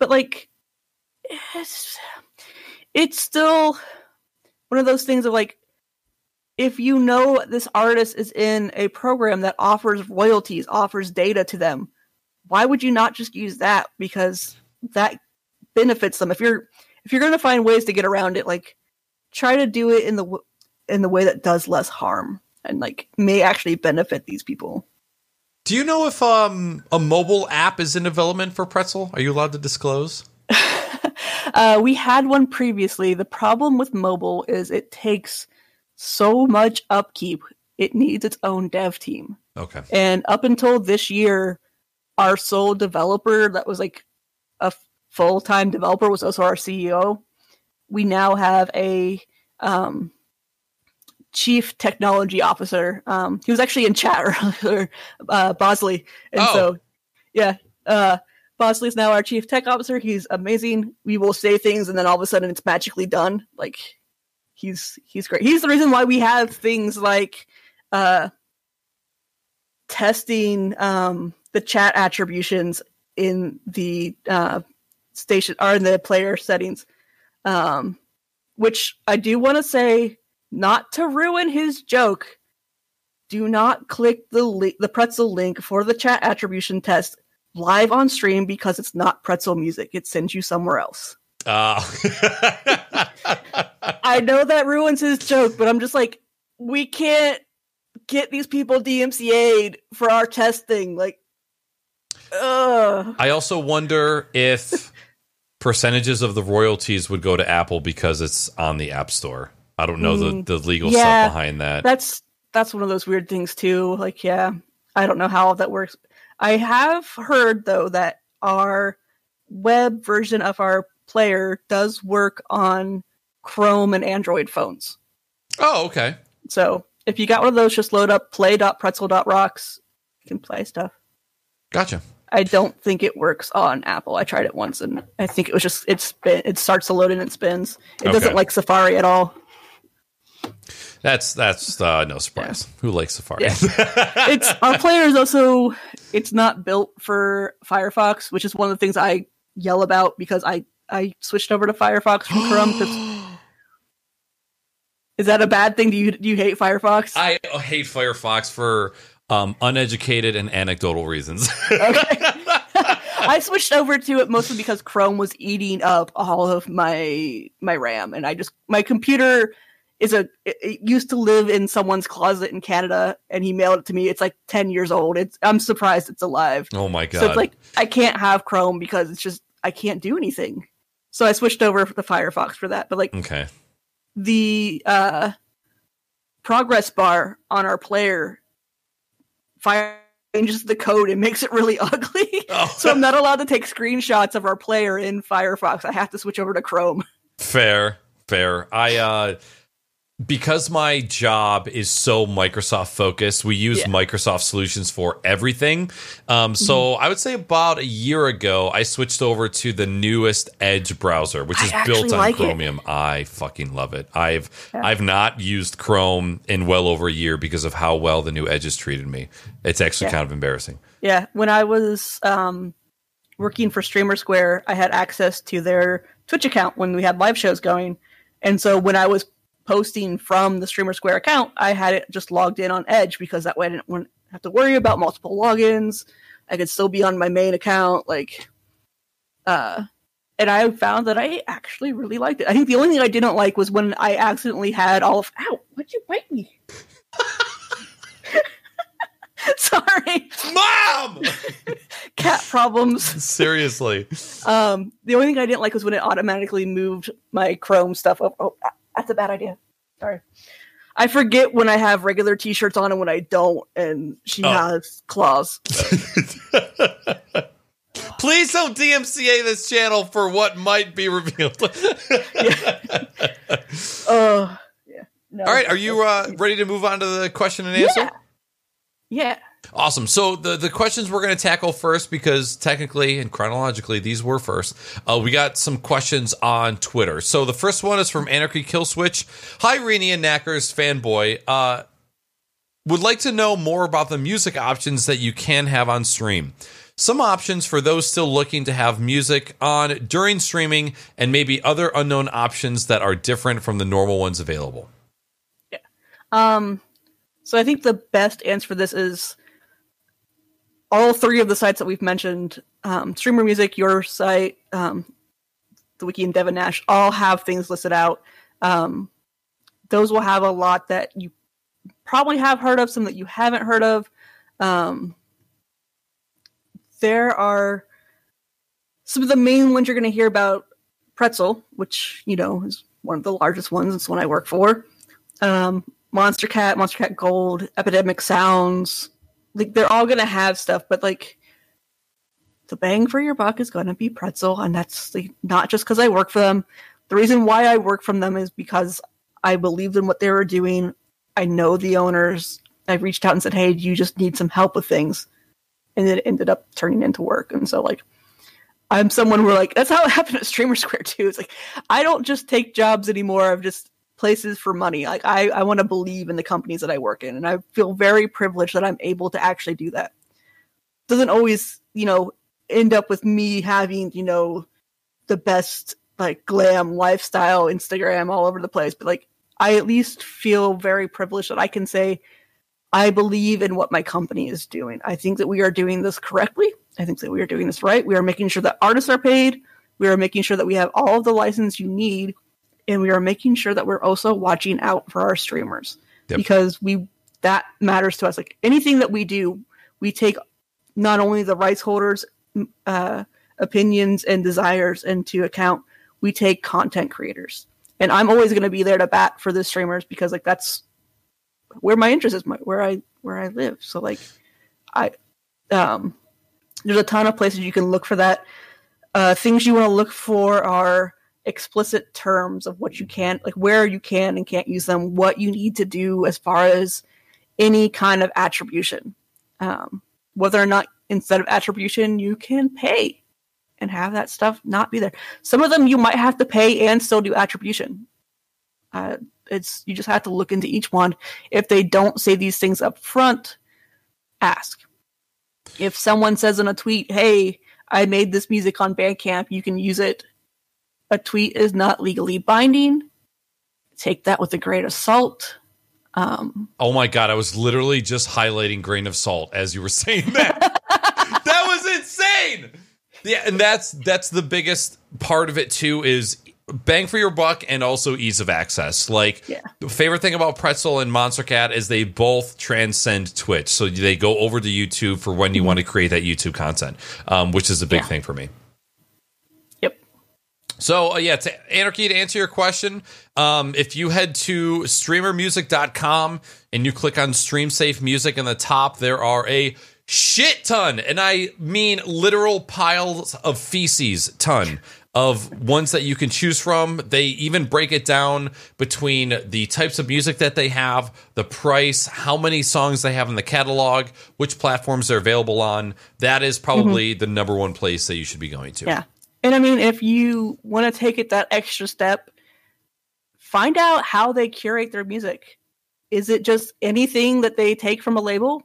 S2: But like it's it's still one of those things of like if you know this artist is in a program that offers royalties, offers data to them, why would you not just use that? Because that benefits them. If you're if you're going to find ways to get around it like try to do it in the in the way that does less harm and like may actually benefit these people
S1: Do you know if um, a mobile app is in development for Pretzel? Are you allowed to disclose?
S2: uh, we had one previously the problem with mobile is it takes so much upkeep it needs its own dev team.
S1: Okay.
S2: And up until this year, our sole developer that was like a full time developer was also our CEO. We now have a um, chief technology officer. Um, he was actually in chat earlier, uh, Bosley. And
S1: Oh.
S2: so, yeah, uh, Bosley is now our chief tech officer. He's amazing. We will say things and then all of a sudden it's magically done. Like, he's he's great. He's the reason why we have things like uh, testing um, the chat attributions in the uh, station or in the player settings. Um, which I do want to say, not to ruin his joke, do not click the li- the pretzel link for the chat attribution test live on stream because it's not pretzel music. It sends you somewhere else.
S1: Uh,
S2: I know that ruins his joke, but I'm just like, we can't get these people DMCA'd for our testing. Like, ugh.
S1: I also wonder if percentages of the royalties would go to Apple because it's on the App Store. I don't know
S2: Mm,
S1: the, the legal
S2: yeah.
S1: stuff behind that.
S2: That's that's one of those weird things too. Like, yeah, I don't know how that works. I have heard though that our web version of our player does work on Chrome and Android phones.
S1: Oh, okay.
S2: So if you got one of those, just load up play.pretzel.rocks. You can play stuff.
S1: Gotcha.
S2: I don't think it works on Apple. I tried it once and I think it was just it spin it starts to load and it spins. It
S1: Okay.
S2: doesn't like Safari at all.
S1: That's that's uh, no surprise. Who likes Safari?
S2: Yeah. It's our player is also it's not built for Firefox, which is one of the things I yell about because I I switched over to Firefox from Chrome. 'cause- is that a bad thing? Do you do you hate Firefox?
S1: I hate Firefox for um, uneducated and anecdotal reasons.
S2: Okay. I switched over to it mostly because Chrome was eating up all of my my RAM, and I just my computer is a it, used to live in someone's closet in Canada, and he mailed it to me. It's like ten years old. It's I'm surprised it's alive.
S1: oh my god!
S2: So it's like I can't have Chrome because it's just I can't do anything. So I switched over to Firefox for that. But like
S1: okay.
S2: the uh progress bar on our player fire changes the code and makes it really ugly.
S1: Oh.
S2: so I'm not allowed to take screenshots of our player in Firefox. I have to switch over to Chrome.
S1: Fair, fair. I uh because my job is so Microsoft focused, we use
S2: Yeah.
S1: Microsoft solutions for everything. Um, so
S2: Mm-hmm.
S1: I would say about a year ago, I switched over to the newest Edge browser, which
S2: I
S1: is built on
S2: like it.
S1: Chromium. I fucking love it. I've
S2: Yeah.
S1: I've not used Chrome in well over a year because of how well the new Edge has treated me. It's actually
S2: Yeah.
S1: kind of embarrassing.
S2: Yeah, when I was um, working for StreamerSquare, I had access to their Twitch account when we had live shows going, and so when I was posting from the StreamerSquare account, I had it just logged in on Edge because that way I didn't want have to worry about multiple logins. I could still be on my main account, like, uh, and I found that I actually really liked it. I think the only thing I didn't like was when I accidentally had all of. Ow! Why'd you bite me? Sorry,
S1: Mom!
S2: cat problems.
S1: Seriously.
S2: Um, the only thing I didn't like was when it automatically moved my Chrome stuff up. Oh, that's a bad idea. Sorry. I forget when I have regular T-shirts on and when I don't, and she
S1: Oh.
S2: has claws.
S1: Please don't DMCA this channel for what might be revealed. yeah.
S2: Oh, yeah. No.
S1: All right, are you uh, ready to move on to the question and answer?
S2: Yeah. Yeah.
S1: Awesome. So the the questions we're going to tackle first because technically and chronologically these were first. Uh, we got some questions on Twitter. So the first one is from Anarchy Kill Switch. Hi, Rini and Naaackers fanboy. Uh, would like to know more about the music options that you can have on stream. Some options for those still looking to have music on during streaming, and maybe other unknown options that are different from the normal ones available. Yeah.
S2: Um, so I think the best answer for this is all three of the sites that we've mentioned, um, Streamer Music, your site, um, the Wiki and Devin Nash, all have things listed out. Um, those will have a lot that you probably have heard of, some that you haven't heard of. Um, there are some of the main ones you're going to hear about Pretzel, which, you know, is one of the largest ones. It's one I work for. Um, Monstercat, Monster Cat Gold, Epidemic Sounds. Like they're all gonna have stuff, but like the bang for your buck is gonna be Pretzel, and that's like, not just because I work for them. The reason why I work from them is because I believed in what they were doing. I know the owners. I reached out and said, "Hey, you just need some help with things?" And it ended up turning into work. And so, like, I'm someone who like that's how it happened at StreamerSquare too. It's like I don't just take jobs anymore of just places for money. Like I, I want to believe in the companies that I work in, and I feel very privileged that I'm able to actually do that. Doesn't always, you know, end up with me having, you know, the best like glam lifestyle Instagram all over the place, but like I at least feel very privileged that I can say I believe in what my company is doing. I think that we are doing this correctly. I think that we are doing this right. We are making sure that artists are paid. We are making sure that we have all of the license you need, and we are making sure that we're also watching out for our streamers
S1: Yep.
S2: because we that matters to us. Like anything that we do, we take not only the rights holders' uh, opinions and desires into account. We take content creators, and I'm always going to be there to bat for the streamers because like that's where my interest is, my, where I where I live. So like, I um, there's a ton of places you can look for that. Uh, things you want to look for are explicit terms of what you can, like where you can and can't use them, what you need to do as far as any kind of attribution. Um, whether or not instead of attribution you can pay and have that stuff not be there. Some of them you might have to pay and still do attribution. Uh, it's you just have to look into each one. If they don't say these things up front, ask. If someone says in a tweet, "Hey, I made this music on Bandcamp, you can use it." A tweet is not legally binding. Take that with a grain of salt. Um,
S1: Oh my god, I was literally just highlighting grain of salt as you were saying that. that was insane. Yeah, and that's that's the biggest part of it too is bang for your buck and also ease of access. Like
S2: Yeah.
S1: the favorite thing about Pretzel and Monstercat is they both transcend Twitch. So they go over to YouTube for when you want to create that YouTube content, um, which is a big
S2: Yeah.
S1: thing for me. So uh, yeah, to Anarchy to answer your question, um, if you head to streamermusic.com and you click on Stream Safe Music in the top, there are a shit ton, and I mean literal piles of feces ton of ones that you can choose from. They even break it down between the types of music that they have, the price, how many songs they have in the catalog, which platforms they're available on. That is probably the number one place that you should be going to.
S2: Yeah. And I mean, if you want to take it that extra step, find out how they curate their music. Is it just anything that they take from a label?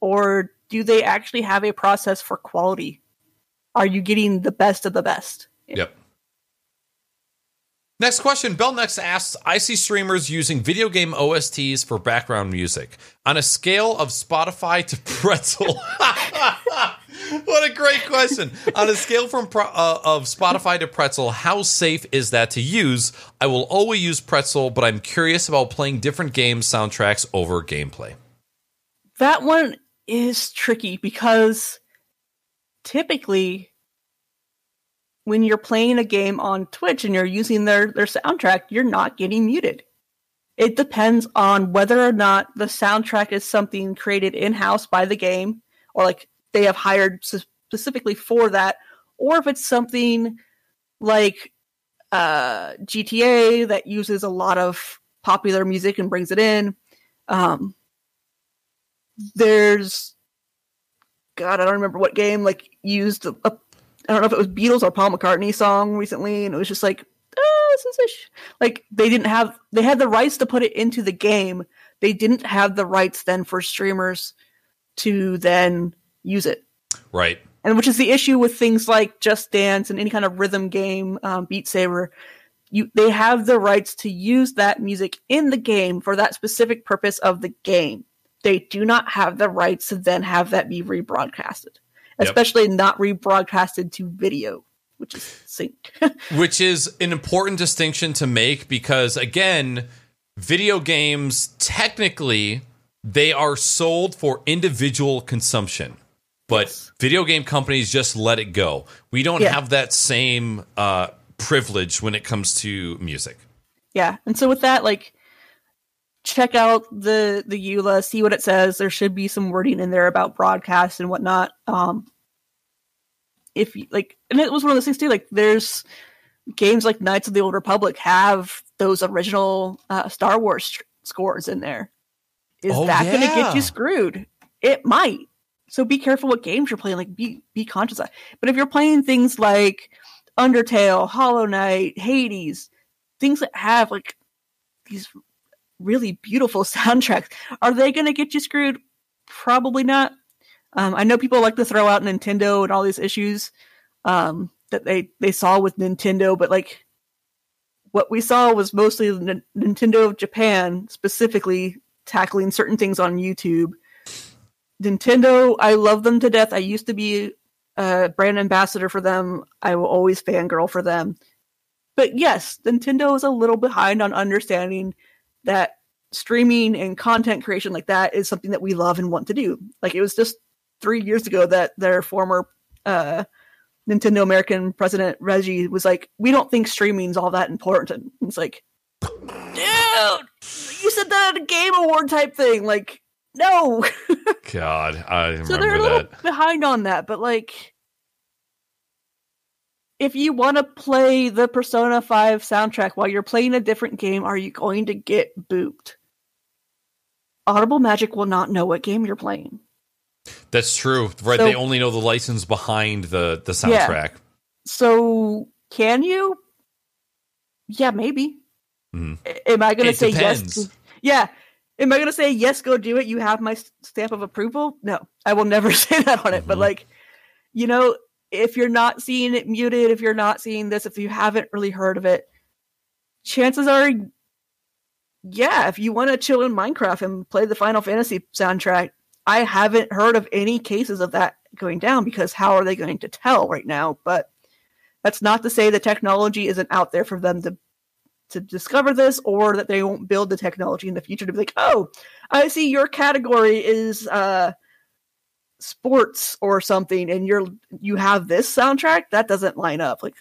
S2: Or do they actually have a process for quality? Are you getting the best of the best?
S1: Yep. Next question. Bell Next asks I see streamers using video game OSTs for background music. On a scale of Spotify to pretzel. what a great question. On a scale from uh, of Spotify to pretzel, how safe is that to use? I will always use pretzel, but I'm curious about playing different game soundtracks over gameplay.
S2: That one is tricky because typically when you're playing a game on Twitch and you're using their, their soundtrack, you're not getting muted. It depends on whether or not the soundtrack is something created in house by the game or like they have hired specifically for that, or if it's something like uh, GTA that uses a lot of popular music and brings it in. Um, there's God, I don't remember what game like used a, I don't know if it was Beatles or Paul McCartney song recently, and it was just like, oh, this is like they didn't have they had the rights to put it into the game. They didn't have the rights then for streamers to then use it,
S1: Right.
S2: and which is the issue with things like Just Dance and any kind of rhythm game, um, Beat Saber. You they have the rights to use that music in the game for that specific purpose of the game. They do not have the rights to then have that be rebroadcasted
S1: Yep.
S2: especially not rebroadcasted to video, which is sync.
S1: which is an important distinction to make because again video games technically they are sold for individual consumption but video game companies just let it go we don't
S2: Yeah.
S1: have that same uh, privilege when it comes to music
S2: yeah, and so with that, like, check out the the EULA, see what it says. There should be some wording in there about broadcast and whatnot. Um, if you like, and it was one of those things too. Like, there's games like Knights of the Old Republic have those original uh, Star Wars scores in there. Is
S1: Oh,
S2: that going to get you screwed? It might. So be careful what games you're playing. Like, be be conscious of. But if you're playing things like Undertale, Hollow Knight, Hades, things that have like these really beautiful soundtracks, are they going to get you screwed? Probably not. Um, I know people like to throw out Nintendo and all these issues um, that they they saw with Nintendo, but like what we saw was mostly N- Nintendo of Japan specifically tackling certain things on YouTube. Nintendo, I love them to death. I used to be a brand ambassador for them. I will always fangirl for them. But yes, Nintendo is a little behind on understanding that streaming and content creation like that is something that we love and want to do. Like it was just three years ago that their former uh, Nintendo American president Reggie was like, "We don't think streaming's all that important." And it's like, dude, you said that at a Game Award type thing. Like, no.
S1: God, I
S2: so they're a little
S1: that.
S2: behind on that, but like. If you want to play the Persona 5 soundtrack while you're playing a different game, are you going to get booped? Audible Magic will not know what game you're playing.
S1: That's true. Right,
S2: So-
S1: they only know the license behind the the
S2: Yeah.
S1: soundtrack.
S2: So, can you? Yeah, maybe.
S1: Mhm.
S2: Am I going to say
S1: depends.
S2: yes? Yeah. Am I going to say yes? Go do it. You have my stamp of approval. No, I will never say that on it. But
S1: Mhm.
S2: like, you know, if you're not seeing it muted, if you're not seeing this, if you haven't really heard of it, chances are, yeah, if you want to chill in Minecraft and play the Final Fantasy soundtrack, I haven't heard of any cases of that going down because how are they going to tell right now? But that's not to say the technology isn't out there for them to to discover this or that they won't build the technology in the future to be like, oh, I see your category is uh sports or something and you're you have this soundtrack that doesn't line up. Like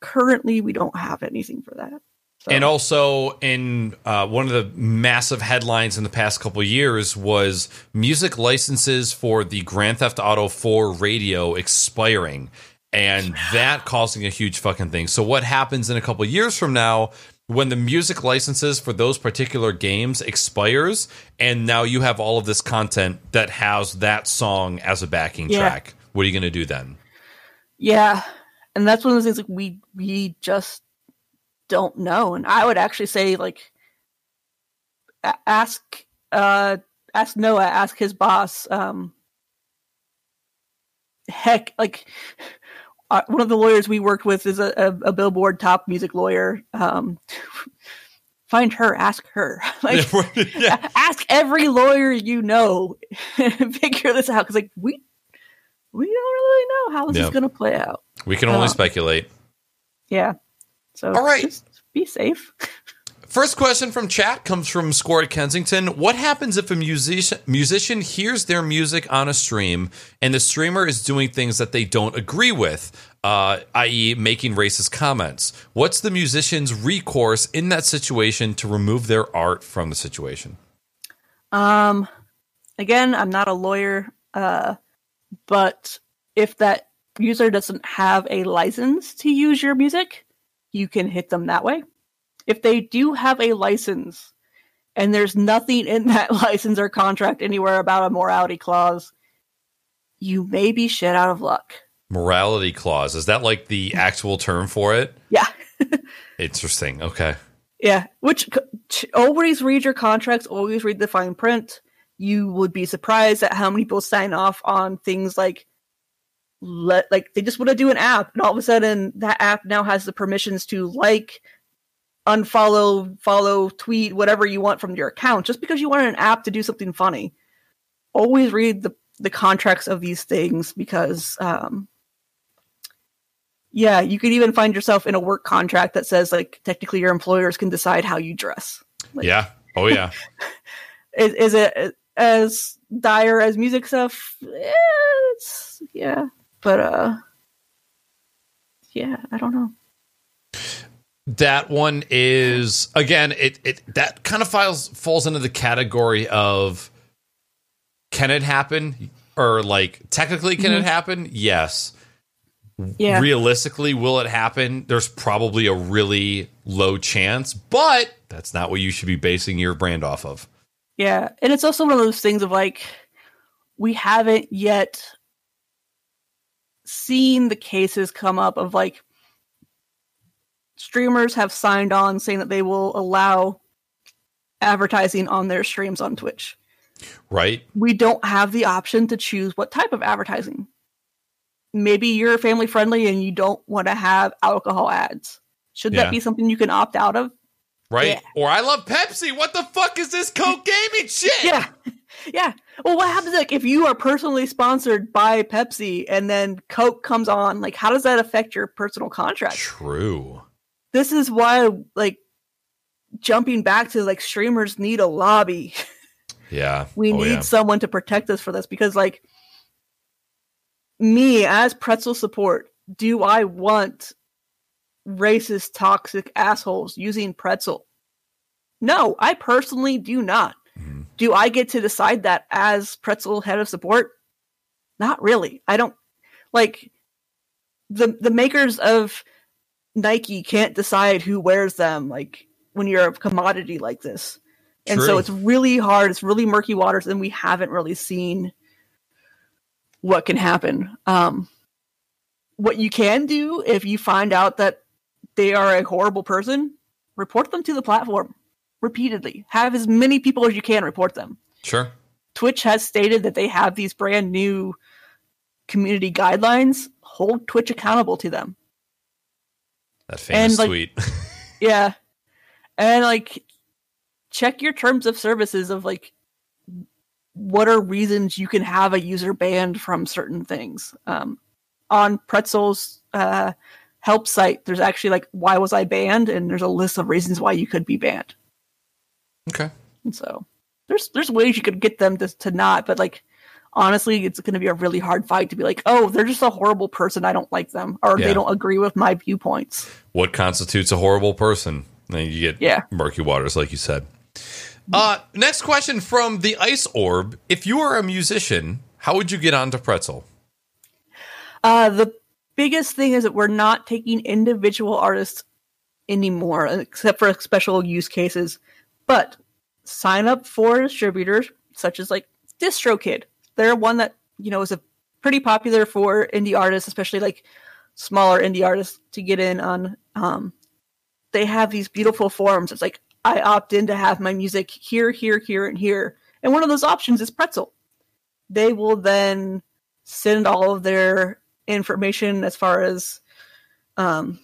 S2: currently we don't have anything for that. So-
S1: And also, in uh, one of the massive headlines in the past couple years was music licenses for the Grand Theft Auto 4 radio expiring, and that causing a huge fucking thing. So, what happens in a couple years from now when the music licenses for those particular games expires, and now you have all of this content that has that song as a backing
S2: Yeah.
S1: track? What are you going to do then?
S2: Yeah, and that's one of the things like we we just don't know. And I would actually say like ask uh ask Noah, ask his boss. Um, heck, like uh, one of the lawyers we worked with is a, a, a Billboard top music lawyer. Um, find her, ask her. like
S1: yeah.
S2: ask every lawyer you know and figure this out because like we we don't really know how this
S1: Yeah.
S2: is going to play out
S1: We can only
S2: Uh,
S1: speculate.
S2: yeah so
S1: All right.
S2: just be safe
S1: First question from chat comes from at Kensington. What happens if a musician musician hears their music on a stream and the streamer is doing things that they don't agree with, uh, i.e., making racist comments? What's the musician's recourse in that situation to remove their art from the situation?
S2: um again i'm not a lawyer uh but if that user doesn't have a license to use your music you can hit them that way if they do have a license and there's nothing in that license or contract anywhere about a morality clause you may be shit out of luck
S1: Morality clause is that like the actual term for it?
S2: yeah
S1: Interesting. Okay.
S2: Yeah, which always read your contracts, always read the fine print. You would be surprised at how many people sign off on things like let like they just want to do an app and all of a sudden that app now has the permissions to like unfollow, follow, tweet, whatever you want from your account just because you want an app to do something funny. Always read the the contracts of these things because um yeah, you could even find yourself in a work contract that says like technically your employers can decide how you dress. Like-
S1: yeah. Oh yeah.
S2: Is is it as dire as music stuff? It's, yeah, but uh, yeah, I don't know.
S1: That one is again. It it that kind of files falls into the category of can it happen or like technically can it mm-hmm. happen? Yes.
S2: Yeah.
S1: Realistically, will it happen? There's probably a really low chance, but that's not what you should be basing your brand off of.
S2: Yeah, and it's also one of those things of like we haven't yet seen the cases come up of like streamers have signed on saying that they will allow advertising on their streams on Twitch.
S1: Right?
S2: We don't have the option to choose what type of advertising. Maybe you're family friendly and you don't want to have alcohol ads. Should
S1: Yeah.
S2: that be something you can opt out of?
S1: Right?
S2: Yeah.
S1: Or I love Pepsi. What the fuck is this Coke gaming shit?
S2: Yeah. Yeah. Well, what happens like if you are personally sponsored by Pepsi and then Coke comes on? Like, how does that affect your personal contract?
S1: True.
S2: This is why, like, jumping back to like streamers need a lobby.
S1: Yeah.
S2: We
S1: Oh,
S2: need
S1: yeah.
S2: someone to protect us for this because, like, me as pretzel support, do I want racist, toxic assholes using pretzel? No, I personally do not.
S1: Mhm.
S2: Do I get to decide that as pretzel head of support? Not really. I don't like the the makers of Nike can't decide who wears them like when you're a commodity like this. And so it's really hard, it's really murky waters and we haven't really seen what can happen. Um what you can do if you find out that they are a horrible person, report them to the platform repeatedly. Have as many people as you can report them.
S1: Sure.
S2: Twitch has stated that they have these brand new community guidelines. Hold Twitch accountable to them.
S1: That famous
S2: And, like-
S1: tweet.
S2: Yeah. And like check your terms of services of like what are reasons you can have a user banned from certain things. Um on Pretzel's uh help site, there's actually like why was I banned? And there's a list of reasons why you could be banned.
S1: okay.
S2: And so there's there's ways you could get them to, to not, but like honestly, it's going to be a really hard fight to be like, oh, they're just a horrible person. I don't like them, or
S1: Yeah.
S2: they don't agree with my viewpoints.
S1: What constitutes a horrible person? Then you get
S2: Yeah.
S1: murky waters, like you said. Uh, next question from the Ice Orb. If you were a musician, how would you get onto Pretzel?
S2: Uh, the biggest thing is that we're not taking individual artists anymore, except for special use cases. But sign up for distributors such as like DistroKid. They're one that you know is a pretty popular for indie artists, especially like smaller indie artists to get in on. Um, they have these beautiful forms. It's like I opt in to have my music here, here, here, and here. And one of those options is Pretzel. They will then send all of their information as far as um,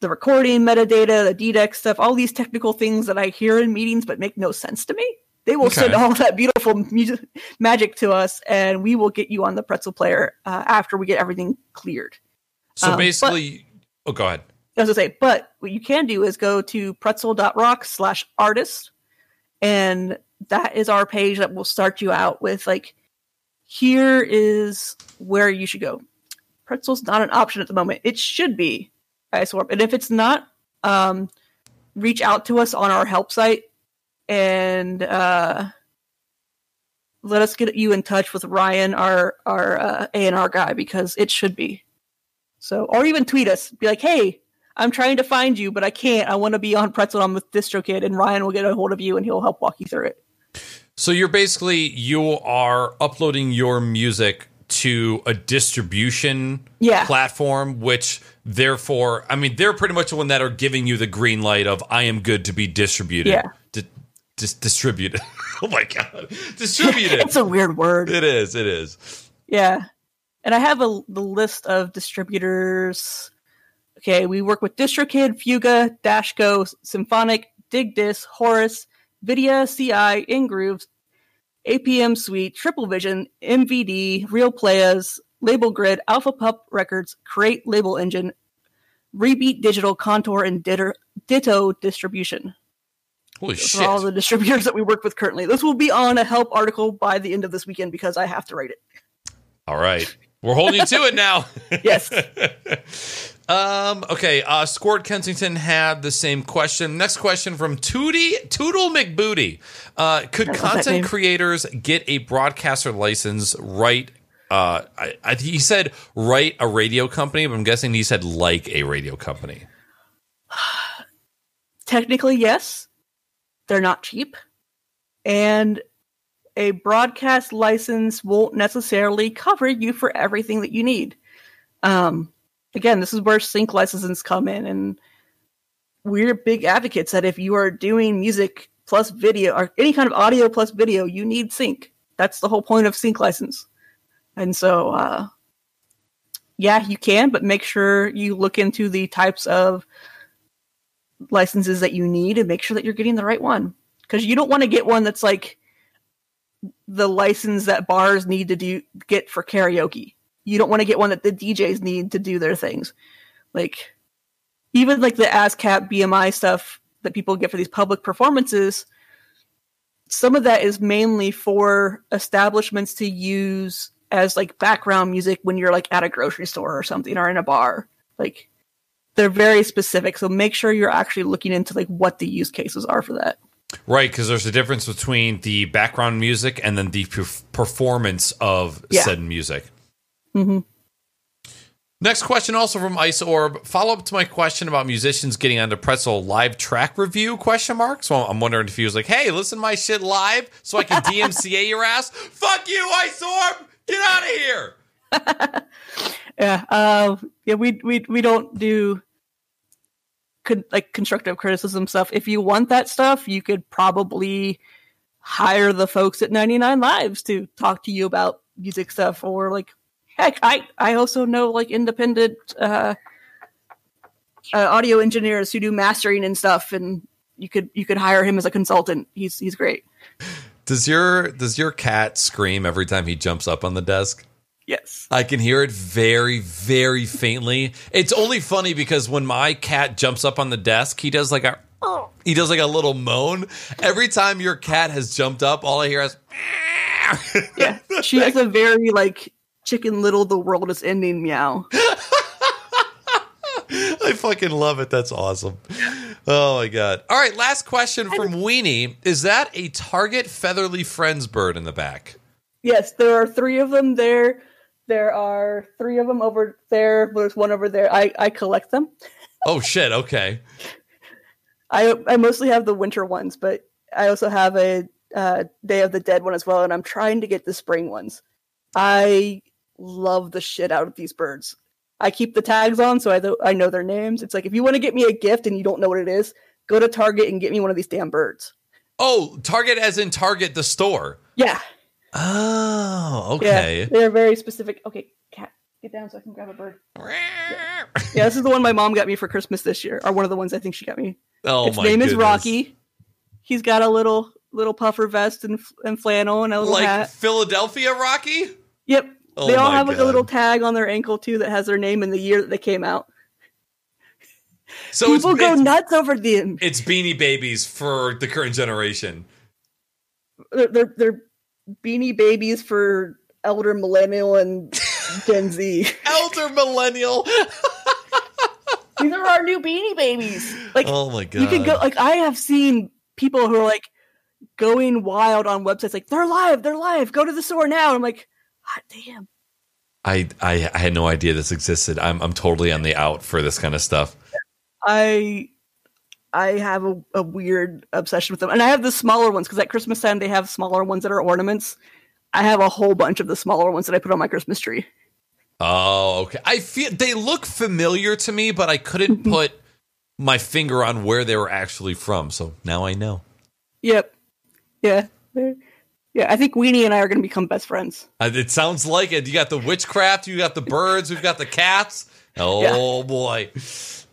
S2: the recording metadata, the DDEX stuff, all these technical things that I hear in meetings but make no sense to me. They will send all that beautiful music magic to us, and we will get you on the pretzel player uh, after we get everything cleared.
S1: So
S2: Um, but-
S1: basically, oh, go ahead.
S2: As to say, but what you can do is go to pretzel.rocks slash artist, and that is our page that will start you out with like, here is where you should go. Pretzel's not an option at the moment. It should be I swear. And if it's not, um, reach out to us on our help site and uh, let us get you in touch with Ryan, our our uh, A&R guy, because it should be. So, or even tweet us, be like, "Hey, I'm trying to find you, but I can't. I want to be on Pretzel. I'm with DistroKid, and Ryan will get a hold of you, and he'll help walk you through it."
S1: So you're basically you are uploading your music to a distribution
S2: Yeah.
S1: platform, which therefore, I mean, they're pretty much the one that are giving you the green light of I am good to be distributed.
S2: Yeah.
S1: Dis- distributed. oh my god, distributed.
S2: it's a weird word.
S1: it is. It is.
S2: Yeah. And I have a the list of distributors. Okay, we work with DistroKid, Fuga, Dashgo, Symphonic, DigDis, Horus, Vydia, CI, Ingrooves, APM Suite, Triple Vision, MVD, Real Playas, Label Grid, Alpha Pup Records, Create Label Engine, Rebeat Digital, Contour, and Ditto Distribution.
S1: Holy shit!
S2: all the distributors that we work with currently. This will be on a help article by the end of this weekend because I have to write it.
S1: All right. We're holding you to it now.
S2: Yes.
S1: Um, okay, uh, Squirt Kensington had the same question. Next question from Tootie Toodle McBooty. Uh, could
S2: I love that
S1: content creators get a broadcaster license right? Uh, I, I, he said write a radio company, but I'm guessing he said like a radio company.
S2: Technically, yes. They're not cheap. And a broadcast license won't necessarily cover you for everything that you need. Um, again, this is where sync licenses come in. And we're big advocates that if you are doing music plus video or any kind of audio plus video, you need sync. That's the whole point of sync license. And so, uh, yeah, you can, but make sure you look into the types of licenses that you need and make sure that you're getting the right one. Because you don't want to get one that's like the license that bars need to do get for karaoke. You don't want to get one that the djs need to do their things. Like even like the ascap bmi stuff that people get for these public performances some of that is mainly for establishments to use as like background music when you're like at a grocery store or something or in a bar. Like they're very specific so make sure you're actually looking into like what the use cases are for that
S1: Right, because there's a difference between the background music and then the perf- performance of
S2: Yeah.
S1: said music.
S2: hmm
S1: Next question, also from Ice Orb. Follow up to my question about musicians getting onto Pretzel live track review? Question mark. So I'm wondering if he was like, "Hey, listen to my shit live, so I can DMCA your ass." Fuck you, Ice Orb. Get out of here.
S2: yeah uh, yeah we, we we don't do like constructive criticism stuff. If you want that stuff you could probably hire the folks at 99 lives to talk to you about music stuff or like heck i i also know like independent uh, uh audio engineers who do mastering and stuff and you could you could hire him as a consultant. He's he's great.
S1: Does your does your cat scream every time he jumps up on the desk?
S2: Yes
S1: I can hear it very, very faintly. It's only funny because when my cat jumps up on the desk, he does like a he does like a little moan. Every time your cat has jumped up, all I hear is
S2: yeah she has a very like chicken little the world is ending meow
S1: I fucking love it. That's awesome. Oh my god. All right, last question from Weenie. Is that a Target Featherly Friends bird in the back?
S2: Yes, there are three of them there. There are three of them over there. There's one over there. I, I collect them.
S1: Oh shit, okay.
S2: I I mostly have the winter ones, but I also have a uh, Day of the Dead one as well, and I'm trying to get the spring ones. I love the shit out of these birds. I keep the tags on, so I th- I know their names. It's like if you want to get me a gift and you don't know what it is, go to Target and get me one of these damn birds.
S1: Oh, Target as in Target the store.
S2: Yeah,
S1: Oh,
S2: yeah,
S1: okay.
S2: they're very specific. Okay, cat, get down so I can grab a bird. Yeah, this is the one my mom got me for Christmas this year, or one of the ones I think she got me.
S1: Oh
S2: Its
S1: my
S2: name is. Rocky. He's got a little little puffer vest and, and flannel and a little
S1: Like
S2: hat.
S1: Philadelphia Rocky?
S2: Yep.
S1: Oh
S2: they all have like a little tag on their ankle too that has their name and the year that they came out.
S1: So it's,
S2: People go
S1: it's,
S2: nuts over them.
S1: it's Beanie Babies for the current generation.
S2: They're they're beanie babies for elder millennial and Gen Z.
S1: Elder millennial.
S2: These are our new beanie babies. Like
S1: oh my god.
S2: you can go like I have seen people who are like going wild on websites like they're live, they're live, go to the store now. I'm like, God damn.
S1: I, I I had no idea this existed. I'm I'm totally on the out for this kind of stuff.
S2: I I have a, a weird obsession with them, and I have the smaller ones because at Christmas time they have smaller ones that are ornaments. I have a whole bunch of the smaller ones that I put on my Christmas tree.
S1: Oh, okay. I feel they look familiar to me, but I couldn't
S2: Mm-hmm.
S1: put my finger on where they were actually from. So now I know.
S2: Yep, yeah, yeah. I think Weenie and I are going to become best friends.
S1: It sounds like it. You got the witchcraft, you got the birds, we've got the cats. Oh boy.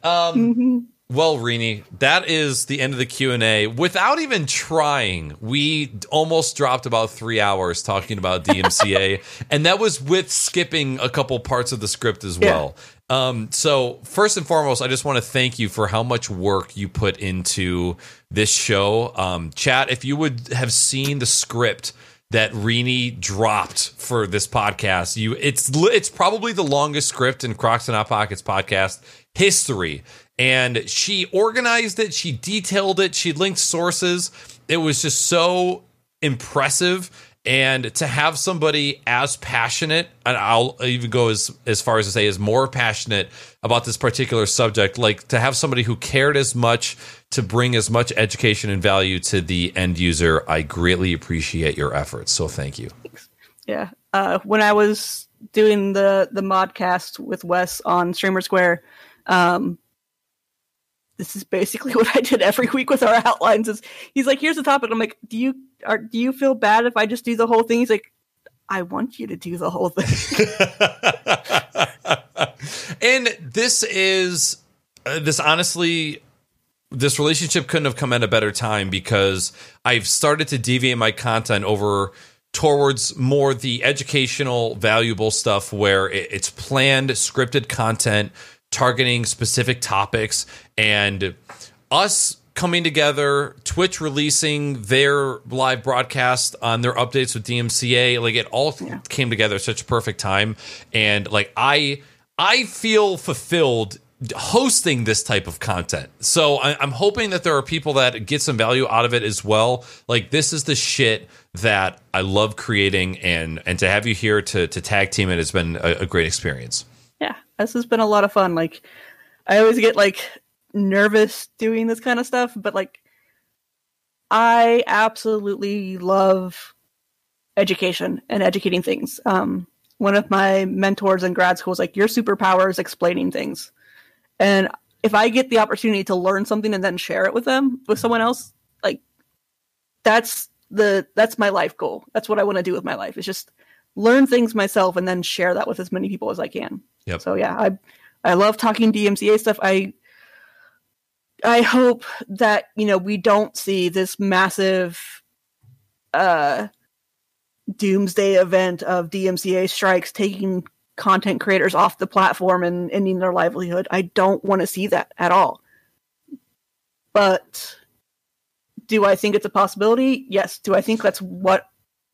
S1: Um,
S2: hmm
S1: well, Rini, that is the end of the Q and A. Without even trying, we almost dropped about three hours talking about DMCA, and that was with skipping a couple parts of the script as well. Um, so first and foremost, I just want to thank you for how much work you put into this show. Um, chat, if you would have seen the script that Rini dropped for this podcast. You, it's it's probably the longest script in Crocs and Hot Pockets podcast history. And she organized it, she detailed it, she linked sources. It was just so impressive. And to have somebody as passionate and i'll even go as, as far as to say is more passionate about this particular subject like to have somebody who cared as much to bring as much education and value to the end user i greatly appreciate your efforts. So thank you.
S2: Yeah. Uh, when i was doing the the modcast with wes on StreamerSquare um, this is basically what I did every week with our outlines. Is he's like, here's the topic. I'm like, do you are do you feel bad if I just do the whole thing? He's like, I want you to do the whole thing.
S1: and this is uh, this honestly this relationship couldn't have come at a better time because I've started to deviate my content over towards more the educational valuable stuff where it's planned scripted content targeting specific topics and us coming together, Twitch releasing their live broadcast on their updates with DMCA, like it all yeah. came together at such a perfect time and like I I feel fulfilled hosting this type of content. So I, am hoping that there are people that get some value out of it as well. Like this is the shit that I love creating, and and to have you here to to tag team it has been a, a great experience
S2: this has been a lot of fun. Like, I always get like nervous doing this kind of stuff, but like, I absolutely love education and educating things. Um, one of my mentors in grad school was like, "Your superpower is explaining things," and if I get the opportunity to learn something and then share it with them with someone else, like that's the that's my life goal. That's what I want to do with my life. Is just learn things myself and then share that with as many people as I can.
S1: Yep.
S2: So yeah, I I love talking DMCA stuff. I I hope that you know we don't see this massive uh doomsday event of DMCA strikes taking content creators off the platform and ending their livelihood. I don't want to see that at all. But do I think it's a possibility? Yes. Do I think that's what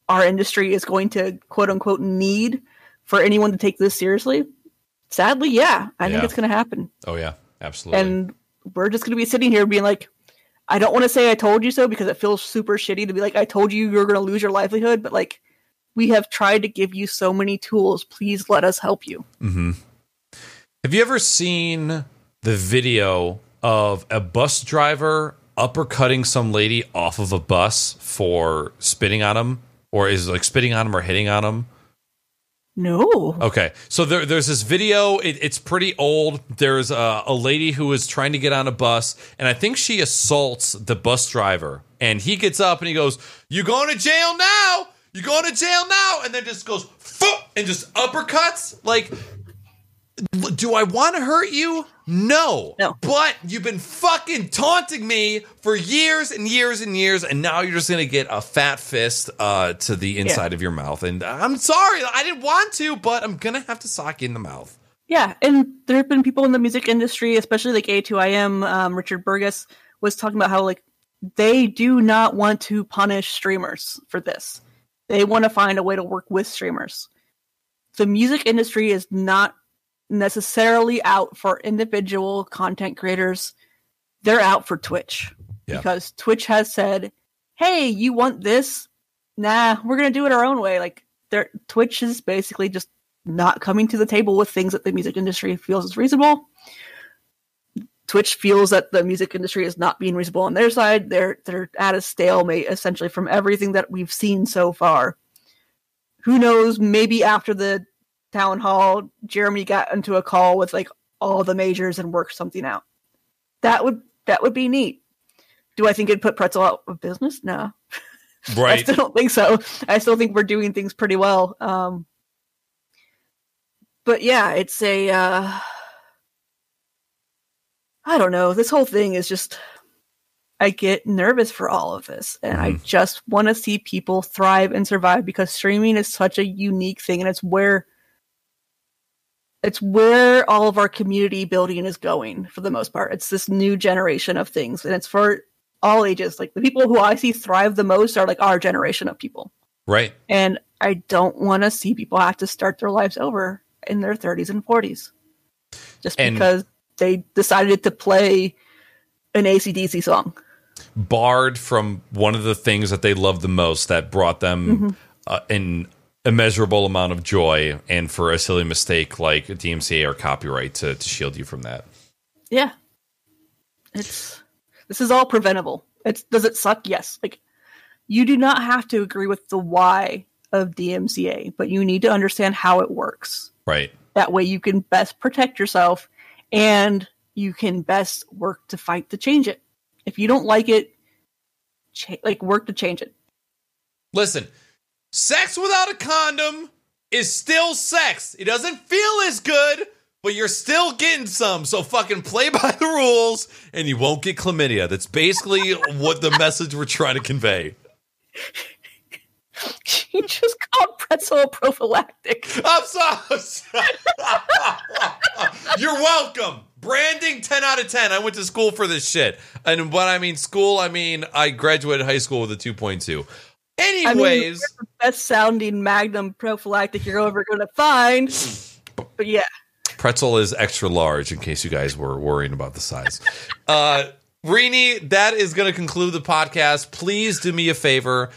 S2: our industry is going to quote unquote need for anyone to take this seriously? Sadly, yeah, I yeah. think it's going to happen.
S1: Oh yeah, absolutely.
S2: And we're just going to be sitting here being like, I don't want to say I told you so because it feels super shitty to be like, I told you you're going to lose your livelihood, but like, we have tried to give you so many tools. Please let us help you.
S1: Mm-hmm. Have you ever seen the video of a bus driver uppercutting some lady off of a bus for spitting on him, or is like spitting on him or hitting on him?
S2: No.
S1: Okay. So there, there's this video. It, it's pretty old. There's a, a lady who is trying to get on a bus, and I think she assaults the bus driver. And he gets up and he goes, You going to jail now? You going to jail now? And then just goes, and just uppercuts. Like, do I want to hurt you? No.
S2: No.
S1: But you've been fucking taunting me for years and years and years, and now you're just gonna get a fat fist uh, to the inside yeah. of your mouth. And I'm sorry, I didn't want to, but I'm gonna have to sock you in the mouth.
S2: Yeah, and there have been people in the music industry, especially like A2IM, um, Richard Burgess was talking about how like they do not want to punish streamers for this. They want to find a way to work with streamers. The music industry is not necessarily out for individual content creators. They're out for Twitch yeah. because Twitch has said, "Hey, you want this? Nah, we're gonna do it our own way." Like, Twitch is basically just not coming to the table with things that the music industry feels is reasonable. Twitch feels that the music industry is not being reasonable on their side. They're they're at a stalemate essentially from everything that we've seen so far. Who knows? Maybe after the town hall, Jeremy got into a call with like all the majors and worked something out. That would that would be neat. Do I think it'd put Pretzel out of business? No.
S1: Right.
S2: I still don't think so. I still think we're doing things pretty well. Um, but yeah, it's a uh, I don't know. This whole thing is just I get nervous for all of this and mm. I mm-hmm. just want to see people thrive and survive because streaming is such a unique thing and it's where it's where all of our community building is going for the most part. It's this new generation of things, and it's for all ages. Like the people who I see thrive the most are like our generation of people.
S1: Right.
S2: And I don't want to see people have to start their lives over in their 30s and 40s just and because they decided to play an ACDC song.
S1: Barred from one of the things that they love the most that brought them mm-hmm. uh, an immeasurable amount of joy, and for a silly mistake like DMCA or copyright to, to shield you from that.
S2: Yeah, it's this is all preventable. It's does it suck? Yes. Like you do not have to agree with the why of DMCA, but you need to understand how it works.
S1: Right.
S2: That way you can best protect yourself and you can best work to fight to change it. If you don't like it, cha- like work to change it.
S1: Listen, sex without a condom is still sex. It doesn't feel as good, but you're still getting some. So fucking play by the rules and you won't get chlamydia. That's basically what the message we're trying to convey.
S2: You just called pretzel prophylactic.
S1: I'm sorry. You're welcome. Branding 10 out of 10. I went to school for this shit. And when I mean school, I mean I graduated high school with a 2.2. Anyways, I mean,
S2: the best sounding Magnum prophylactic you're ever going to find. But yeah.
S1: Pretzel is extra large in case you guys were worrying about the size. uh Rini, that is going to conclude the podcast. Please do me a favor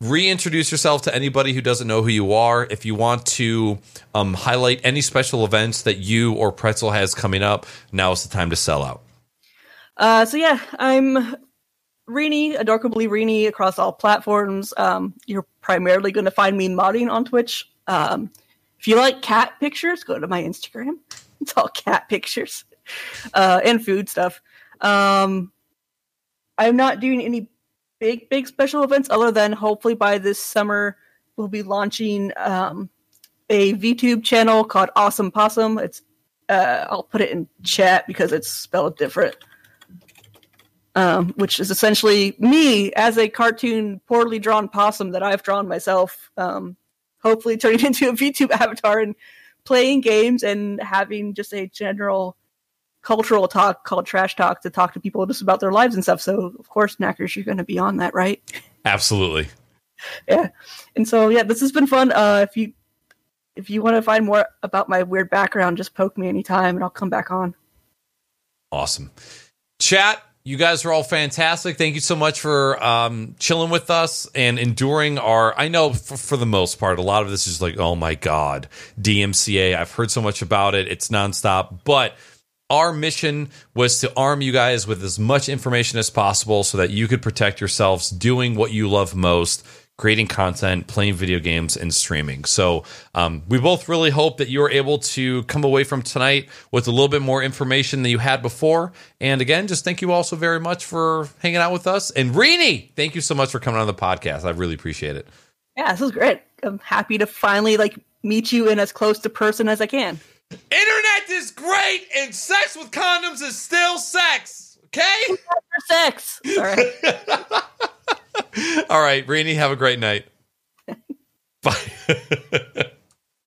S1: reintroduce yourself to anybody who doesn't know who you are. If you want to um, highlight any special events that you or Pretzel has coming up, now is the time to sell out.
S2: Uh, so yeah, I'm Rini, AdorkablyRini across all platforms. Um, you're primarily going to find me modding on Twitch. Um, if you like cat pictures, go to my Instagram. It's all cat pictures uh, and food stuff. Um, I'm not doing any big big special events other than hopefully by this summer we'll be launching um, a VTube channel called Awesome Possum. It's uh, I'll put it in chat because it's spelled different. Um, which is essentially me as a cartoon, poorly drawn possum that I've drawn myself. Um, hopefully, turning into a VTube avatar and playing games and having just a general cultural talk called trash talk to talk to people just about their lives and stuff. So of course, Naaackers, you're going to be on that, right?
S1: Absolutely.
S2: yeah. And so yeah, this has been fun. Uh, if you if you want to find more about my weird background, just poke me anytime, and I'll come back on.
S1: Awesome, chat. You guys are all fantastic. Thank you so much for um, chilling with us and enduring our. I know for, for, the most part, a lot of this is like, oh my god, DMCA. I've heard so much about it. It's nonstop, but our mission was to arm you guys with as much information as possible so that you could protect yourselves doing what you love most creating content playing video games and streaming so um, we both really hope that you are able to come away from tonight with a little bit more information than you had before and again just thank you all so very much for hanging out with us and Rini thank you so much for coming on the podcast I really appreciate it
S2: yeah this was great I'm happy to finally like meet you in as close to person as I can
S1: Internet is great, and sex with condoms is still sex. Okay?
S2: sex. All right.
S1: All right, Rini, have a great night. Bye.